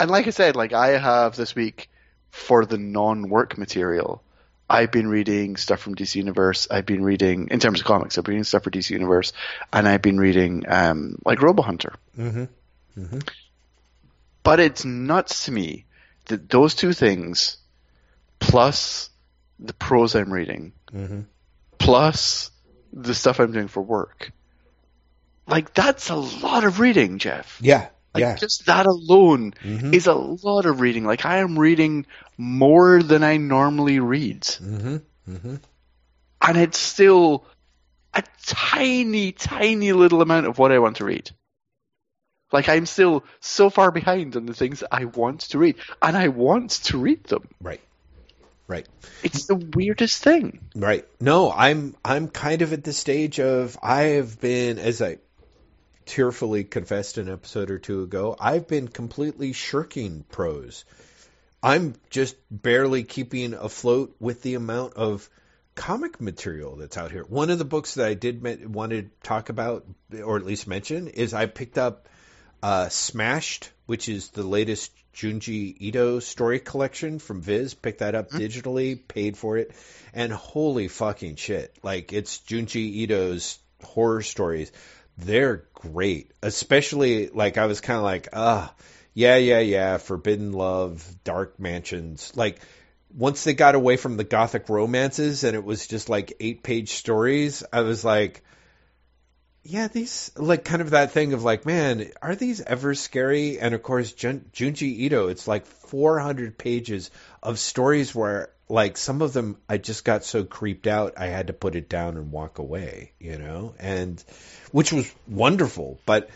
and like I said, like I have this week for the non-work material. I've been reading stuff from DC Universe. I've been reading, in terms of comics, I've been reading stuff for DC Universe, and I've been reading um, like Robo Hunter. hmm But it's nuts to me that those two things, plus the prose I'm reading, hmm plus the stuff I'm doing for work, like that's a lot of reading, Jeff. Yeah. Like yeah. just that alone hmm is a lot of reading. Like I am reading more than I normally read, hmm hmm and it's still a tiny, tiny little amount of what I want to read. Like I'm still so far behind on the things that I want to read, and I want to read them. Right. Right. It's the weirdest thing. Right. No, I'm I'm kind of at the stage of I have been as I tearfully confessed an episode or two ago, I've been completely shirking prose. I'm just barely keeping afloat with the amount of comic material that's out here. One of the books that I did me- want to talk about or at least mention is I picked up uh, Smashed, which is the latest Junji Ito story collection from Viz. Picked that up digitally, paid for it, and holy fucking shit! Like it's Junji Ito's horror stories. They're great, especially like I was kind of like, ah, yeah, yeah, yeah, Forbidden Love, Dark Mansions, like. Once they got away from the gothic romances and it was just like eight page stories, I was like, yeah, these like kind of that thing of like, man, are these ever scary? And of course, Jun- Junji Ito, it's like 400 pages of stories where like some of them I just got so creeped out I had to put it down and walk away, you know, and which was wonderful, but.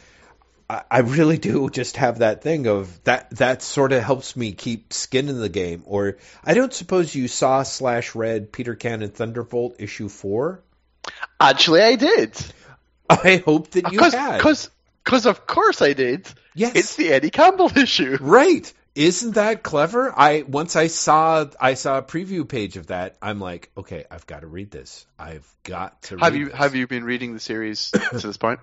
I I really do just have that thing of that. That sort of helps me keep skin in the game. Or I don't suppose you saw slash read Peter Cannon Thunderbolt issue four. Actually, I did. I hope that you Because, had. because, because of course I did. yes, It's the Eddie Campbell issue. Right. Isn't that clever? I once I saw I saw a preview page of that, I'm like, okay, I've got to read this. I've got to Have read you this. have you been reading the series to this point?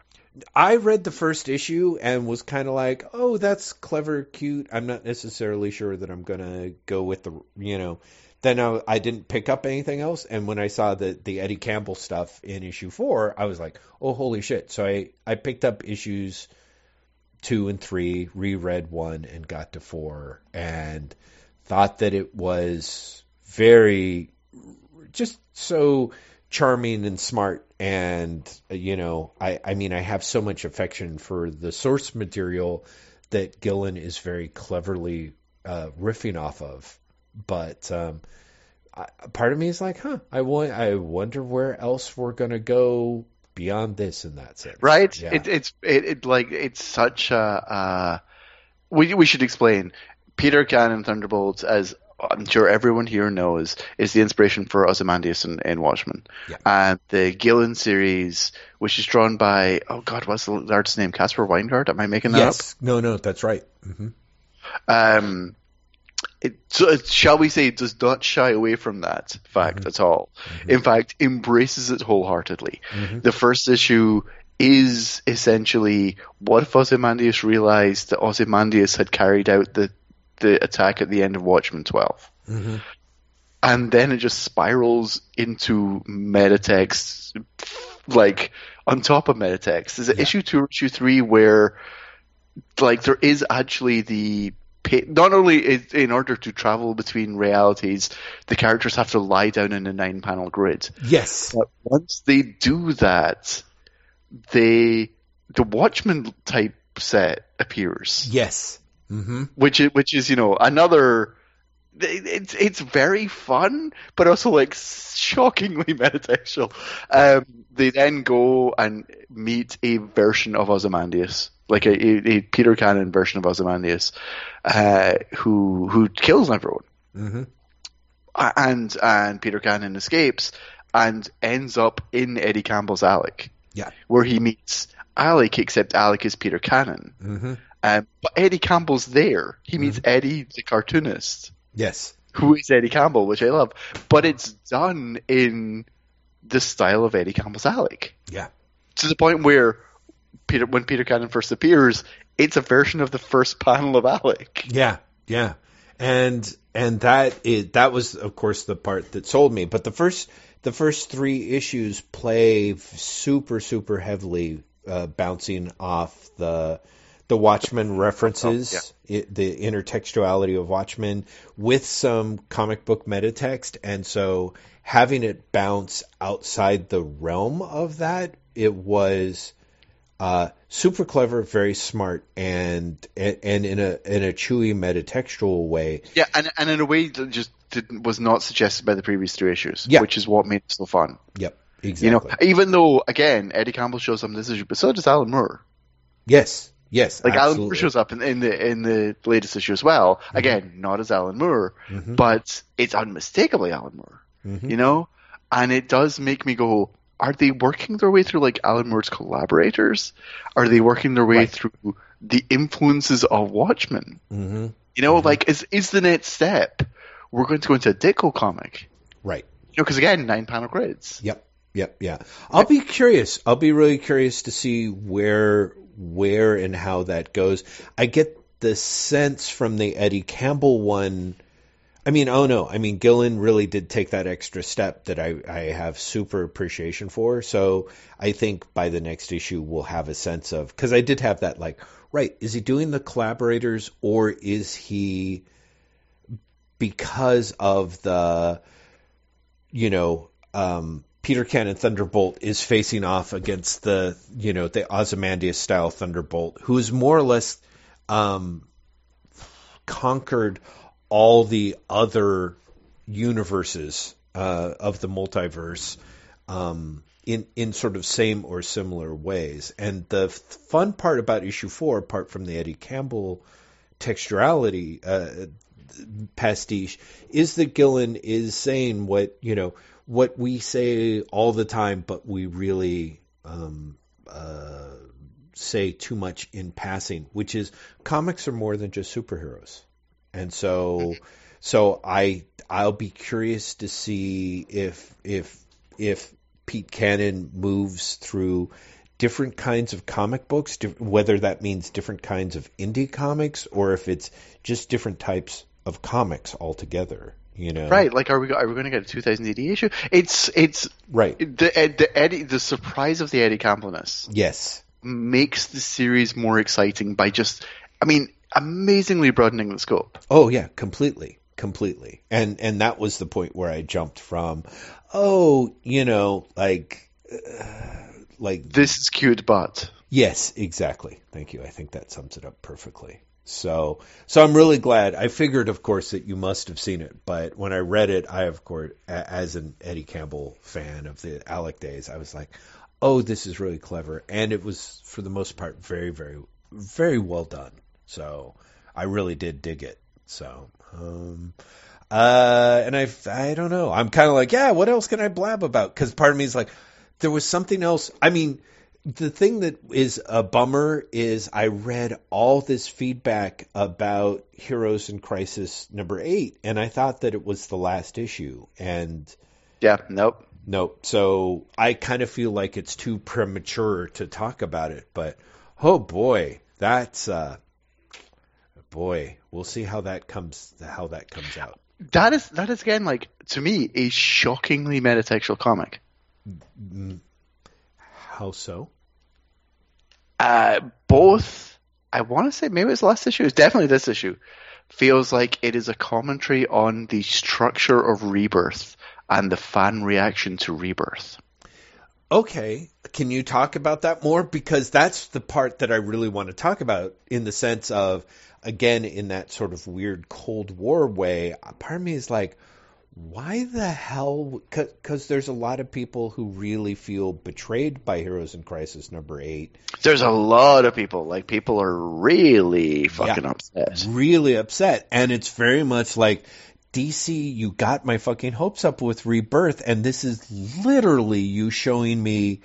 I read the first issue and was kind of like, "Oh, that's clever, cute." I'm not necessarily sure that I'm going to go with the, you know. Then I, I didn't pick up anything else, and when I saw the the Eddie Campbell stuff in issue 4, I was like, "Oh, holy shit." So I I picked up issues two and three, reread one, and got to four, and thought that it was very just so charming and smart. And you know, I I mean, I have so much affection for the source material that Gillen is very cleverly uh, riffing off of, but. um I, part of me is like, huh, I, wa- I wonder where else we're going to go beyond this in that sense. right? Yeah. It, it's it, it like it's such a. Uh, we we should explain. Peter Cannon Thunderbolts, as I'm sure everyone here knows, is the inspiration for Ozymandias in, in Watchmen, Yeah. and the Gillen series, which is drawn by oh god, what's the artist's name? Caspar Wijngaard? Am I making that yes. No, no, that's right. hmm? Um, it, it, shall we say, it does not shy away from that fact Mm-hmm. at all. In fact, embraces it wholeheartedly. Mhm. The first issue is essentially what if Ozymandias realized that Ozymandias had carried out the, the attack at the end of Watchmen 12. hmm And then it just spirals into metatext, like on top of metatext. There's an Yeah. issue two or issue three where, like, there is actually the not only is, in order to travel between realities, the characters have to lie down in a nine panel grid. Yes. But once they do that, they the Watchmen type set appears, Yes. Mm-hmm. which is which is you know another. It's it's very fun, but also like shockingly metatextual. Um, they then go and meet a version of Ozymandias, like a, a, a Peter Cannon version of Ozymandias, uh, who who kills everyone Mm-hmm. and and Peter Cannon escapes and ends up in Eddie Campbell's Alec, Yeah. where he meets Alec, except Alec is Peter Cannon. Mm-hmm. Um, but Eddie Campbell's there. He meets Eddie, the cartoonist, Yes. who is Eddie Campbell, which I love. But it's done in the style of Eddie Campbell's Alec, Yeah. to the point where Peter, when Peter Cannon first appears, it's a version of the first panel of Alec. Yeah, yeah, and and that is that was of course the part that sold me. But the first the first three issues play super super heavily, uh, bouncing off the the Watchmen references, it, the intertextuality of Watchmen with some comic book metatext, and so having it bounce outside the realm of that, it was uh, super clever, very smart, and and in a in a chewy metatextual way. Yeah, and and in a way that just didn't, was not suggested by the previous three issues, Yeah. which is what made it so fun. Yep, exactly. You know, even though again Eddie Campbell shows up in this issue, but so does Alan Moore. yes, yes. Like Alan. Moore shows up in, in the in the latest issue as well. Again, not as Alan Moore, Mhm. but it's unmistakably Alan Moore. Mhm. You know, and it does make me go. Are they working their way through like Alan Moore's collaborators? Are they working their way Right. through the influences of Watchmen? Mhm. You know, like is is the next step? We're going to go into a Ditko comic. Right. You know, because again, nine panel grids. Yep. Yep. Yeah. I'll be curious. I'll be really curious to see where where and how that goes. I get the sense from the Eddie Campbell one. I mean, oh no, I mean Gillen really did take that extra step that I, I have super appreciation for. So I think by the next issue we'll have a sense of because I did have that like, right, is he doing the collaborators or is he because of the you know, um, Peter Cannon Thunderbolt is facing off against the, you know, the Ozymandias style Thunderbolt, who's more or less um, conquered all the other universes uh, of the multiverse um, in in sort of same or similar ways. And the fun part about issue four, apart from the Eddie Campbell texturality uh, pastiche, is that Gillen is saying what you know what we say all the time, but we really um, uh, say too much in passing, which is comics are more than just superheroes, and so so I I'll be curious to see if if if Pete Cannon moves through different kinds of comic books, whether that means different kinds of indie comics or if it's just different types of comics altogether. You know, Right, like are we are we going to get a 2000 AD issue? It's it's Right. the the Eddie the surprise of the Eddie Campbellness Yes. makes the series more exciting by just I mean amazingly broadening the scope. Oh yeah, completely, completely. And and that was the point where I jumped from, oh, you know, like, uh, like This is cute, but Yes, exactly. Thank you. I think that sums it up perfectly. So, so I'm really glad. I figured, of course, that you must have seen it, but when I read it, I, of course, as an Eddie Campbell fan of the Alec days, I was like, "Oh, this is really clever," and it was, for the most part, very, very, very well done. So, I really did dig it. So, um, uh, and I, I don't know. I'm kind of like, yeah, what else can I blab about? Because part of me is like, there was something else. I mean, the thing that is a bummer is I read all this feedback about Heroes in Crisis number eight, and I thought that it was the last issue, and yeah, nope. Nope. so I kind of feel like it's too premature to talk about it. But oh boy, that's uh, boy, we'll see how that comes how that comes out. That is that is again like to me a shockingly metatextual comic. Mm, How so? Uh, both I want to say maybe it's the last issue. It's definitely this issue. feels like it is a commentary on the structure of Rebirth and the fan reaction to Rebirth. Okay, can you talk about that more? Because that's the part that I really want to talk about in the sense of, again, in that sort of weird Cold War way. Part of me is like, why the hell? Because there's a lot of people who really feel betrayed by Heroes in Crisis number eight. There's a lot of people. Like people are really fucking Yeah. upset. Really upset, and it's very much like DC. You got my fucking hopes up with Rebirth, and this is literally you showing me,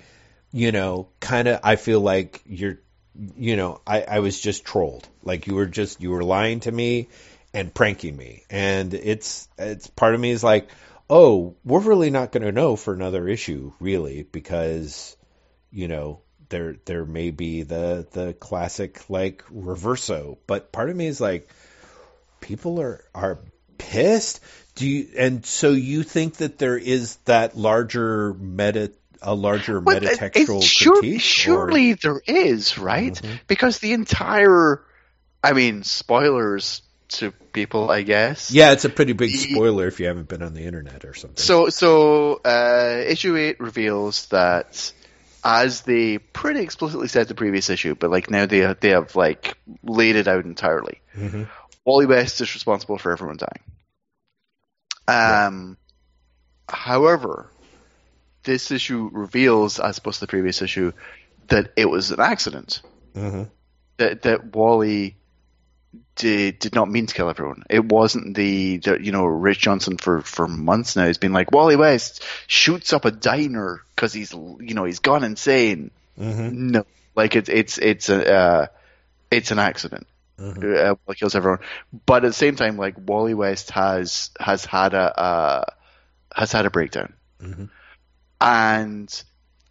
you know, kind of. I feel like you're, you know, I, I was just trolled. Like you were just you were lying to me and pranking me, and it's it's part of me is like, oh, we're really not going to know for another issue, really, because you know there there may be the the classic like reverso, but part of me is like, people are are pissed. Do you and so you think that there is that larger meta a larger Well, it- metatextual it's sure- critique? or- surely there is, right? Mhm. Because the entire, I mean, spoilers to people, I guess. Yeah, it's a pretty big spoiler if you haven't been on the internet or something. So, so uh, issue eight reveals that, as they pretty explicitly said the previous issue, but like now they they have like laid it out entirely. Mhm. Wally West is responsible for everyone dying. Um, however, this issue reveals, as opposed to the previous issue, that it was an accident. Mhm. That that Wally did did not mean to kill everyone. It wasn't the, the you know Rich Johnston for for months now has been like Wally West shoots up a diner because he's you know he's gone insane. Mhm. No, like it's it's it's a uh, it's an accident. Mhm. Uh, Wally kills everyone, but at the same time, like Wally West has has had a uh, has had a breakdown, Mhm. And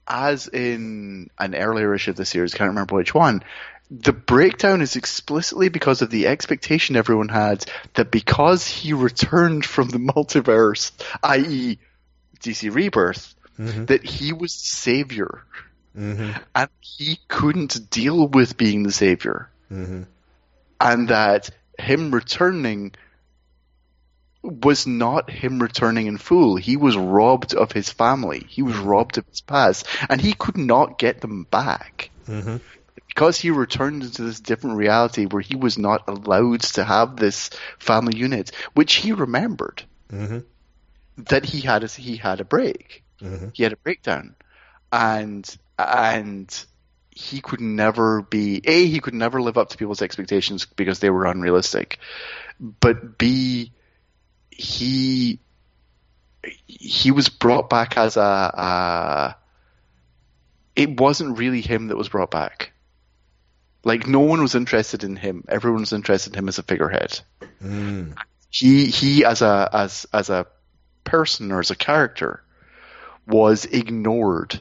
as in an earlier issue of the series, I can't remember which one. The breakdown is explicitly because of the expectation everyone had that because he returned from the multiverse, i.e., DC Rebirth, Mhm. that he was the savior, Mhm. and he couldn't deal with being the savior Mhm. and that him returning was not him returning in full. He was robbed of his family. He was robbed of his past, and he could not get them back Mhm. because he returned into this different reality where he was not allowed to have this family unit, which he remembered Mhm. that he had a, he had a break. Mhm. He had a breakdown, and and he could never be a he could never live up to people's expectations because they were unrealistic, but b he he was brought back as a, a it wasn't really him that was brought back. Like no one was interested in him. Everyone was interested in him as a figurehead Mm. he he as a as as a person or as a character was ignored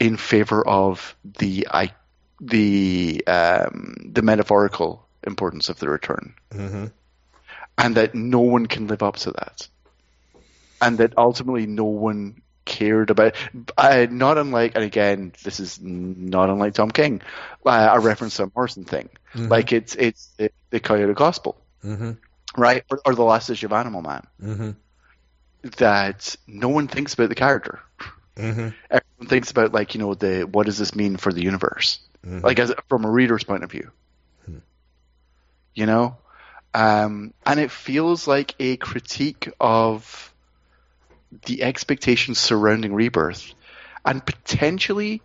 in favor of the I the um, the metaphorical importance of the return, Mhm. And that no one can live up to that, and that ultimately no one cared about. Uh, not unlike, and again, this is not unlike Tom King, uh, a reference to a Morrison thing. Mhm. Like it's it's the, the Coyote Gospel Mhm. right? Or, or the last issue of Animal Man, Mhm. that no one thinks about the character. Mhm. Everyone thinks about like you know the what does this mean for the universe, Mhm. like as from a reader's point of view. Hmm. You know, um, and it feels like a critique of the expectations surrounding Rebirth, and potentially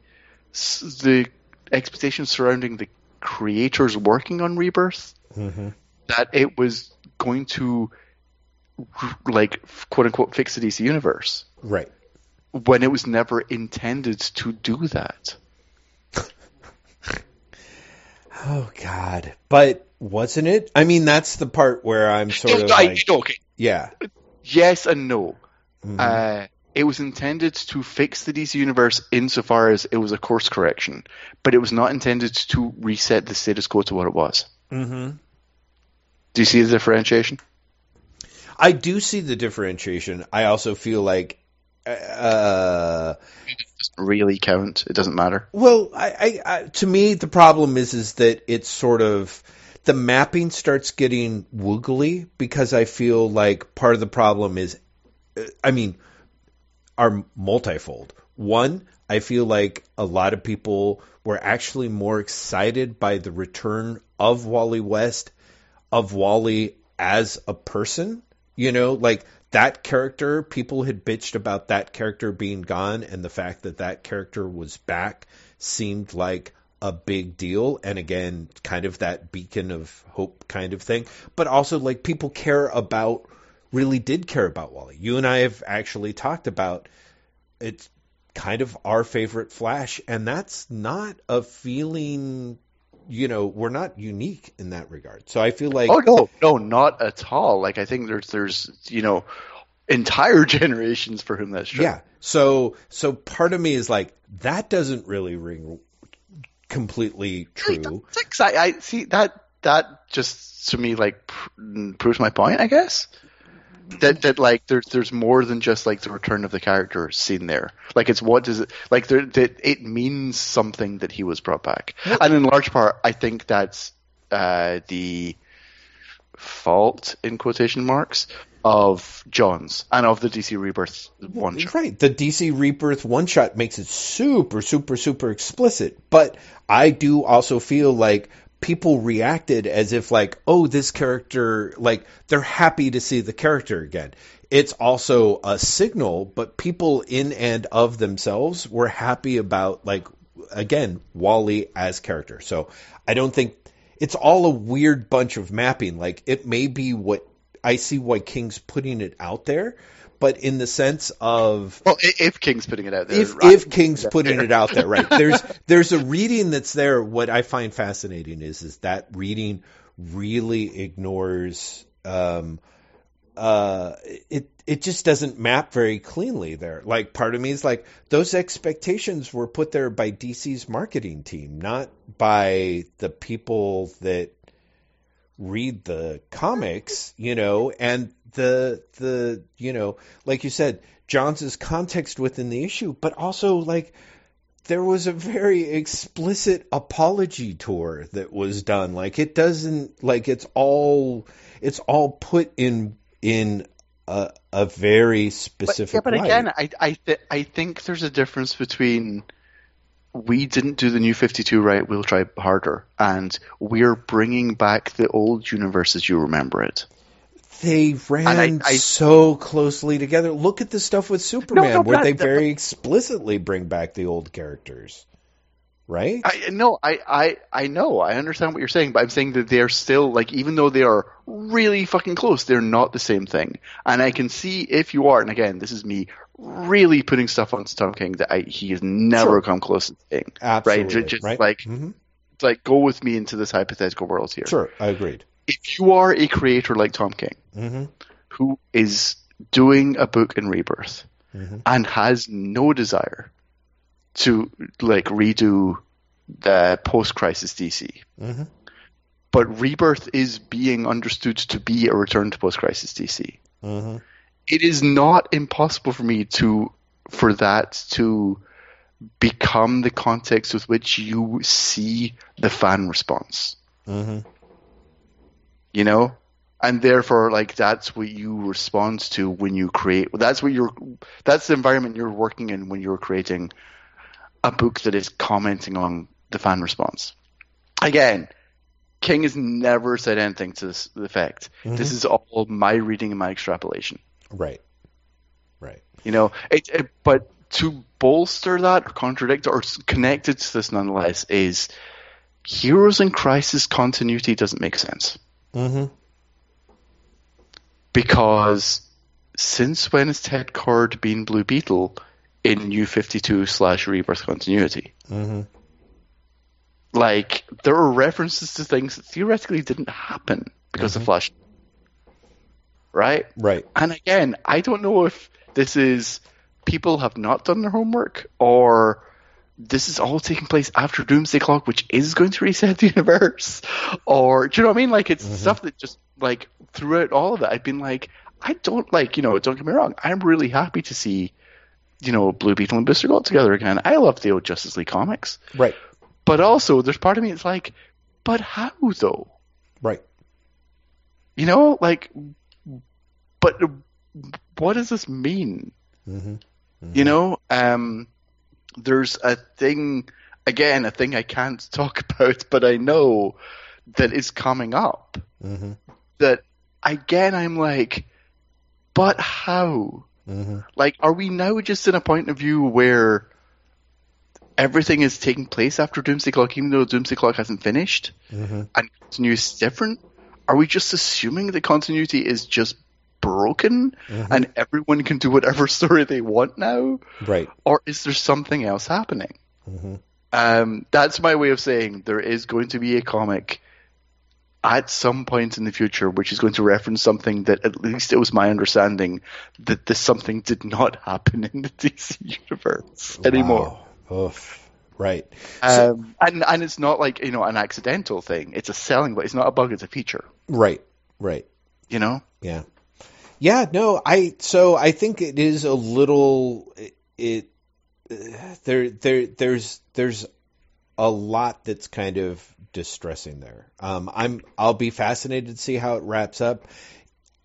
the expectations surrounding the creators working on Rebirth Mhm. that it was going to like quote unquote fix the DC universe Right. when it was never intended to do that. Oh God. But wasn't it? I mean, that's the part where I'm sort of I- like, okay, yeah. yes and no. Mhm. Uh, it was intended to fix the DC universe insofar as it was a course correction, but it was not intended to reset the status quo to what it was. Mhm. Do you see the differentiation? I do see the differentiation. I also feel like, uh, Doesn't really count. It doesn't matter. well, I, I, I, to me, the problem is, is that it's sort of the mapping starts getting woogly because I feel like part of the problem is, I mean, are multifold. One, I feel like a lot of people were actually more excited by the return of Wally West, of Wally as a person. You know, like that character, people had bitched about that character being gone, and the fact that that character was back seemed like a big deal. And again, kind of that beacon of hope kind of thing. But also, like, people care about, really did care about Wally. You and I have actually talked about it's kind of our favorite Flash, and that's not a feeling. You know, we're not unique in that regard. So I feel like oh no, no, not at all. Like I think there's there's you know entire generations for whom that's true. Yeah. So so part of me is like that doesn't really ring completely true. I, I see that that just to me like pr- proves my point. I guess that that like there's there's more than just like the return of the character seen there. Like it's what does it like there that it means something that he was brought back, and in large part, I think that's uh, the fault in quotation marks of Johns and of the DC Rebirth one shot. Right. The DC Rebirth one shot makes it super, super, super explicit. But I do also feel like people reacted as if like, oh, this character, like they're happy to see the character again. It's also a signal, but people in and of themselves were happy about like again Wally as character. So I don't think it's all a weird bunch of mapping. Like it may be what I see why King's putting it out there, but in the sense of well, if King's putting it out there, if right. if King's putting it out there, right? There's there's a reading that's there. What I find fascinating is is that reading really ignores. Um, uh, it it just doesn't map very cleanly there. Like part of me is like those expectations were put there by DC's marketing team, not by the people that read the comics, you know, and the the you know, like you said, Johns' context within the issue, but also like there was a very explicit apology tour that was done. Like it doesn't like it's all it's all put in in a, a very specific. But, yeah, but again, I I th- I think there's a difference between we didn't do the new 52 right, we'll try harder. And we're bringing back the old universe as you remember it. They ran I, I, so closely together. Look at the stuff with Superman, no, no, where they very explicitly bring back the old characters. Right? I no, I, I I know, I understand what you're saying, but I'm saying that they're still like even though they are really fucking close, they're not the same thing. And I can see if you are, and again, this is me really putting stuff on Tom King that I, he has never sure. come close to saying. Absolutely. Right? Just right? like, mm-hmm. like go with me into this hypothetical world here. Sure, I agreed. If you are a creator like Tom King, mm-hmm. who is doing a book in Rebirth mm-hmm. and has no desire to like redo the post-crisis DC, mm-hmm. but Rebirth is being understood to be a return to post-crisis DC mm-hmm it is not impossible for me to for that to become the context with which you see the fan response. Mm-hmm. You know, and therefore, like that's what you respond to when you create. That's what you're. That's the environment you're working in when you're creating a book that is commenting on the fan response. Again, King has never said anything to this effect. Mm-hmm. This is all my reading and my extrapolation. Right. Right. You know, it, it, but to bolster that or contradict or connected to this nonetheless is Heroes in Crisis continuity doesn't make sense. Mm-hmm. Because since when has Ted Kord been Blue Beetle in New 52 slash Rebirth continuity? Mm-hmm. Like, there are references to things that theoretically didn't happen because mm-hmm. of Flash right? Right. And again, I don't know if this is people have not done their homework or this is all taking place after Doomsday Clock, which is going to reset the universe. Or do you know what I mean? Like it's mm-hmm. stuff that just like throughout all of it, I've been like, I don't like, you know, don't get me wrong, I'm really happy to see, you know, Blue Beetle and Booster Gold together again. I love the old Justice League comics. Right. But also there's part of me it's like, but how though? Right. You know, like, but what does this mean? Mm-hmm. You know, um, there's a thing, again, a thing I can't talk about, but I know that is coming up. Mm-hmm. That, again, I'm like, but how? Mm-hmm. Like, are we now just in a point of view where everything is taking place after Doomsday Clock, even though Doomsday Clock hasn't finished, Mm-hmm. and continuity is different? Are we just assuming the continuity is just broken Mhm. and everyone can do whatever story they want now? Right. Or is there something else happening? Mm-hmm. Um, that's my way of saying there is going to be a comic at some point in the future which is going to reference something that at least it was my understanding that this something did not happen in the DC universe anymore. Wow. Right. So- Um, and and it's not like you know an accidental thing. It's a selling, but it's not a bug. It's a feature. Right. Right. You know. Yeah. Yeah, no, I so I think it is a little it, it uh, there there there's there's a lot that's kind of distressing there. Um I'm I'll be fascinated to see how it wraps up.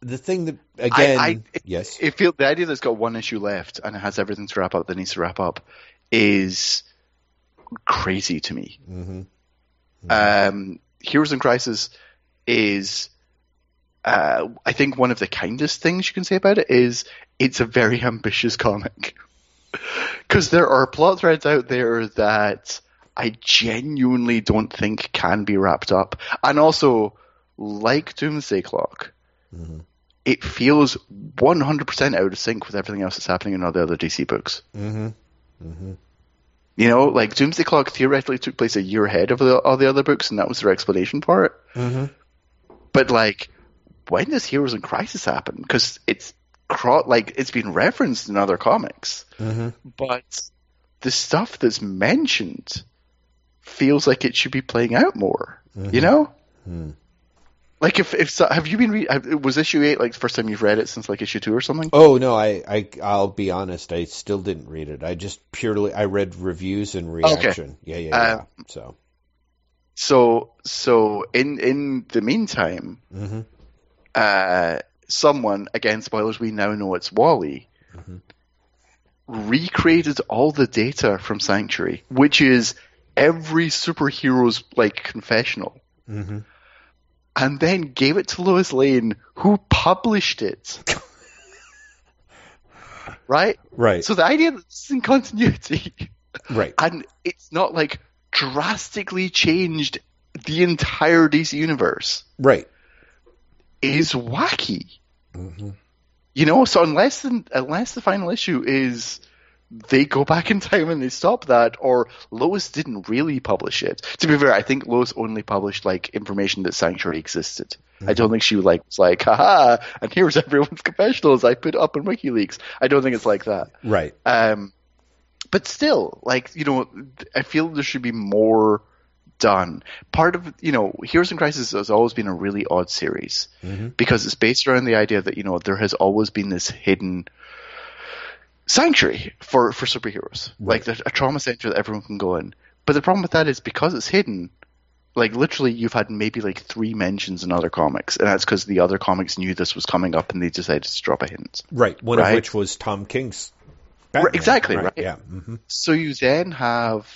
The thing that again I, I, yes. It feel the idea that it's got one issue left and it has everything to wrap up that needs to wrap up is crazy to me. Mhm. um, Heroes in Crisis is, uh, I think, one of the kindest things you can say about it is it's a very ambitious comic. Because there are plot threads out there that I genuinely don't think can be wrapped up. And also, like Doomsday Clock, Mhm. it feels 100% out of sync with everything else that's happening in all the other DC books. Mhm. Mhm. You know, like Doomsday Clock theoretically took place a year ahead of the, all the other books, and that was their explanation for it. Mhm. But like, when does Heroes in Crisis happen? Because it's cro- like it's been referenced in other comics, Mhm. but the stuff that's mentioned feels like it should be playing out more. You know, Mhm. like if if have you been re- was issue eight like the first time you've read it since like issue two or something? Oh no, I, I I'll be honest, I still didn't read it. I just purely I read reviews and reaction. Yeah, yeah, yeah. Uh, so So so in in the meantime, mhm. uh, someone again spoilers we now know it's Wally Mhm. recreated all the data from Sanctuary, which is every superhero's like confessional, Mhm. and then gave it to Lois Lane, who published it. right? Right. So the idea that it's in continuity right. and it's not like drastically changed the entire DC universe Right. is wacky. Mhm. You know, so unless the, unless the final issue is they go back in time and they stop that, or Lois didn't really publish it. To be fair, I think Lois only published like information that Sanctuary existed. I don't think she like was like, haha, and here's everyone's confessionals I put up in WikiLeaks. I don't think it's like that. Right. Um, but still, like you know, I feel there should be more done. Part of you know, Heroes in Crisis has always been a really odd series Mhm. because it's based around the idea that you know there has always been this hidden sanctuary for for superheroes, like there's a trauma center that everyone can go in. But the problem with that is because it's hidden. Like literally, you've had maybe like three mentions in other comics, and that's because the other comics knew this was coming up, and they decided to drop a hint. Right. One of which was Tom King's. Batman. exactly, right. Yeah. hmm So you then have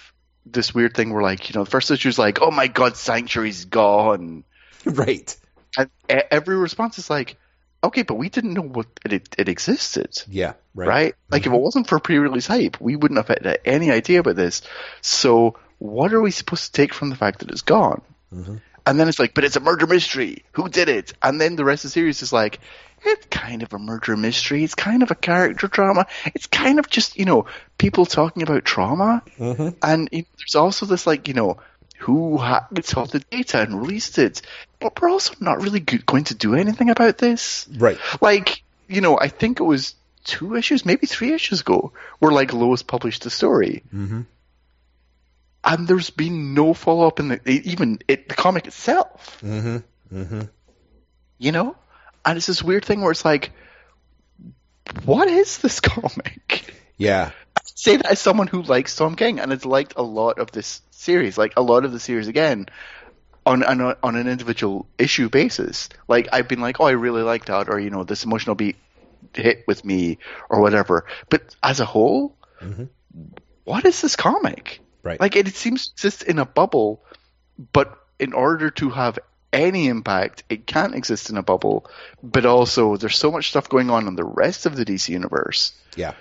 this weird thing where, like, you know, the first issue is like, "Oh my God, Sanctuary's gone," Right. and every response is like, "Okay, but we didn't know what it it existed." Yeah. Right. right? Like if it wasn't for pre-release hype, we wouldn't have had any idea about this. So what are we supposed to take from the fact that it's gone? Mhm. And then it's like, but it's a murder mystery. Who did it? And then the rest of the series is like, it's kind of a murder mystery. It's kind of a character drama. It's kind of just you know people talking about trauma. Mhm. And you know, there's also this like you know who hacked all the data and released it, but we're also not really go- going to do anything about this. Right. like you know i think it was two issues maybe three issues ago where like lois published the story. Hmm and there's been no follow-up in the even it, the comic itself. Hmm hmm you know? And it's this weird thing where it's like what is this comic? Yeah. I say that as someone who likes tom king and has liked a lot of this series like a lot of the series again on on, on an individual issue basis. Like I've been like, oh, I really like that, or you know, this emotional beat hit with me, or whatever. But as a whole, mm-hmm. what is this comic? Right. Like it, seems to exist in a bubble, but in order to have any impact, it can't exist in a bubble. But also, there's so much stuff going on in the rest of the DC universe. Yeah.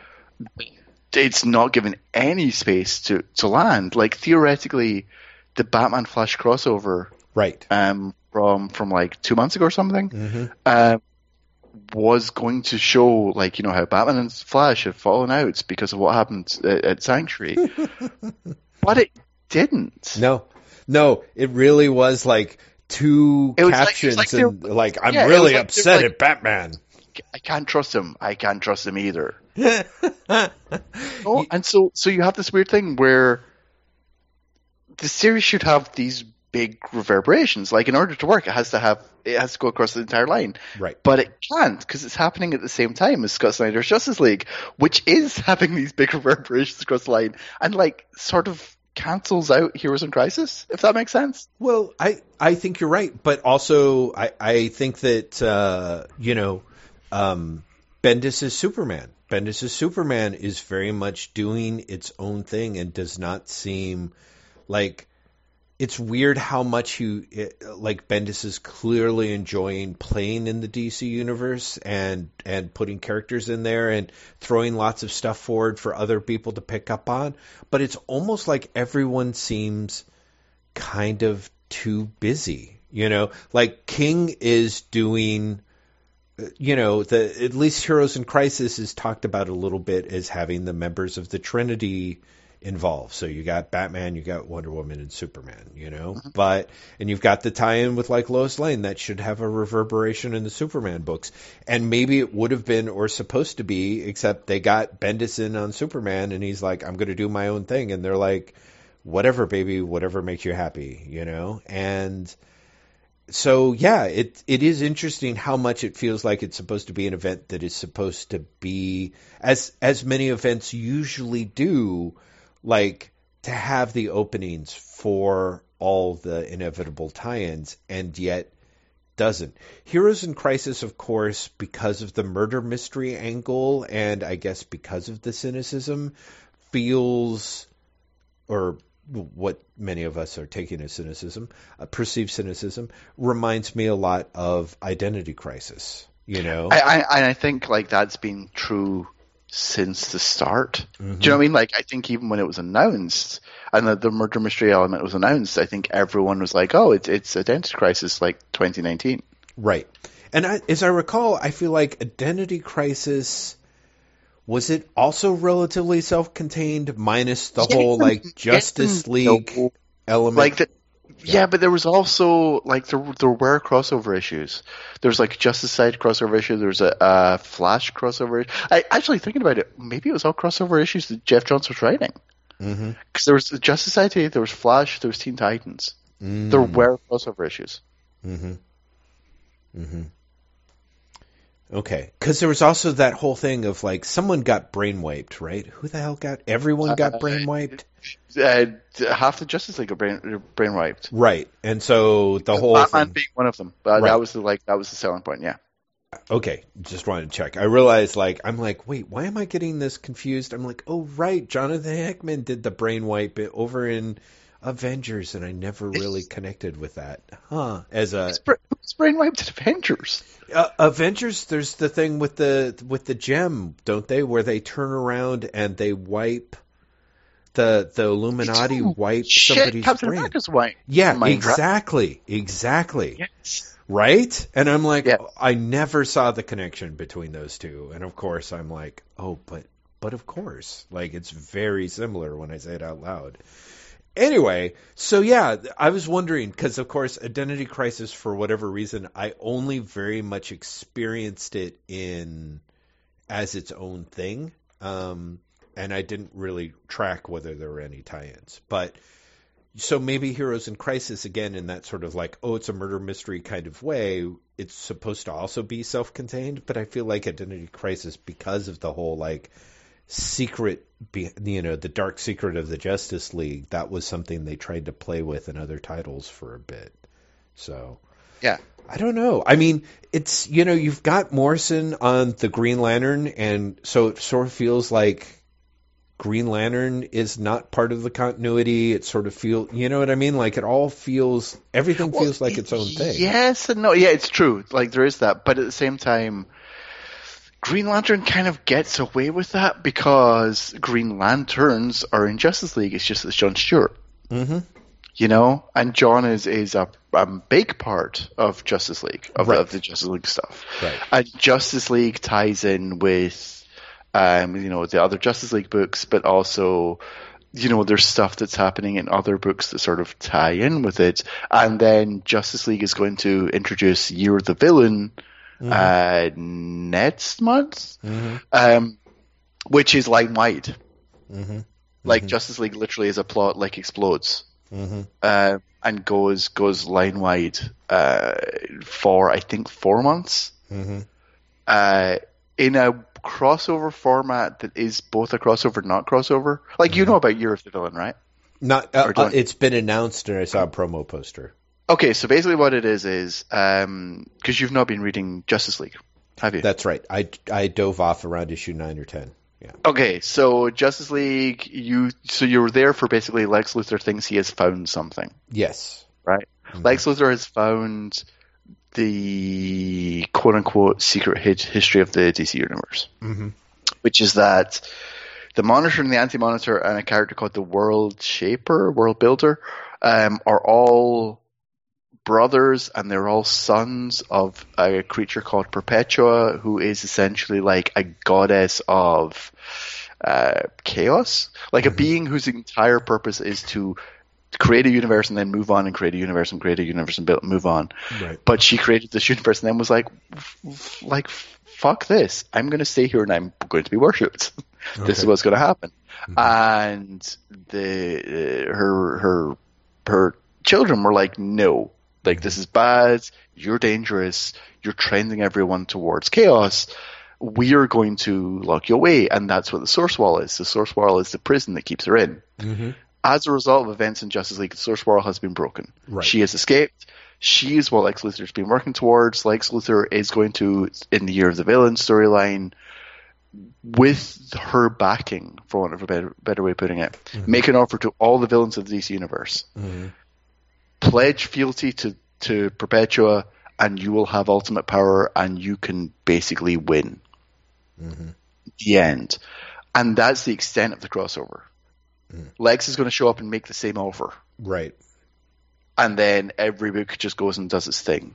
It's not given any space to to land. Like theoretically, the Batman Flash crossover Right. um, from from like two months ago or something hmm uh, was going to show like you know how Batman and Flash had fallen out because of what happened at, at Sanctuary, but it didn't. No, no, it really was like two It was like- captions like and like I'm yeah, really like upset at Batman. I can't trust him. I can't trust him either. Oh, and so so you have this weird thing where the series should have these big reverberations. Like in order to work, it has to have it has to go across the entire line. right. But it can't because it's happening at the same time as Scott Snyder's Justice League, which is having these big reverberations across the line and like sort of cancels out Heroes in Crisis, if that makes sense. Well, I, I think you're right, but also I, I think that uh, you know, um, Bendis is Superman. Bendis is Superman is very much doing its own thing and does not seem like it's weird how much you like Bendis is clearly enjoying playing in the DC universe and and putting characters in there and throwing lots of stuff forward for other people to pick up on, but it's almost like everyone seems kind of too busy. You know, like King is doing, you know, the at least Heroes in Crisis is talked about a little bit as having the members of the Trinity involved. So you got Batman, you got Wonder Woman, and Superman. You know, mm-hmm. but and you've got the tie-in with like Lois Lane that should have a reverberation in the Superman books, and maybe it would have been or supposed to be, except they got Bendis in on Superman, and he's like, I'm going to do my own thing, and they're like whatever baby whatever makes you happy you know and so yeah it it is interesting how much it feels like it's supposed to be an event that is supposed to be as as many events usually do like to have the openings for all the inevitable tie-ins and yet doesn't. Heroes in Crisis, of course, because of the murder mystery angle and I guess because of the cynicism, feels or what many of us are taking as cynicism, uh, perceived cynicism, reminds me a lot of Identity Crisis. You know, I, I and I think like that's been true since the start. Mm-hmm. Do you know what I mean? Like I think even when it was announced and the, the murder mystery element was announced, I think everyone was like, "Oh, it's it's Identity Crisis like 2019." Right. And I, as I recall, I feel like Identity Crisis was it also relatively self-contained, minus the Yeah, whole like yeah, Justice no. League element. Like the, yeah. but there was also like there there were crossover issues. There was like Justice Society crossover issue. There was a, a Flash crossover. I actually thinking about it, maybe it was all crossover issues that Geoff Johns was writing. Mm-hmm. Because there was the Justice Society, there was Flash, there was Teen Titans. There mm. were crossover issues. Mm-hmm. mm-hmm. Okay, because there was also that whole thing of like someone got brainwiped, right? Who the hell got? Everyone got Uh, brainwiped, Uh, half the Justice League are brain, brain wiped. right? And so the whole Batman thing. being one of them. But Right. that was the like that was the selling point. Yeah. Okay, just wanted to check. I realized, like, I'm like, wait, why am I getting this confused? I'm like, oh, right, Jonathan Hickman did the brainwipe it over in Avengers, and I never really connected with that, huh? As a It's, bra- it's brain wiped at Avengers. uh, Avengers, there's the thing with the with the gem, don't they, where they turn around and they wipe the the Illuminati wipe Shit, somebody's Captain brain. America's white. Yeah, Mind exactly, exactly. Yes. Right? And I'm like. I never saw the connection between those two. And of course, I'm like, oh, but, but of course, like it's very similar when I say it out loud. Anyway, so yeah, I was wondering because, of course, Identity Crisis, for whatever reason, I only very much experienced it in as its own thing, um, and I didn't really track whether there were any tie-ins. But so maybe Heroes in Crisis again in that sort of like oh it's a murder mystery kind of way it's supposed to also be self-contained but I feel like Identity Crisis because of the whole like secret you know the dark secret of the Justice League that was something they tried to play with in other titles for a bit So Yeah. I don't know. I mean, it's you know you've got Morrison on the Green Lantern, and so it sort of feels like Green Lantern is not part of the continuity. It sort of feel you know what I mean? Like it all feels everything Well, feels like its own thing. Yes and no. Yeah, it's true. Like there is that, but at the same time, Green Lantern kind of gets away with that because Green Lanterns are in Justice League. It's just it's John Stewart, Mm-hmm. you know, and John is is a, a big part of Justice League of, Right. of the Justice League stuff. Right. And Justice League ties in with, um, you know, the other Justice League books, but also, you know, there's stuff that's happening in other books that sort of tie in with it. And then Justice League is going to introduce Year of the Villain uh, next month, Mm-hmm. um, which is line wide. Mm-hmm. Like Justice League literally is a plot like explodes Mm-hmm. uh, and goes goes line wide uh, for I think four months Mm-hmm. uh, in a crossover format that is both a crossover and not crossover. Like you know about Year of the Villain, right? Not. Uh, uh, it's been announced, and I saw a promo poster. Okay, so basically what it is is because you've not been reading Justice League, have you? That's right. I I dove off around issue nine or ten. Yeah. Okay, so Justice League, you so you're there for basically Lex Luthor thinks he has found something, Yes. right? Lex Luthor has found the quote unquote secret history of the DC universe, Mm-hmm. which is that the Monitor and the Anti Monitor and a character called the World Shaper, World Builder, um, are all brothers and they're all sons of a creature called Perpetua, who is essentially like a goddess of uh, chaos, like a being whose entire purpose is to create a universe and then move on and create a universe and create a universe and build, move on. Right. But she created this universe and then was like, like, fuck this. I'm going to stay here and I'm going to be worshipped. this is what's going to happen. And the uh, her her her children were like, no, like this is bad. You're dangerous. You're trending everyone towards chaos. We are going to lock you away, and that's what the source wall is. The source wall is the prison that keeps her in. Mm-hmm. As a result of events in Justice League, the source wall has been broken. Right. She has escaped. She is what Lex Luthor's been working towards. Lex Luthor is going to, in the Year of the Villain storyline, with her backing, for want of a better, better way of putting it, make an offer to all the villains of the DC universe. Mm-hmm. Pledge fealty to, to Perpetua, and you will have ultimate power, and you can basically win. Mm-hmm. The end. And that's the extent of the crossover. Lex is going to show up and make the same offer Right. and then every book just goes and does its thing.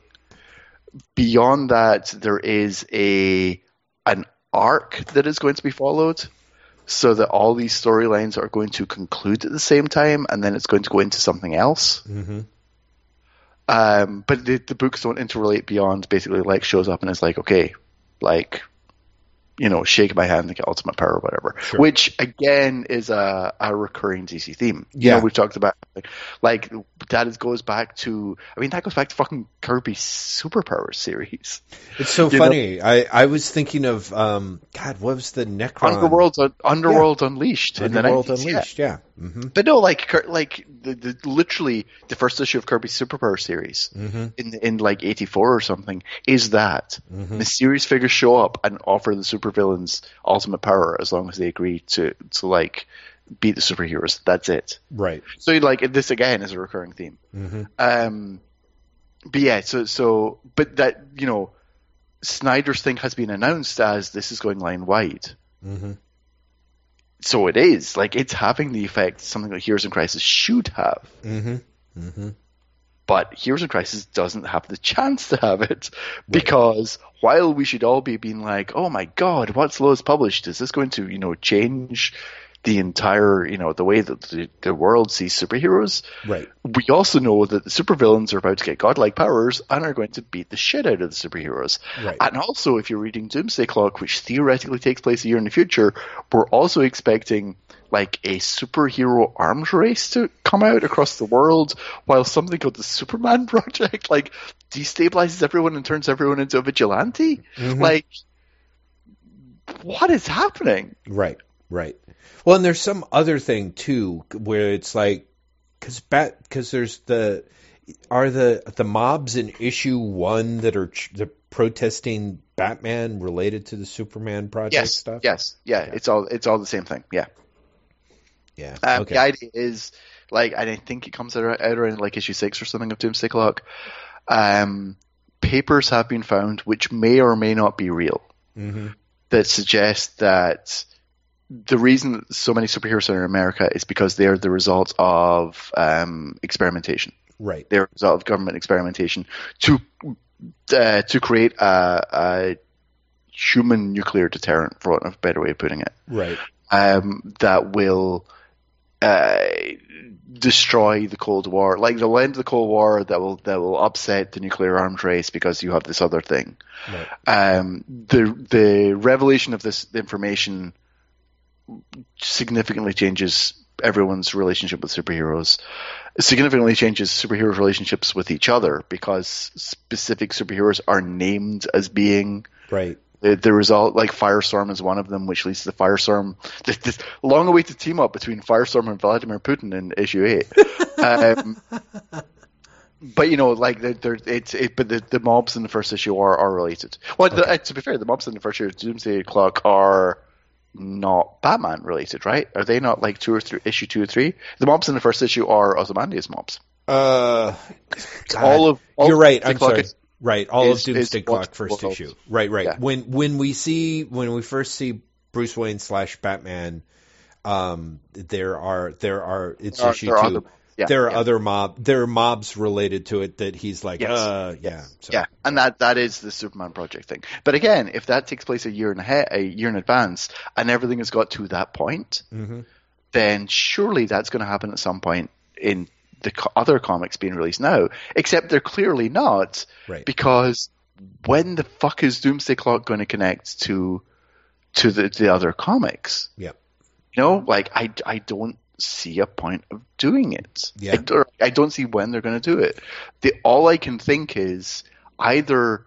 Beyond that, there is a an arc that is going to be followed, so that all these storylines are going to conclude at the same time, and then it's going to go into something else. Mm-hmm. Um, but the, the books don't interrelate beyond basically like shows up and is like, okay, like, you know, shake my hand and get ultimate power or whatever. Sure. Which again is a, a recurring DC theme. You Yeah. know, we've talked about like, like that is, goes back to I mean that goes back to fucking Kirby's superpowers series. It's so You know- funny. I, I was thinking of um God, what was the Neron Underworld Underworld Unleashed Underworld 90s, yeah. Unleashed, yeah. Mm-hmm. But no, like like the, the literally the first issue of Kirby's superpower series Mm-hmm. in in like eighty four or something is that Mm-hmm. mysterious figures show up and offer the supervillains ultimate power as long as they agree to to like beat the superheroes. That's it. Right. So like this again is a recurring theme. Mm-hmm. Um, but yeah, so so but that you know, Snyder's thing has been announced as this is going line wide. Mm-hmm. So it is like it's having the effect something like Heroes in Crisis should have. Mm-hmm. But Heroes in Crisis doesn't have the chance to have it because while we should all be being like, "Oh my God, what's Lois published? Is this going to you know change the entire you know the way that the, the world sees superheroes?" Right. We also know that the supervillains are about to get godlike powers and are going to beat the shit out of the superheroes. Right. And also, if you're reading Doomsday Clock, which theoretically takes place a year in the future, we're also expecting like a superhero arms race to come out across the world, while something called the Superman Project like destabilizes everyone and turns everyone into a vigilante. Mhm. Like, what is happening? Right, right. Well, and there's some other thing too where it's like because bat because there's the are the the mobs in issue one that are ch- the protesting Batman related to the Superman project Yes, stuff? yes, yeah, It's all it's all the same thing. Yeah. Yeah. Um, okay. The idea is like and I think it comes out, out around like issue six or something of Doomsday Clock. Um, papers have been found which may or may not be real hmm that suggest that the reason so many superheroes are in America is because they are the result of um, experimentation. Right. They're a result of government experimentation to uh, to create a, a human nuclear deterrent, for want of a better way of putting it Right. um, that will uh, destroy the Cold War. Like they'll end the Cold War that will that will upset the nuclear arms race because you have this other thing. Right. Um, the the revelation of this information significantly changes everyone's relationship with superheroes. It significantly changes superheroes' relationships with each other because specific superheroes are named as being Right. The, the result, like Firestorm is one of them, which leads to the Firestorm, this, this long-awaited team up between Firestorm and Vladimir Putin in issue eight. um, but you know, like they're, they're, it's it, but the, the mobs in the first issue are, are related. Well, the, uh, to be fair, the mobs in the first issue of Doomsday Clock are not Batman related, right? Are they not like two or three issue two or three? The mobs in the first issue are Ozymandias mobs. Uh, all of all you're right. I'm sorry. is- Right. All is- of Doomsday Clock first involved. issue. Right. Right. Yeah. When when we see when we first see Bruce Wayne slash Batman, um, there are there are it's There are- issue there are two. other- yeah, there are yeah. other mob there are mobs related to it that he's like, Yes. uh, yeah, so, Yeah, and that that is the Superman project thing. But again, if that takes place a year and a, he- a year in advance, and everything has got to that point, hmm then surely that's going to happen at some point in the co- other comics being released now. Except they're clearly not, Right. because when the fuck is Doomsday Clock going to connect to to the the other comics? Yeah. You know, like I I don't see a point of doing it. Yeah. I, don't- I don't see when they're going to do it. The all I can think is either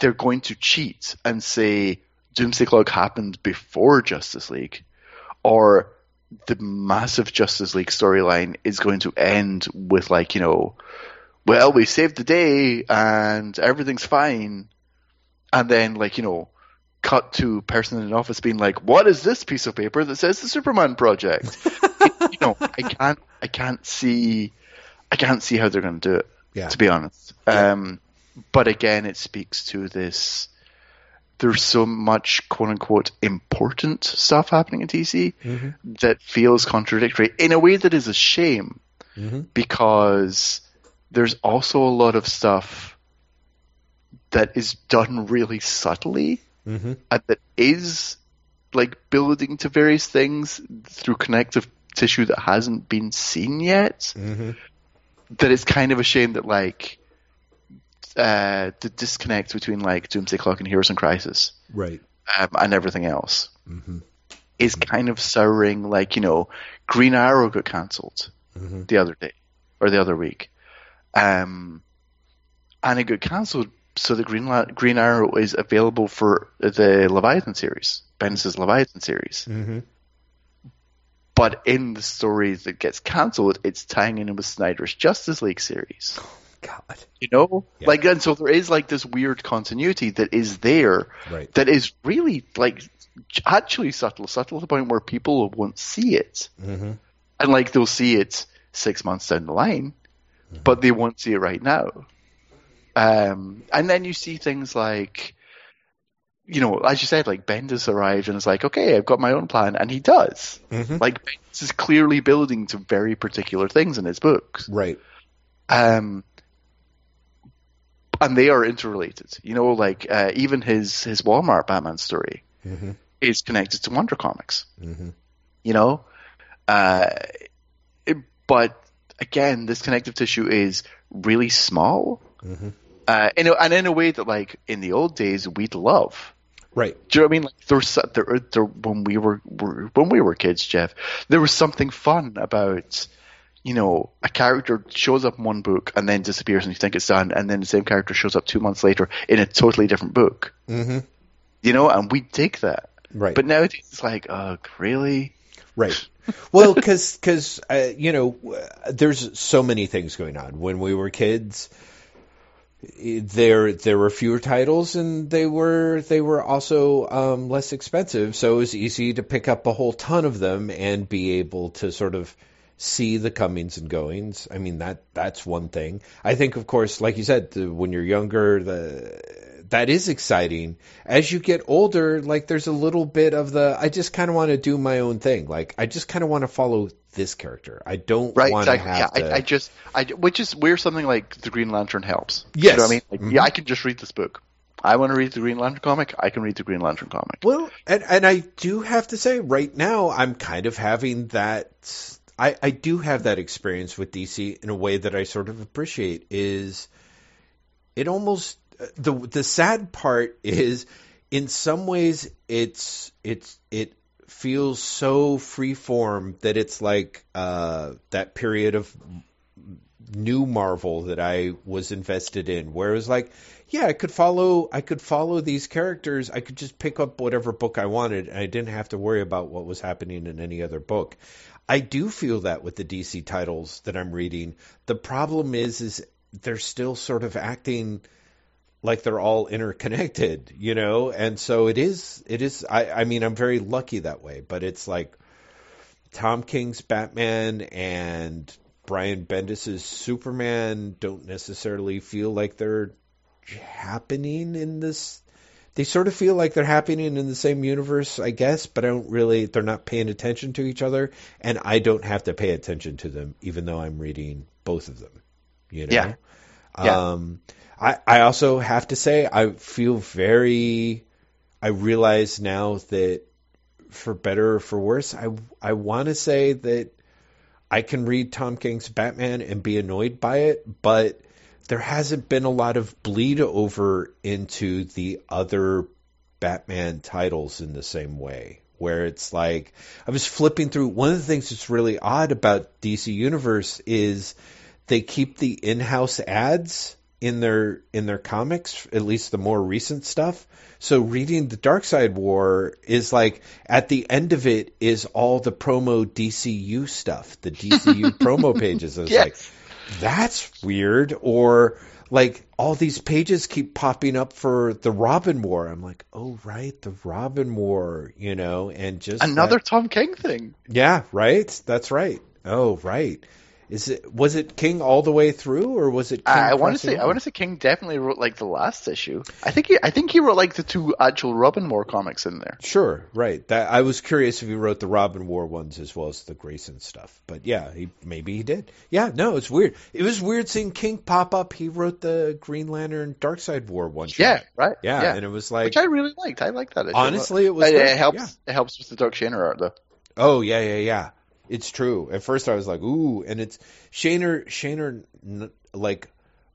they're going to cheat and say Doomsday Clock happened before Justice League, or the massive Justice League storyline is going to end with like you know, well we saved the day and everything's fine, and then like you know. Cut to person in an office being like, "What is this piece of paper that says the Superman project?" You know, I can't, I can't see, I can't see how they're going to do it. Yeah. To be honest, Yeah. um, but again, it speaks to this. There's so much quote unquote important stuff happening in DC Mhm. that feels contradictory in a way that is a shame Mhm. because there's also a lot of stuff that is done really subtly hmm and that is like building to various things through connective tissue that hasn't been seen yet hmm that it's kind of a shame that like uh, the disconnect between like Doomsday Clock and Heroes in Crisis Right. um, and everything else hmm is kind of souring. Like you know, Green Arrow got cancelled hmm the other day or the other week, um, and it got cancelled. So the Green La- Green Arrow is available for the Leviathan series, Bendis' Leviathan series. hmm But in the story that gets cancelled, it's tying in with Snyder's Justice League series. God. You know, Yeah. like and so there is like this weird continuity that is there Right. that is really like actually subtle, subtle to the point where people won't see it, hmm and like they'll see it six months down the line, but they won't see it right now. Um, and then you see things like, you know, as you said, like Bendis arrived and is like, okay, I've got my own plan, and he does. hmm Like Bendis is clearly building to very particular things in his books. Right. Um, and they are interrelated. You know, like uh, even his his Walmart Batman story hmm is connected to Wonder Comics. hmm You know, uh, it- but again, this connective tissue is really small, hmm uh, in a, and in a way that, like in the old days, we'd love. Right. Do you know what I mean? Like there's there, there when we were, were when we were kids, Jeff, there was something fun about you know a character shows up in one book and then disappears and you think it's done, and then the same character shows up two months later in a totally different book. hmm You know, and we dig that. Right. But nowadays it's like, oh, really? Right. Well, because uh, you know, there's so many things going on. When we were kids, there there were fewer titles, and they were they were also um, less expensive, so it was easy to pick up a whole ton of them and be able to sort of see the comings and goings. I mean that that's one thing. I think, of course, like you said, the, when you're younger, the that is exciting. As you get older, like there's a little bit of the I just kind of want to do my own thing. Like I just kind of want to follow this character. I don't right, want to exactly. have yeah, to. I, I just, I which is where something like the Green Lantern helps. Yes. you know what I mean. Like, Mhm. Yeah, I can just read this book. I want to read the Green Lantern comic. I can read the Green Lantern comic. Well, and and I do have to say, right now, I'm kind of having that. I I do have that experience with DC in a way that I sort of appreciate. Is it almost the the sad part is in some ways it's it's it feels so freeform that it's like uh, that period of new Marvel that I was invested in, where it was like, yeah, I could follow, I could follow these characters. I could just pick up whatever book I wanted, and I didn't have to worry about what was happening in any other book. I do feel that with the DC titles that I'm reading. The problem is, is they're still sort of acting like they're all interconnected, you know, and so it is. It is. I, I mean, I'm very lucky that way, but it's like Tom King's Batman and Brian Bendis's Superman don't necessarily feel like they're happening in this. They sort of feel like they're happening in the same universe, I guess, but I don't really. They're not paying attention to each other, and I don't have to pay attention to them, even though I'm reading both of them. You know. Yeah. Yeah. Um, I I also have to say I feel very. I realize now that for better or for worse, I I want to say that I can read Tom King's Batman and be annoyed by it, but there hasn't been a lot of bleed over into the other Batman titles in the same way. Where it's like I was flipping through one of the things that's really odd about DC Universe is they keep the in-house ads in their in their comics, at least the more recent stuff. So reading the Darkseid War is like at the end of it is all the promo DCU stuff, the DCU promo pages. And it's Yes. That's weird. Or like all these pages keep popping up for the Robin War. I'm like, oh right, the Robin War, you know, and just Another that- Tom King thing. yeah, right. That's right. Oh, right. Is it was it King all the way through, or was it? King I, I want to say I want to say King definitely wrote like the last issue. I think he I think he wrote like the two actual Robin War comics in there. Sure, right. That I was curious if he wrote the Robin War ones as well as the Grayson stuff. But yeah, he maybe he did. Yeah, no, it's weird. It was weird seeing King pop up. He wrote the Green Lantern Darkseid War one shot. Yeah, right. yeah, and it was like which I really liked. I liked that issue. honestly, it was it, it helps. Yeah. It helps with the Doc Shaner art though. Oh yeah, yeah, yeah. It's true. At first, I was like, "Ooh," and it's Shaner. Shaner, like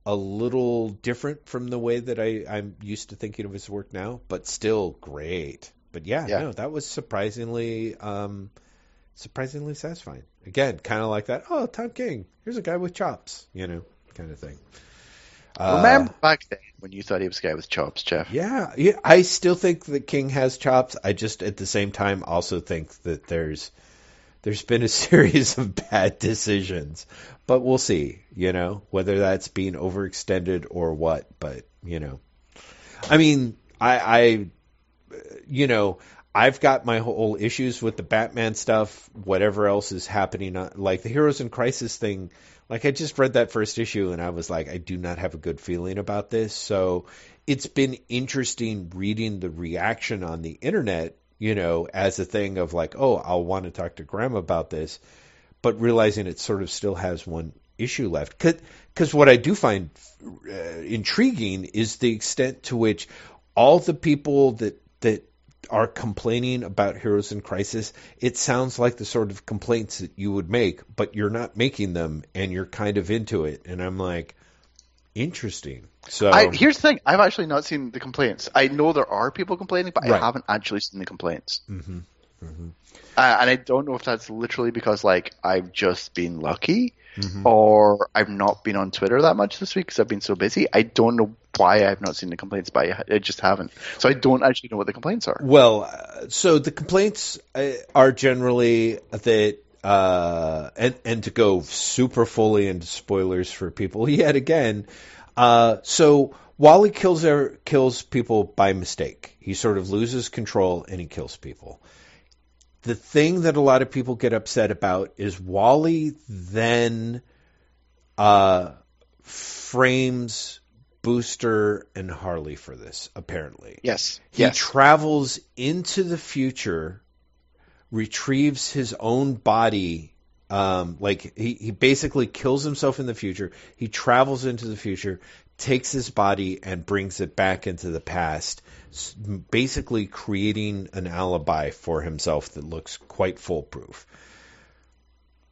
a little different from the way that I I'm used to thinking of his work now, but still great. But yeah, Yeah. no, that was surprisingly, um, surprisingly satisfying. Again, kind of like that. Oh, Tom King. Here's a guy with chops, you know, kind of thing. Uh, Remember back then when you thought he was a guy with chops, Jeff? yeah, yeah. I still think that King has chops. I just, at the same time, also think that there's there's been a series of bad decisions, but we'll see. You know whether that's being overextended or what. But you know, I mean, I, I, you know, I've got my whole issues with the Batman stuff. Whatever else is happening, uh, like the Heroes in Crisis thing. Like I just read that first issue and I was like, I do not have a good feeling about this. So it's been interesting reading the reaction on the internet, you know, as a thing of like, oh, I'll want to talk to Graham about this, but realizing it sort of still has one issue left. Because what I do find uh, intriguing is the extent to which all the people that that are complaining about Heroes in Crisis, it sounds like the sort of complaints that you would make, but you're not making them and you're kind of into it. And I'm like, interesting. So I, here's the thing: I've actually not seen the complaints. I know there are people complaining, but Right. I haven't actually seen the complaints. Mhm, mhm. Uh, and I don't know if that's literally because like I've just been lucky, Mhm. or I've not been on Twitter that much this week because I've been so busy. I don't know why I've not seen the complaints, but I, I just haven't. So I don't actually know what the complaints are. Well, uh, so the complaints uh, are generally that, uh, and and to go super fully into spoilers for people yet again. Uh, so Wally kills er, kills people by mistake. He sort of loses control and he kills people. The thing that a lot of people get upset about is Wally then uh, frames Booster and Harley for this, apparently. Yes. He yes. travels into the future, retrieves his own body. Um, like he, he basically kills himself in the future. He travels into the future, takes his body and brings it back into the past, basically creating an alibi for himself that looks quite foolproof.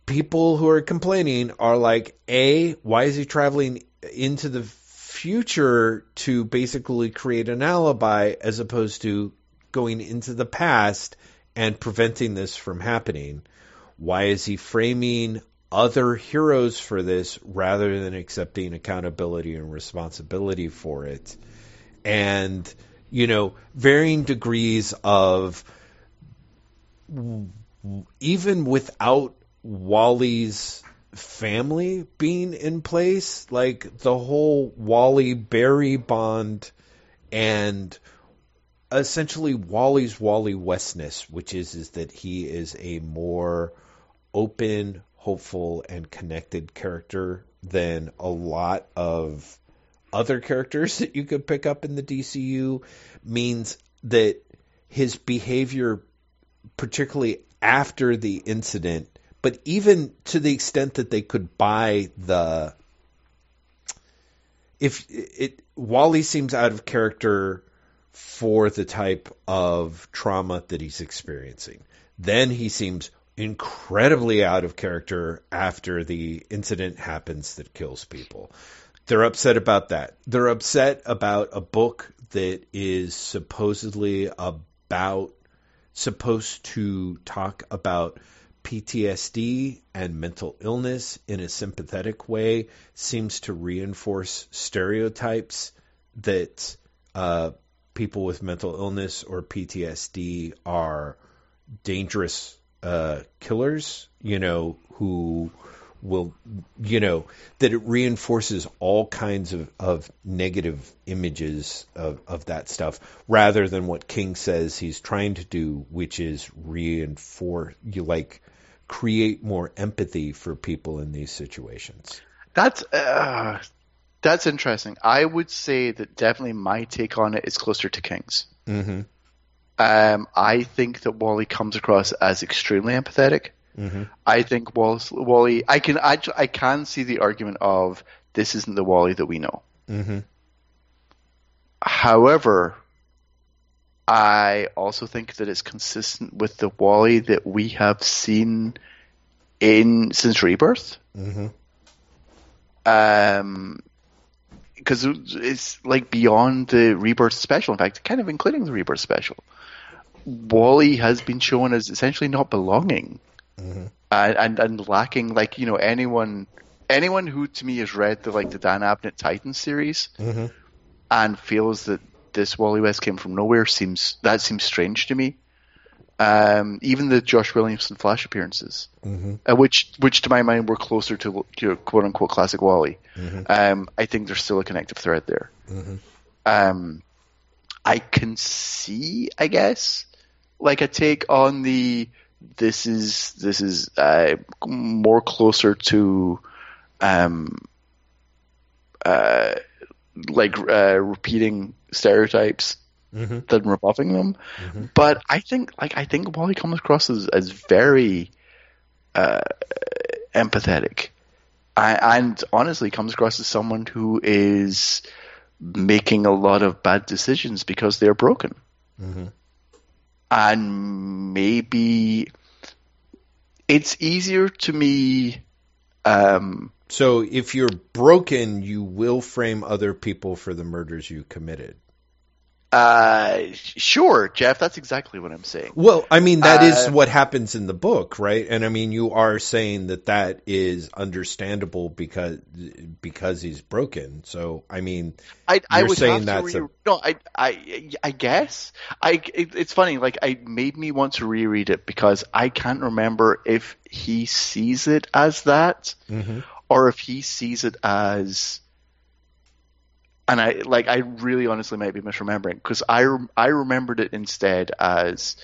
People who are complaining are like, A, why is he traveling into the future to basically create an alibi as opposed to going into the past and preventing this from happening? Why is he framing other heroes for this rather than accepting accountability and responsibility for it? And, you know, varying degrees of even without Wally's family being in place, like the whole Wally Barry bond and essentially Wally's Wally Westness, which is is that he is a more open, hopeful, and connected character than a lot of other characters that you could pick up in the DCU means that his behavior particularly after the incident but even to the extent that they could buy the if it Wally seems out of character for the type of trauma that he's experiencing. Then he seems incredibly out of character after the incident happens that kills people. They're upset about that. They're upset about a book that is supposedly about supposed to talk about PTSD and mental illness in a sympathetic way seems to reinforce stereotypes that uh, people with mental illness or PTSD are dangerous uh, killers, you know, who will, you know, that it reinforces all kinds of, of negative images of, of that stuff rather than what King says he's trying to do, which is reinforce, you like, create more empathy for people in these situations. That's uh, that's interesting. I would say that definitely my take on it is closer to King's. Mm-hmm. Um, I think that Wally comes across as extremely empathetic. Mm-hmm. I think Wally. I can I, I can see the argument of this isn't the Wally that we know. Mm-hmm. However, I also think that it's consistent with the Wally that we have seen in since Rebirth. Mm-hmm. Um, because it's like beyond the Rebirth special. In fact, kind of including the Rebirth special. Wally has been shown as essentially not belonging mm-hmm. and, and and lacking. Like you know, anyone anyone who to me has read the like the Dan Abnett Titan series mm-hmm. and feels that this Wally West came from nowhere seems that seems strange to me. Um, even the Josh Williamson Flash appearances, mm-hmm. uh, which which to my mind were closer to you know, quote unquote classic Wally. Mm-hmm. Um, I think there's still a connective thread there. Mm-hmm. Um, I can see, I guess, like a take on the this is this is uh, more closer to um, uh, like uh, repeating stereotypes Mm-hmm. than rebuffing them. Mm-hmm. But I think like I think Wally comes across as, as very uh, empathetic, I, and honestly comes across as someone who is making a lot of bad decisions because they're broken, Mm-hmm. And maybe it's easier to me. Um, So if you're broken, you will frame other people for the murders you committed. Uh, sure, Jeff. That's exactly what I'm saying. Well, I mean that is Uh, what happens in the book, right? And I mean you are saying that that is understandable because because he's broken. So I mean, I, I would saying that's a- no, I, I, I guess I. It, it's funny. Like I made me want to reread it because I can't remember if he sees it as that or if he sees it as. And I like I really honestly might be misremembering because I I remembered it instead as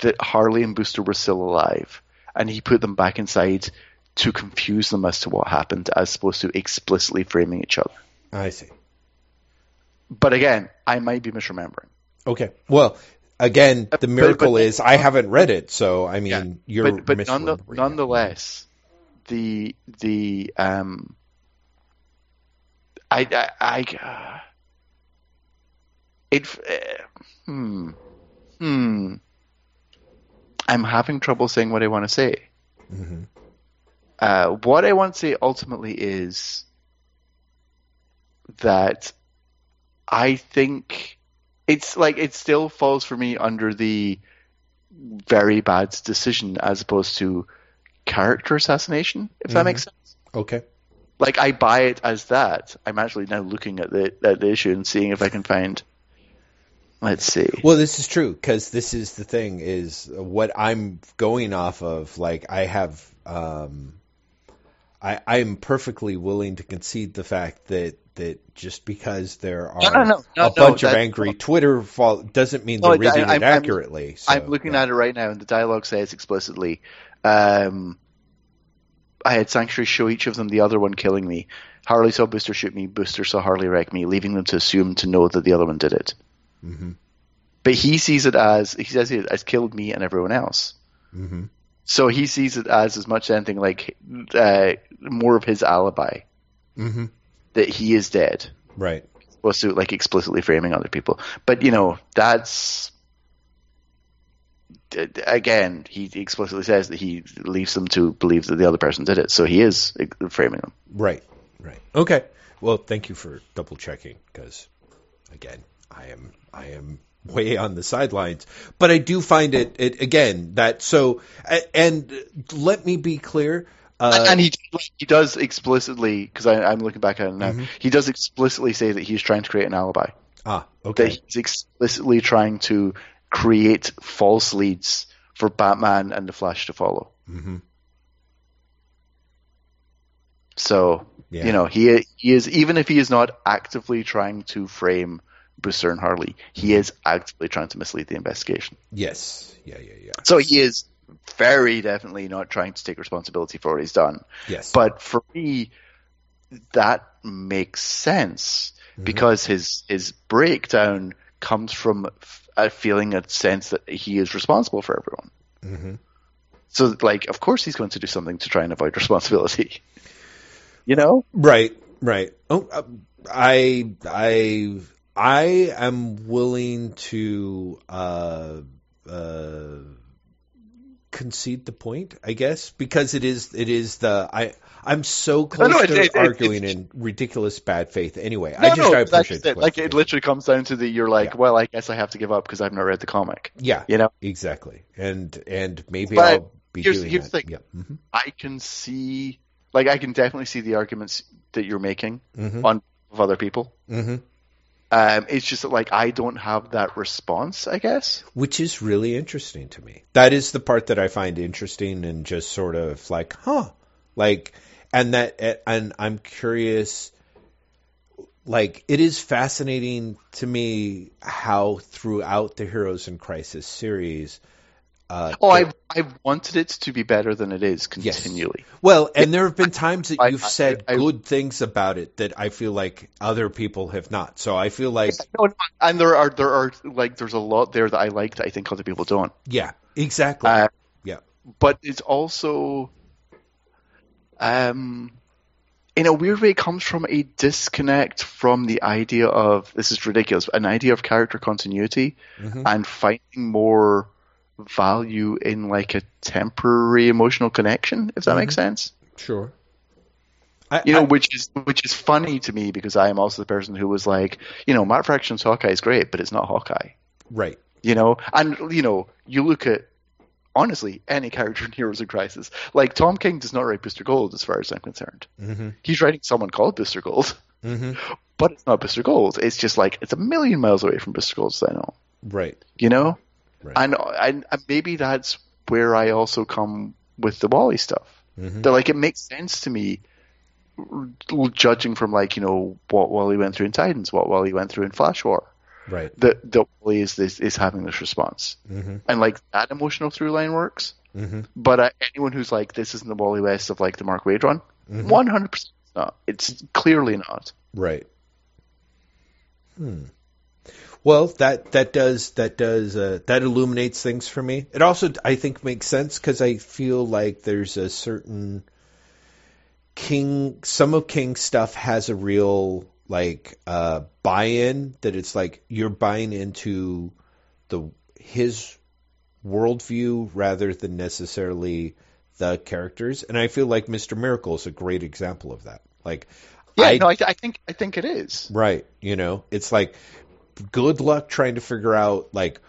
that Harley and Booster were still alive and he put them back inside to confuse them as to what happened as opposed to explicitly framing each other. I see. But again, I might be misremembering. Okay. Well, again, the miracle but- is I haven't read it, so I mean you're but but nonetheless, the the um, I I, I uh, it uh, hmm hmm. I'm having trouble saying what I want to say. Mhm. Uh, what I want to say ultimately is that I think it's like it still falls for me under the very bad decision as opposed to character assassination, if that Mhm. makes sense. Okay. Like I buy it as that. I'm actually now looking at the at the issue and seeing if I can find. Let's see. Well, this is true because this is the thing is what I'm going off of. Like I have, um, I I am perfectly willing to concede the fact that that just because there are No, no, no, a bunch of angry Twitter fall doesn't mean they're reading I- it I'm- I'm- accurately. so, I'm looking yeah. at it right now, and the dialogue says explicitly, um, "I had Sanctuary show each of them the other one killing me. Harley saw Booster shoot me. Booster saw Harley wreck me, leaving them to assume to know that the other one did it. Mhm. But he sees it as he says it as killed me and everyone else. Mhm. So he sees it as as much as anything like uh, more of his alibi Mhm. that he is dead, Right. opposed to like explicitly framing other people. But you know that's again he explicitly says that he leaves them to believe that the other person did it, so he is framing them. Right. Right. Okay. Well, thank you for double checking because, again, I am I am way on the sidelines, but I do find it it again that so and let me be clear. Uh, and he he does explicitly because I'm looking back at it now. Mm-hmm. He does explicitly say that he's trying to create an alibi. ah, That okay. he's explicitly trying to create false leads for Batman and the Flash to follow. hmm So Yeah. you know he he is even if he is not actively trying to frame Booster and Harley, he is actively trying to mislead the investigation. Yes. Yeah. Yeah. Yeah. So he is very definitely not trying to take responsibility for what he's done. Yes. But for me, that makes sense Mm-hmm. because his his breakdown comes from a feeling, a sense that he is responsible for everyone. hmm So, like, of course, he's going to do something to try and avoid responsibility. You know? Right, right. Oh, uh, I, I, I am willing to uh, uh, concede the point, I guess, because it is, it is the I. I'm so close no, it- to it- it- arguing in ridiculous bad faith. Anyway, No, I just no, I appreciate it. Like, it literally comes down to the you're like, Yeah. well, I guess I have to give up because I've not read the comic. Yeah, You know? exactly, and and maybe But I'll be here's- doing here's that. the thing. Yeah. hmm I can see, like, I can definitely see the arguments that you're making hmm on of other people. hmm Um, it's just that, like, I don't have that response, I guess. which is really interesting to me. That is the part that I find interesting and just sort of like, huh, like, and that, and I'm curious. Like, it is fascinating to me how throughout the Heroes in Crisis series, uh, Oh, I've, I've wanted it to be better than it is Yes. continually. well, and there have been times that I- you've I- said I- good things about it that I feel like other people have not. So I feel like, no, and there are there are like there's a lot there that I like that I think other people don't. yeah, exactly. Uh, yeah. but it's also, um, in a weird way, it comes from a disconnect from the idea of this is ridiculous, an idea of character continuity Mhm. and finding more value in like a temporary emotional connection, if that makes sense. Sure. I, You know, I- which is which is funny to me because I am also the person who was like, you know, Matt Fraction's Hawkeye is great, but it's not Hawkeye. right. You know, and you know, you look at honestly any character in Heroes in Crisis. Like Tom King does not write Booster Gold, as far as I'm concerned. Mm-hmm. He's writing someone called Booster Gold, Mm-hmm. but it's not Booster Gold. It's just like it's a million miles away from Booster Gold, I know. Right. You know, Right. and, and and maybe that's where I also come with the Wally stuff. Mhm. That like it makes sense to me, judging from like you know what Wally went through in Titans, what Wally went through in Flash War. Right. That that Wally is this is having this response, Mm-hmm. and like that emotional through line works. Mm-hmm. But uh, anyone who's like this isn't the Wally West of like the Mark Waid run, Mhm. one hundred percent not. It's clearly not. Right. Hmm. Well, that that does that does uh, that illuminates things for me. It also, I think, makes sense because I feel like there's a certain King. Some of King's stuff has a real like uh, buy-in that it's like you're buying into the his worldview rather than necessarily the characters, and I feel like Mister Miracle is a great example of that. Like, Yeah, I no, I, th- I think I think it is. Right. You know, it's like good luck trying to figure out like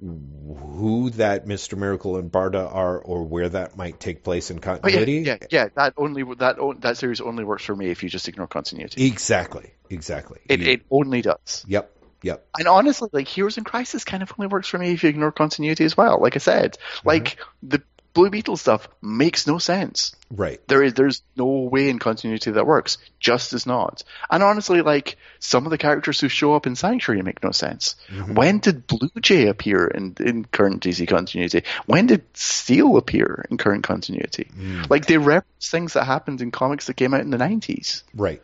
who that Mr. Miracle and Barda are or where that might take place in Oh, yeah, continuity. yeah, yeah. That only that that series only works for me if you just ignore continuity. Exactly. Exactly. It it only does. Yep. Yep. And honestly, like Heroes in Crisis kind of only works for me if you ignore continuity as well. Like I said, like mm-hmm. the Blue Beetle stuff makes no sense. Right. There is there's no way in continuity that works. Just as not. And honestly, like some of the characters who show up in Sanctuary make no sense. Mm-hmm. When did Blue Jay appear in, in current DC continuity? When did Steel appear in current continuity? Mm. Like they reference things that happened in comics that came out in the nineties. Right.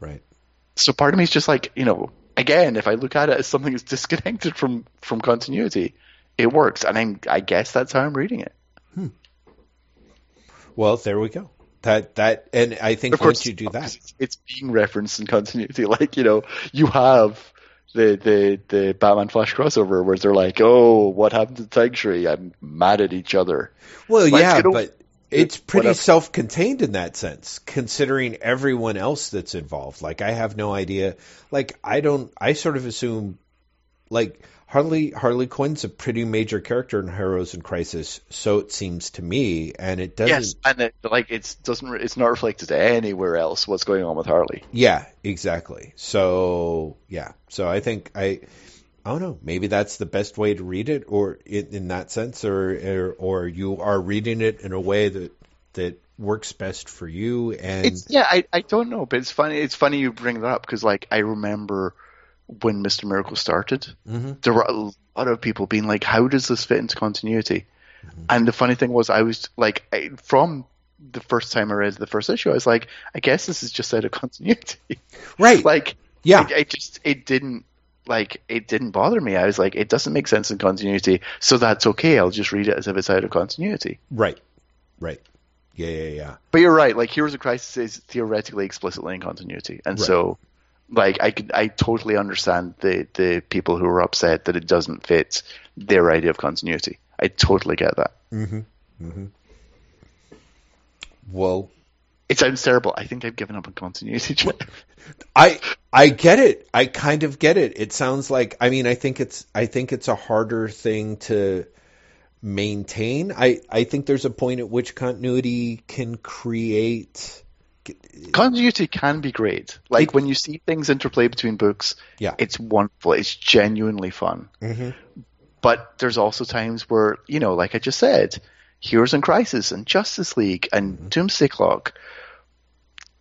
Right. So part of me is just like, you know, again, if I look at it as something that's disconnected from from continuity, it works. And I'm I guess that's how I'm reading it. Well, there we go. That that and I think Of course, once you do that. it's, being referenced in continuity. Like you know, you have the the the Batman Flash crossover where they're like, "Oh, what happened to Sanctuary? I'm mad at each other." Well, Like, yeah, you know, but it's pretty whatever. self-contained in that sense, considering everyone else that's involved. Like, I have no idea. Like, I don't. I sort of assume, like Harley Harley Quinn's a pretty major character in Heroes in Crisis, so it seems to me, and it doesn't. Yes, and it, like it's doesn't it's not reflected anywhere else what's going on with Harley. Yeah, exactly. So yeah, so I think I. I don't know. Maybe that's the best way to read it, or in, in that sense, or, or or you are reading it in a way that that works best for you. And It's yeah, I I don't know, but it's funny. It's funny you bring that up because like I remember when Mister Miracle started, Mhm. there were a lot of people being like, "How does this fit into continuity?" And the funny thing was, I was like, I, from the first time I read the first issue, I was like, I guess this is just out of continuity. right, like, yeah, it, it just it didn't like it didn't bother me. I was like, it doesn't make sense in continuity, so that's okay. I'll just read it as if it's out of continuity. right, right, yeah, yeah, yeah. But you're right. Like Heroes of Crisis is theoretically explicitly in continuity, and Right. so like I could I totally understand the the people who are upset that it doesn't fit their idea of continuity. I totally get that. Mm-hmm. Mm-hmm. Well, It sounds terrible. I think I've given up on continuity. I I get it. I kind of get it. It sounds like I mean I think it's I think it's a harder thing to maintain. I I think there's a point at which continuity can create continuity can be great. Like when you see things interplay between books, Yeah. it's wonderful. It's genuinely fun. Mhm. But there's also times where, you know, like I just said, Heroes in Crisis and Justice League and Doomsday Clock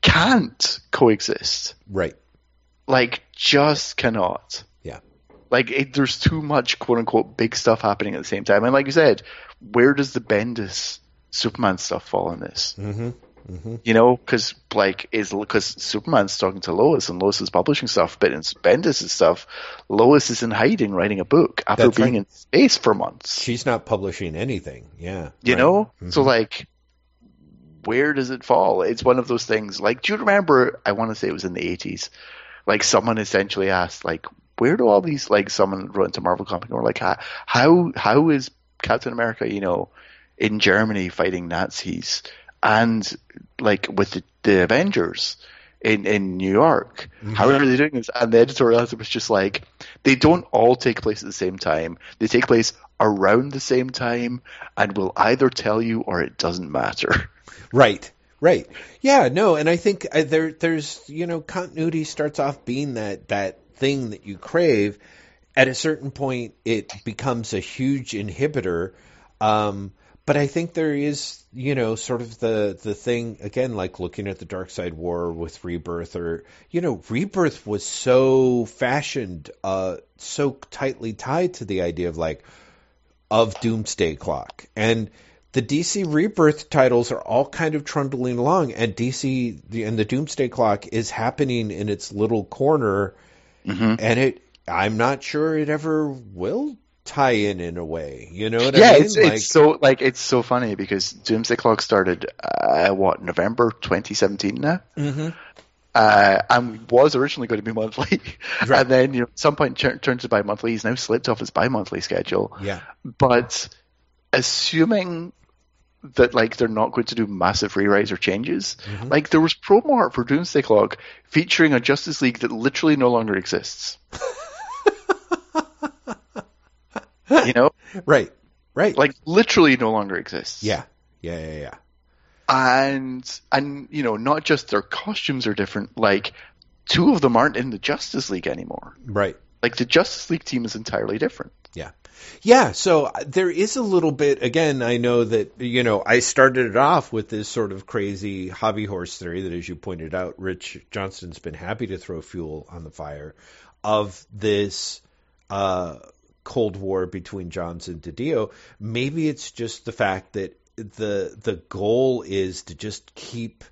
can't coexist. right. Like, just cannot. Yeah. Like, it, there's too much quote unquote big stuff happening at the same time. And like you said, where does the Bendis Superman stuff fall in this? Mhm. Mhm. You know, because like is because Superman's talking to Lois and Lois is publishing stuff, but in Bendis' stuff, Lois is in hiding writing a book after That's being right. in space for months. She's not publishing anything. Yeah. You right. know, so Mhm. like, where does it fall? It's one of those things. Like, do you remember? I want to say it was in the eighties. Like, someone essentially asked, like, where do all these like someone wrote into Marvel comic were like, how how how is Captain America, you know, in Germany fighting Nazis? And like with the, the Avengers in in New York. How are they doing this? And the editorial was just like, they don't all take place at the same time. They take place around the same time, and will either tell you or it doesn't matter. Right. Right. Yeah. No. And I think uh, there, there's, you know, continuity starts off being that that thing that you crave. At a certain point, it becomes a huge inhibitor. Um, but I think there is, you know, sort of the the thing again, like looking at the Darkseid War with Rebirth, or you know, Rebirth was so fashioned, uh, so tightly tied to the idea of like of Doomsday Clock, and the DC Rebirth titles are all kind of trundling along, and DC and the Doomsday Clock is happening in its little corner, Mm-hmm. and it. I'm not sure it ever will tie in in a way. You know what yeah, I mean? it's, it's so like it's so funny because Doomsday Clock started uh, what November 2017 now. Mhm. Uh, and was originally going to be monthly, Right. and then you know at some point tur- turned to bi-monthly. He's now slipped off his bi-monthly schedule. yeah, But assuming that like they're not going to do massive rewrites or changes, Mm-hmm. like there was promo art for Doomsday Clock featuring a Justice League that literally no longer exists. you know, right, right. like literally no longer exists. yeah, yeah, yeah, yeah. and and you know not just their costumes are different like two of them aren't in the justice league anymore Right. like the justice league team is entirely different Yeah. Yeah, so uh, there is a little bit again, I know that you know, I started it off with this sort of crazy hobby horse theory that as you pointed out, Rich Johnston's been happy to throw fuel on the fire of this uh Cold War between Johns and DiDio. Maybe it's just the fact that the the goal is to just keep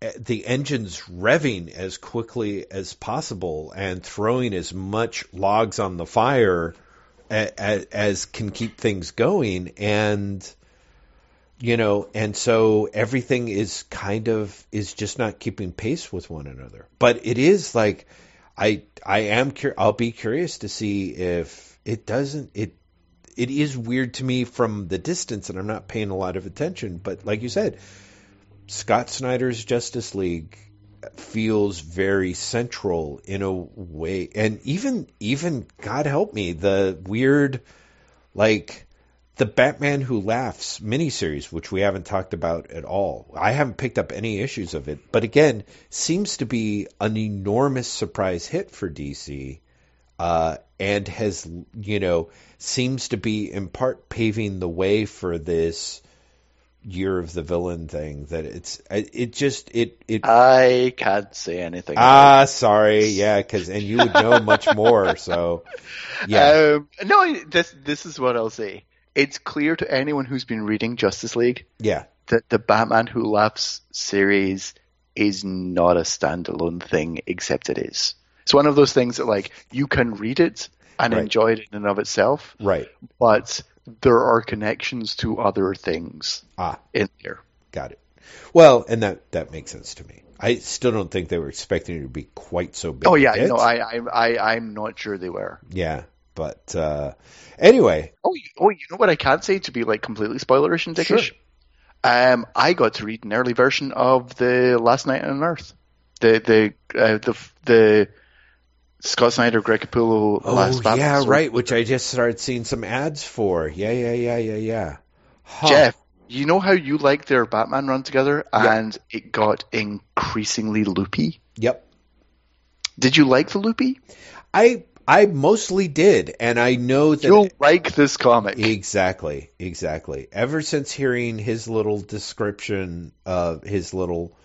uh, the engines revving as quickly as possible and throwing as much logs on the fire as, as can keep things going and you know and so everything is kind of is just not keeping pace with one another but it is like i i am cur- i'll be curious to see if it doesn't it it is weird to me from the distance and i'm not paying a lot of attention but like you said Scott Snyder's Justice League feels very central in a way. And even even God help me the weird like the Batman Who Laughs miniseries which we haven't talked about at all. I haven't picked up any issues of it, but again, seems to be an enormous surprise hit for DC. Uh, and has you know seems to be in part paving the way for this year of the villain thing that it's it just it it i can't say anything ah sorry yeah because and you would know much more so yeah um, no this this is what i'll say it's clear to anyone who's been reading justice league yeah that the batman who laughs series is not a standalone thing except it is it's one of those things that like you can read it and Right. enjoy it in and of itself right but there are connections to other things ah in there. got it well and that that makes sense to me I still don't think they were expecting it to be quite so big Oh yeah, hit. no, I, I, I, I'm not sure they were. yeah but uh anyway Oh, you, oh, you know what I can't say to be like completely spoilerish and dickish. Sure. Um, I got to read an early version of the Last Night on Earth, the the uh, the the Scott Snyder, Greg Capullo last oh Batman yeah story. right which I just started seeing some ads for yeah yeah yeah yeah yeah Huh. Jeff, you know how you like their Batman run together, and it got increasingly loopy. yep Did you like the loopy? I I mostly did, and I know that You'll like this comic. exactly, exactly. Ever since hearing his little description of his little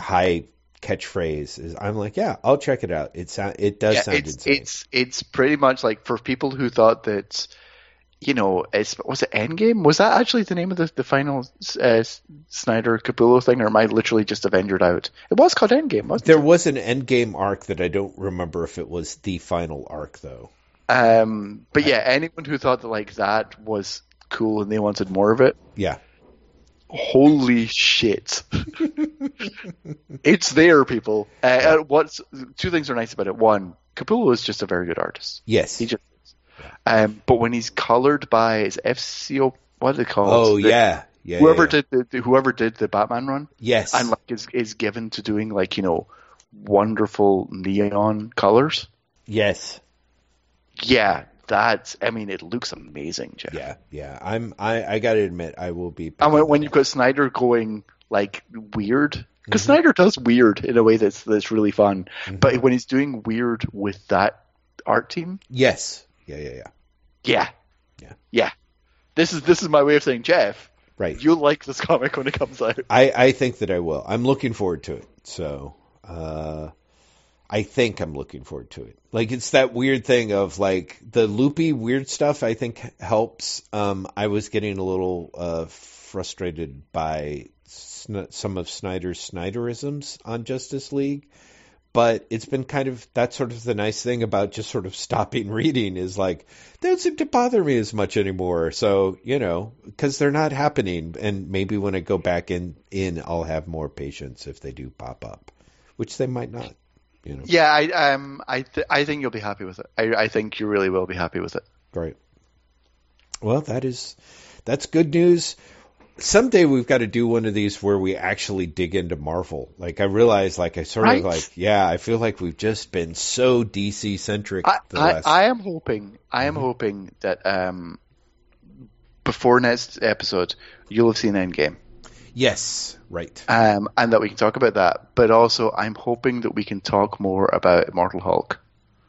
high catchphrase, is I'm like, yeah, I'll check it out. It sound it does Yeah, sound it's insane. it's it's pretty much like for people who thought that you know it's was it Endgame was that actually the name of the the final uh, Snyder Capullo thing or am I literally just Avengered out? It was called Endgame, wasn't there was an Endgame arc that I don't remember if it was the final arc though. Um, but yeah, anyone who thought that like that was cool and they wanted more of it, Yeah, holy shit! it's there, people. Uh, uh, what's two things are nice about it? One, Capullo is just a very good artist. yes. He just. Um, but when he's colored by his FCO, what do they call oh The- yeah, Yeah. whoever yeah, did the, whoever did the Batman run Yes. and like is is given to doing like you know wonderful neon colors. yes. Yeah, that's. I mean, it looks amazing, Jeff. Yeah. Yeah. I'm. I. I gotta admit, I will be. And when, when you've got Snyder going like weird, because Snyder does weird in a way that's that's really fun. But when he's doing weird with that art team, Yes. Yeah. Yeah. Yeah. yeah, Yeah. yeah. This is this is my way of saying, Jeff, Right. you'll like this comic when it comes out. I, I think that I will. I'm looking forward to it. So, uh, I think I'm looking forward to it. Like it's that weird thing of like the loopy weird stuff. I think helps. Um, I was getting a little uh, frustrated by Sn- some of Snyder's Snyderisms on Justice League. But it's been kind of that's sort of the nice thing about just sort of stopping reading is like they don't seem to bother me as much anymore. So you know because they're not happening, and maybe when I go back in, in I'll have more patience if they do pop up, which they might not. You know, Yeah, I um, I th- I think you'll be happy with it. I I think you really will be happy with it. Right. Well, that is that's good news. Someday we've got to do one of these where we actually dig into Marvel. Like I realize, like I sort Right. of like, yeah, I feel like we've just been so DC centric. I, I. I am hoping I am hoping that um, before next episode you'll have seen Endgame. yes, right. um, and that we can talk about that. But also, I'm hoping that we can talk more about Immortal Hulk,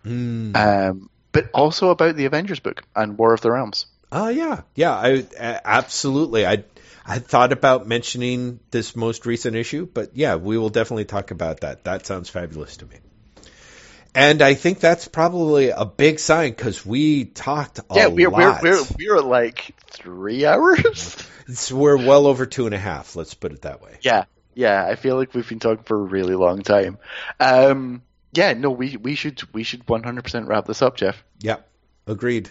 Mm. um, but also about the Avengers book and War of the Realms. Oh yeah, yeah. I absolutely. I I thought about mentioning this most recent issue, but yeah, we will definitely talk about that. That sounds fabulous to me. And I think that's probably a big sign because we talked a yeah, we're, we're we're we're like three hours. It's- we're well over two and a half. Let's put it that way. yeah, yeah. I feel like we've been talking for a really long time. Um, yeah, no, we we should we should 100% wrap this up, Jeff. Yeah, agreed.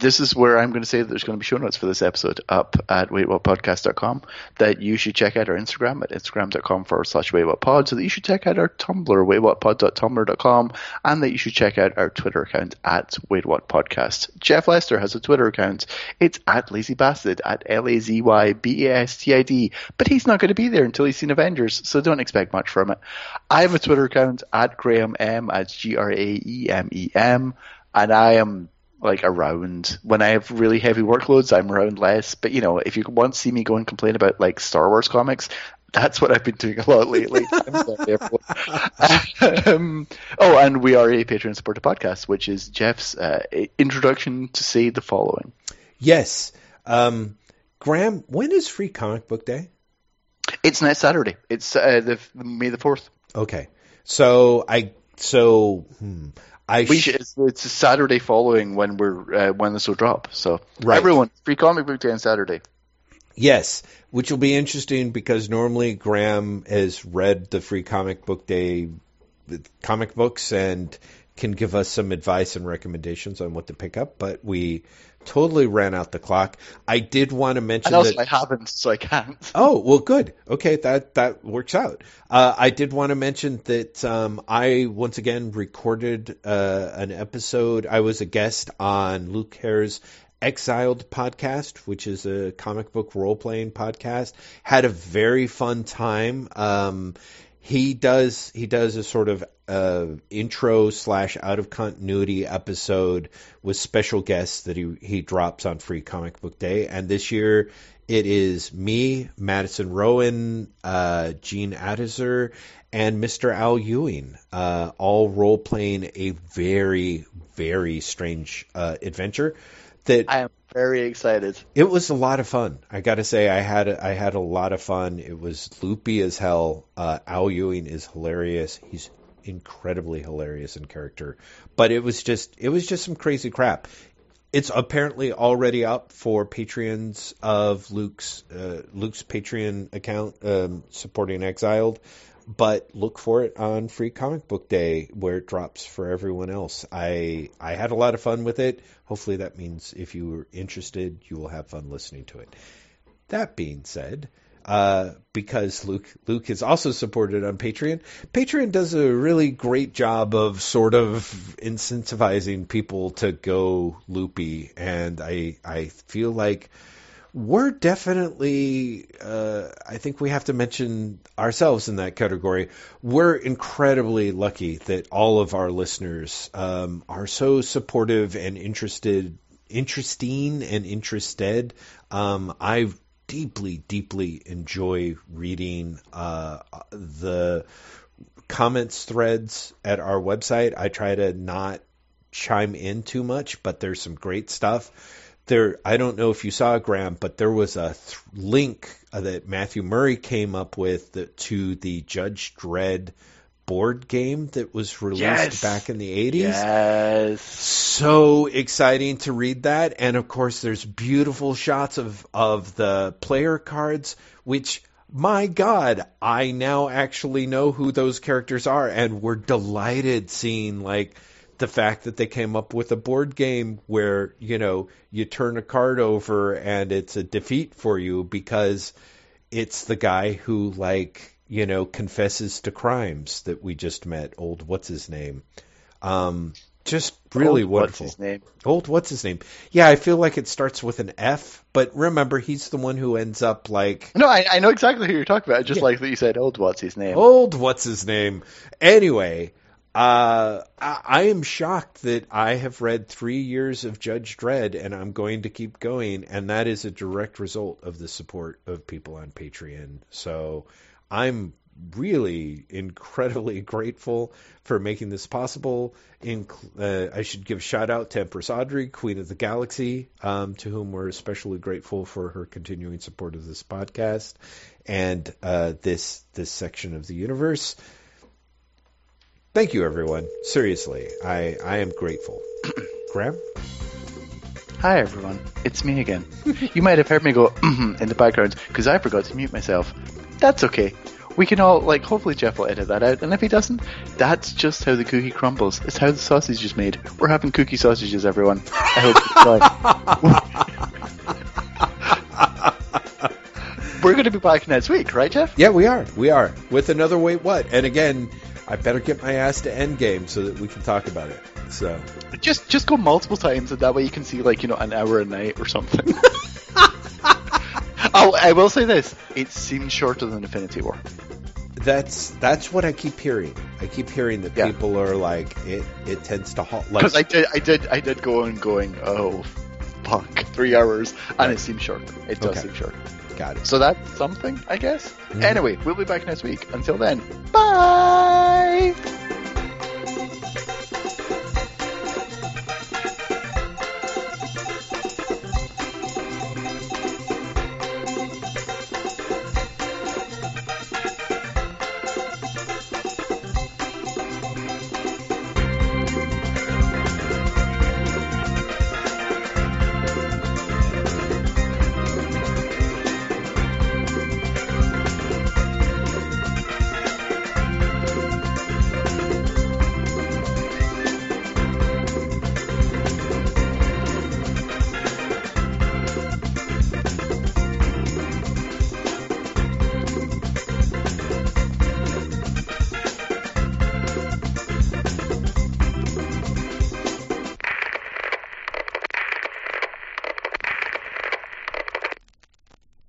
This is where I'm going to say that there's going to be show notes for this episode up at waitwhatpodcast.com that you should check out our Instagram at instagram.com forward slash waitwhatpod so that you should check out our Tumblr, waitwhatpod.tumblr.com and that you should check out our Twitter account at waitwhatpodcast. Jeff Lester has a Twitter account. It's at lazybastid at L-A-Z-Y-B-A-S-T-I-D but he's not going to be there until he's seen Avengers so don't expect much from it. I have a Twitter account at Graeme M at G-R-A-E-M-E-M and I am like around when I have really heavy workloads, I'm around less. But you know, if you want to see me go and complain about like Star Wars comics, that's what I've been doing a lot lately. I'm sorry, everyone. um, oh, and we are a Patreon supported podcast, which is Jeff's uh, introduction to say the following. Yes. Um, Graeme, when is Free Comic Book Day? It's next Saturday. It's uh, the May the fourth. Okay. So I so hmm, I We sh- it's, it's a Saturday following when we're uh, when this will drop. So Right. everyone, free comic book day on Saturday. Yes, which will be interesting because normally Graeme has read the free comic book day comic books and can give us some advice and recommendations on what to pick up, but we totally ran out the clock. I did want to mention And also, that I haven't, so I can't. Oh well, good. Okay, that that works out. Uh, I did want to mention that um, I once again recorded uh, an episode. I was a guest on Luke Hare's Exiled podcast, which is a comic book role playing podcast. Had a very fun time. Um, he does he does a sort of uh, intro slash out of continuity episode with special guests that he he drops on Free Comic Book Day, and this year it is me, Madison Rowan, uh, Gene Adizer, and Mr. Al Ewing, uh, all role playing a very very strange uh, adventure. That I am very excited. it was a lot of fun. I got to say, I had a, I had a lot of fun. It was loopy as hell. Uh, Al Ewing is hilarious. He's incredibly hilarious in character, but it was just it was just some crazy crap. It's apparently already up for Patreons of Luke's uh, Luke's Patreon account um, supporting Exiled, but look for it on Free Comic Book Day where it drops for everyone else. I I had a lot of fun with it. Hopefully that means if you were interested, you will have fun listening to it. That being said, uh, because Luke Luke is also supported on Patreon. Patreon does a really great job of sort of incentivizing people to go loopy, and I I feel like we're definitely, uh, I think we have to mention ourselves in that category. We're incredibly lucky that all of our listeners um, are so supportive and interested, interesting and interested. Um, I deeply, deeply enjoy reading uh, the comments threads at our website. I try to not chime in too much, but there's some great stuff there I don't know if you saw Graeme, but there was a th- link that Matthew Murray came up with the, to the Judge Dredd board game that was released Yes. back in the 80s. Yes. So exciting to read that and of course there's beautiful shots of of the player cards which my god, I now actually know who those characters are and we're delighted seeing like the fact that they came up with a board game where, you know, you turn a card over and it's a defeat for you because it's the guy who like, you know, confesses to crimes that we just met, old what's his name. Um just really Old- wonderful. What's his name? Old what's his name? Yeah, I feel like it starts with an F, but remember he's the one who ends up like No, I, I know exactly who you're talking about. Just Yeah. like that you said old. What's his name? old what's his name. Anyway, uh, I, I am shocked that I have read three years of Judge Dredd, and I'm going to keep going, and that is a direct result of the support of people on Patreon. So I'm really incredibly grateful for making this possible. In, uh, I should give shout out to Empress Audrey, Queen of the Galaxy, um, to whom we're especially grateful for her continuing support of this podcast and uh, this this section of the universe. Thank you, everyone. Seriously, I I am grateful. Graeme, Hi everyone, it's me again. you might have heard me go in the background because I forgot to mute myself. That's okay. We can all like hopefully Jeff will edit that out, and if he doesn't, that's just how the cookie crumbles. It's how the sausage is made. We're having cookie sausages, everyone. I hope. We're going to be back next week, right, Jeff? yeah, we are, we are with another wait what, and again, I better get my ass to Endgame so that we can talk about it. So Just just go multiple times, and that way you can see like you know an hour a night or something. oh, I will say this: it seems shorter than Infinity War. that's that's what I keep hearing. I keep hearing that Yeah. people are like it. It tends to halt. Like Because I did, I did, I did go on going. Oh, fuck, three hours, and Right. it seems shorter. It does Okay. seem shorter. got it. So that's something, I guess. Mhm. Anyway, we'll be back next week. Until then, bye.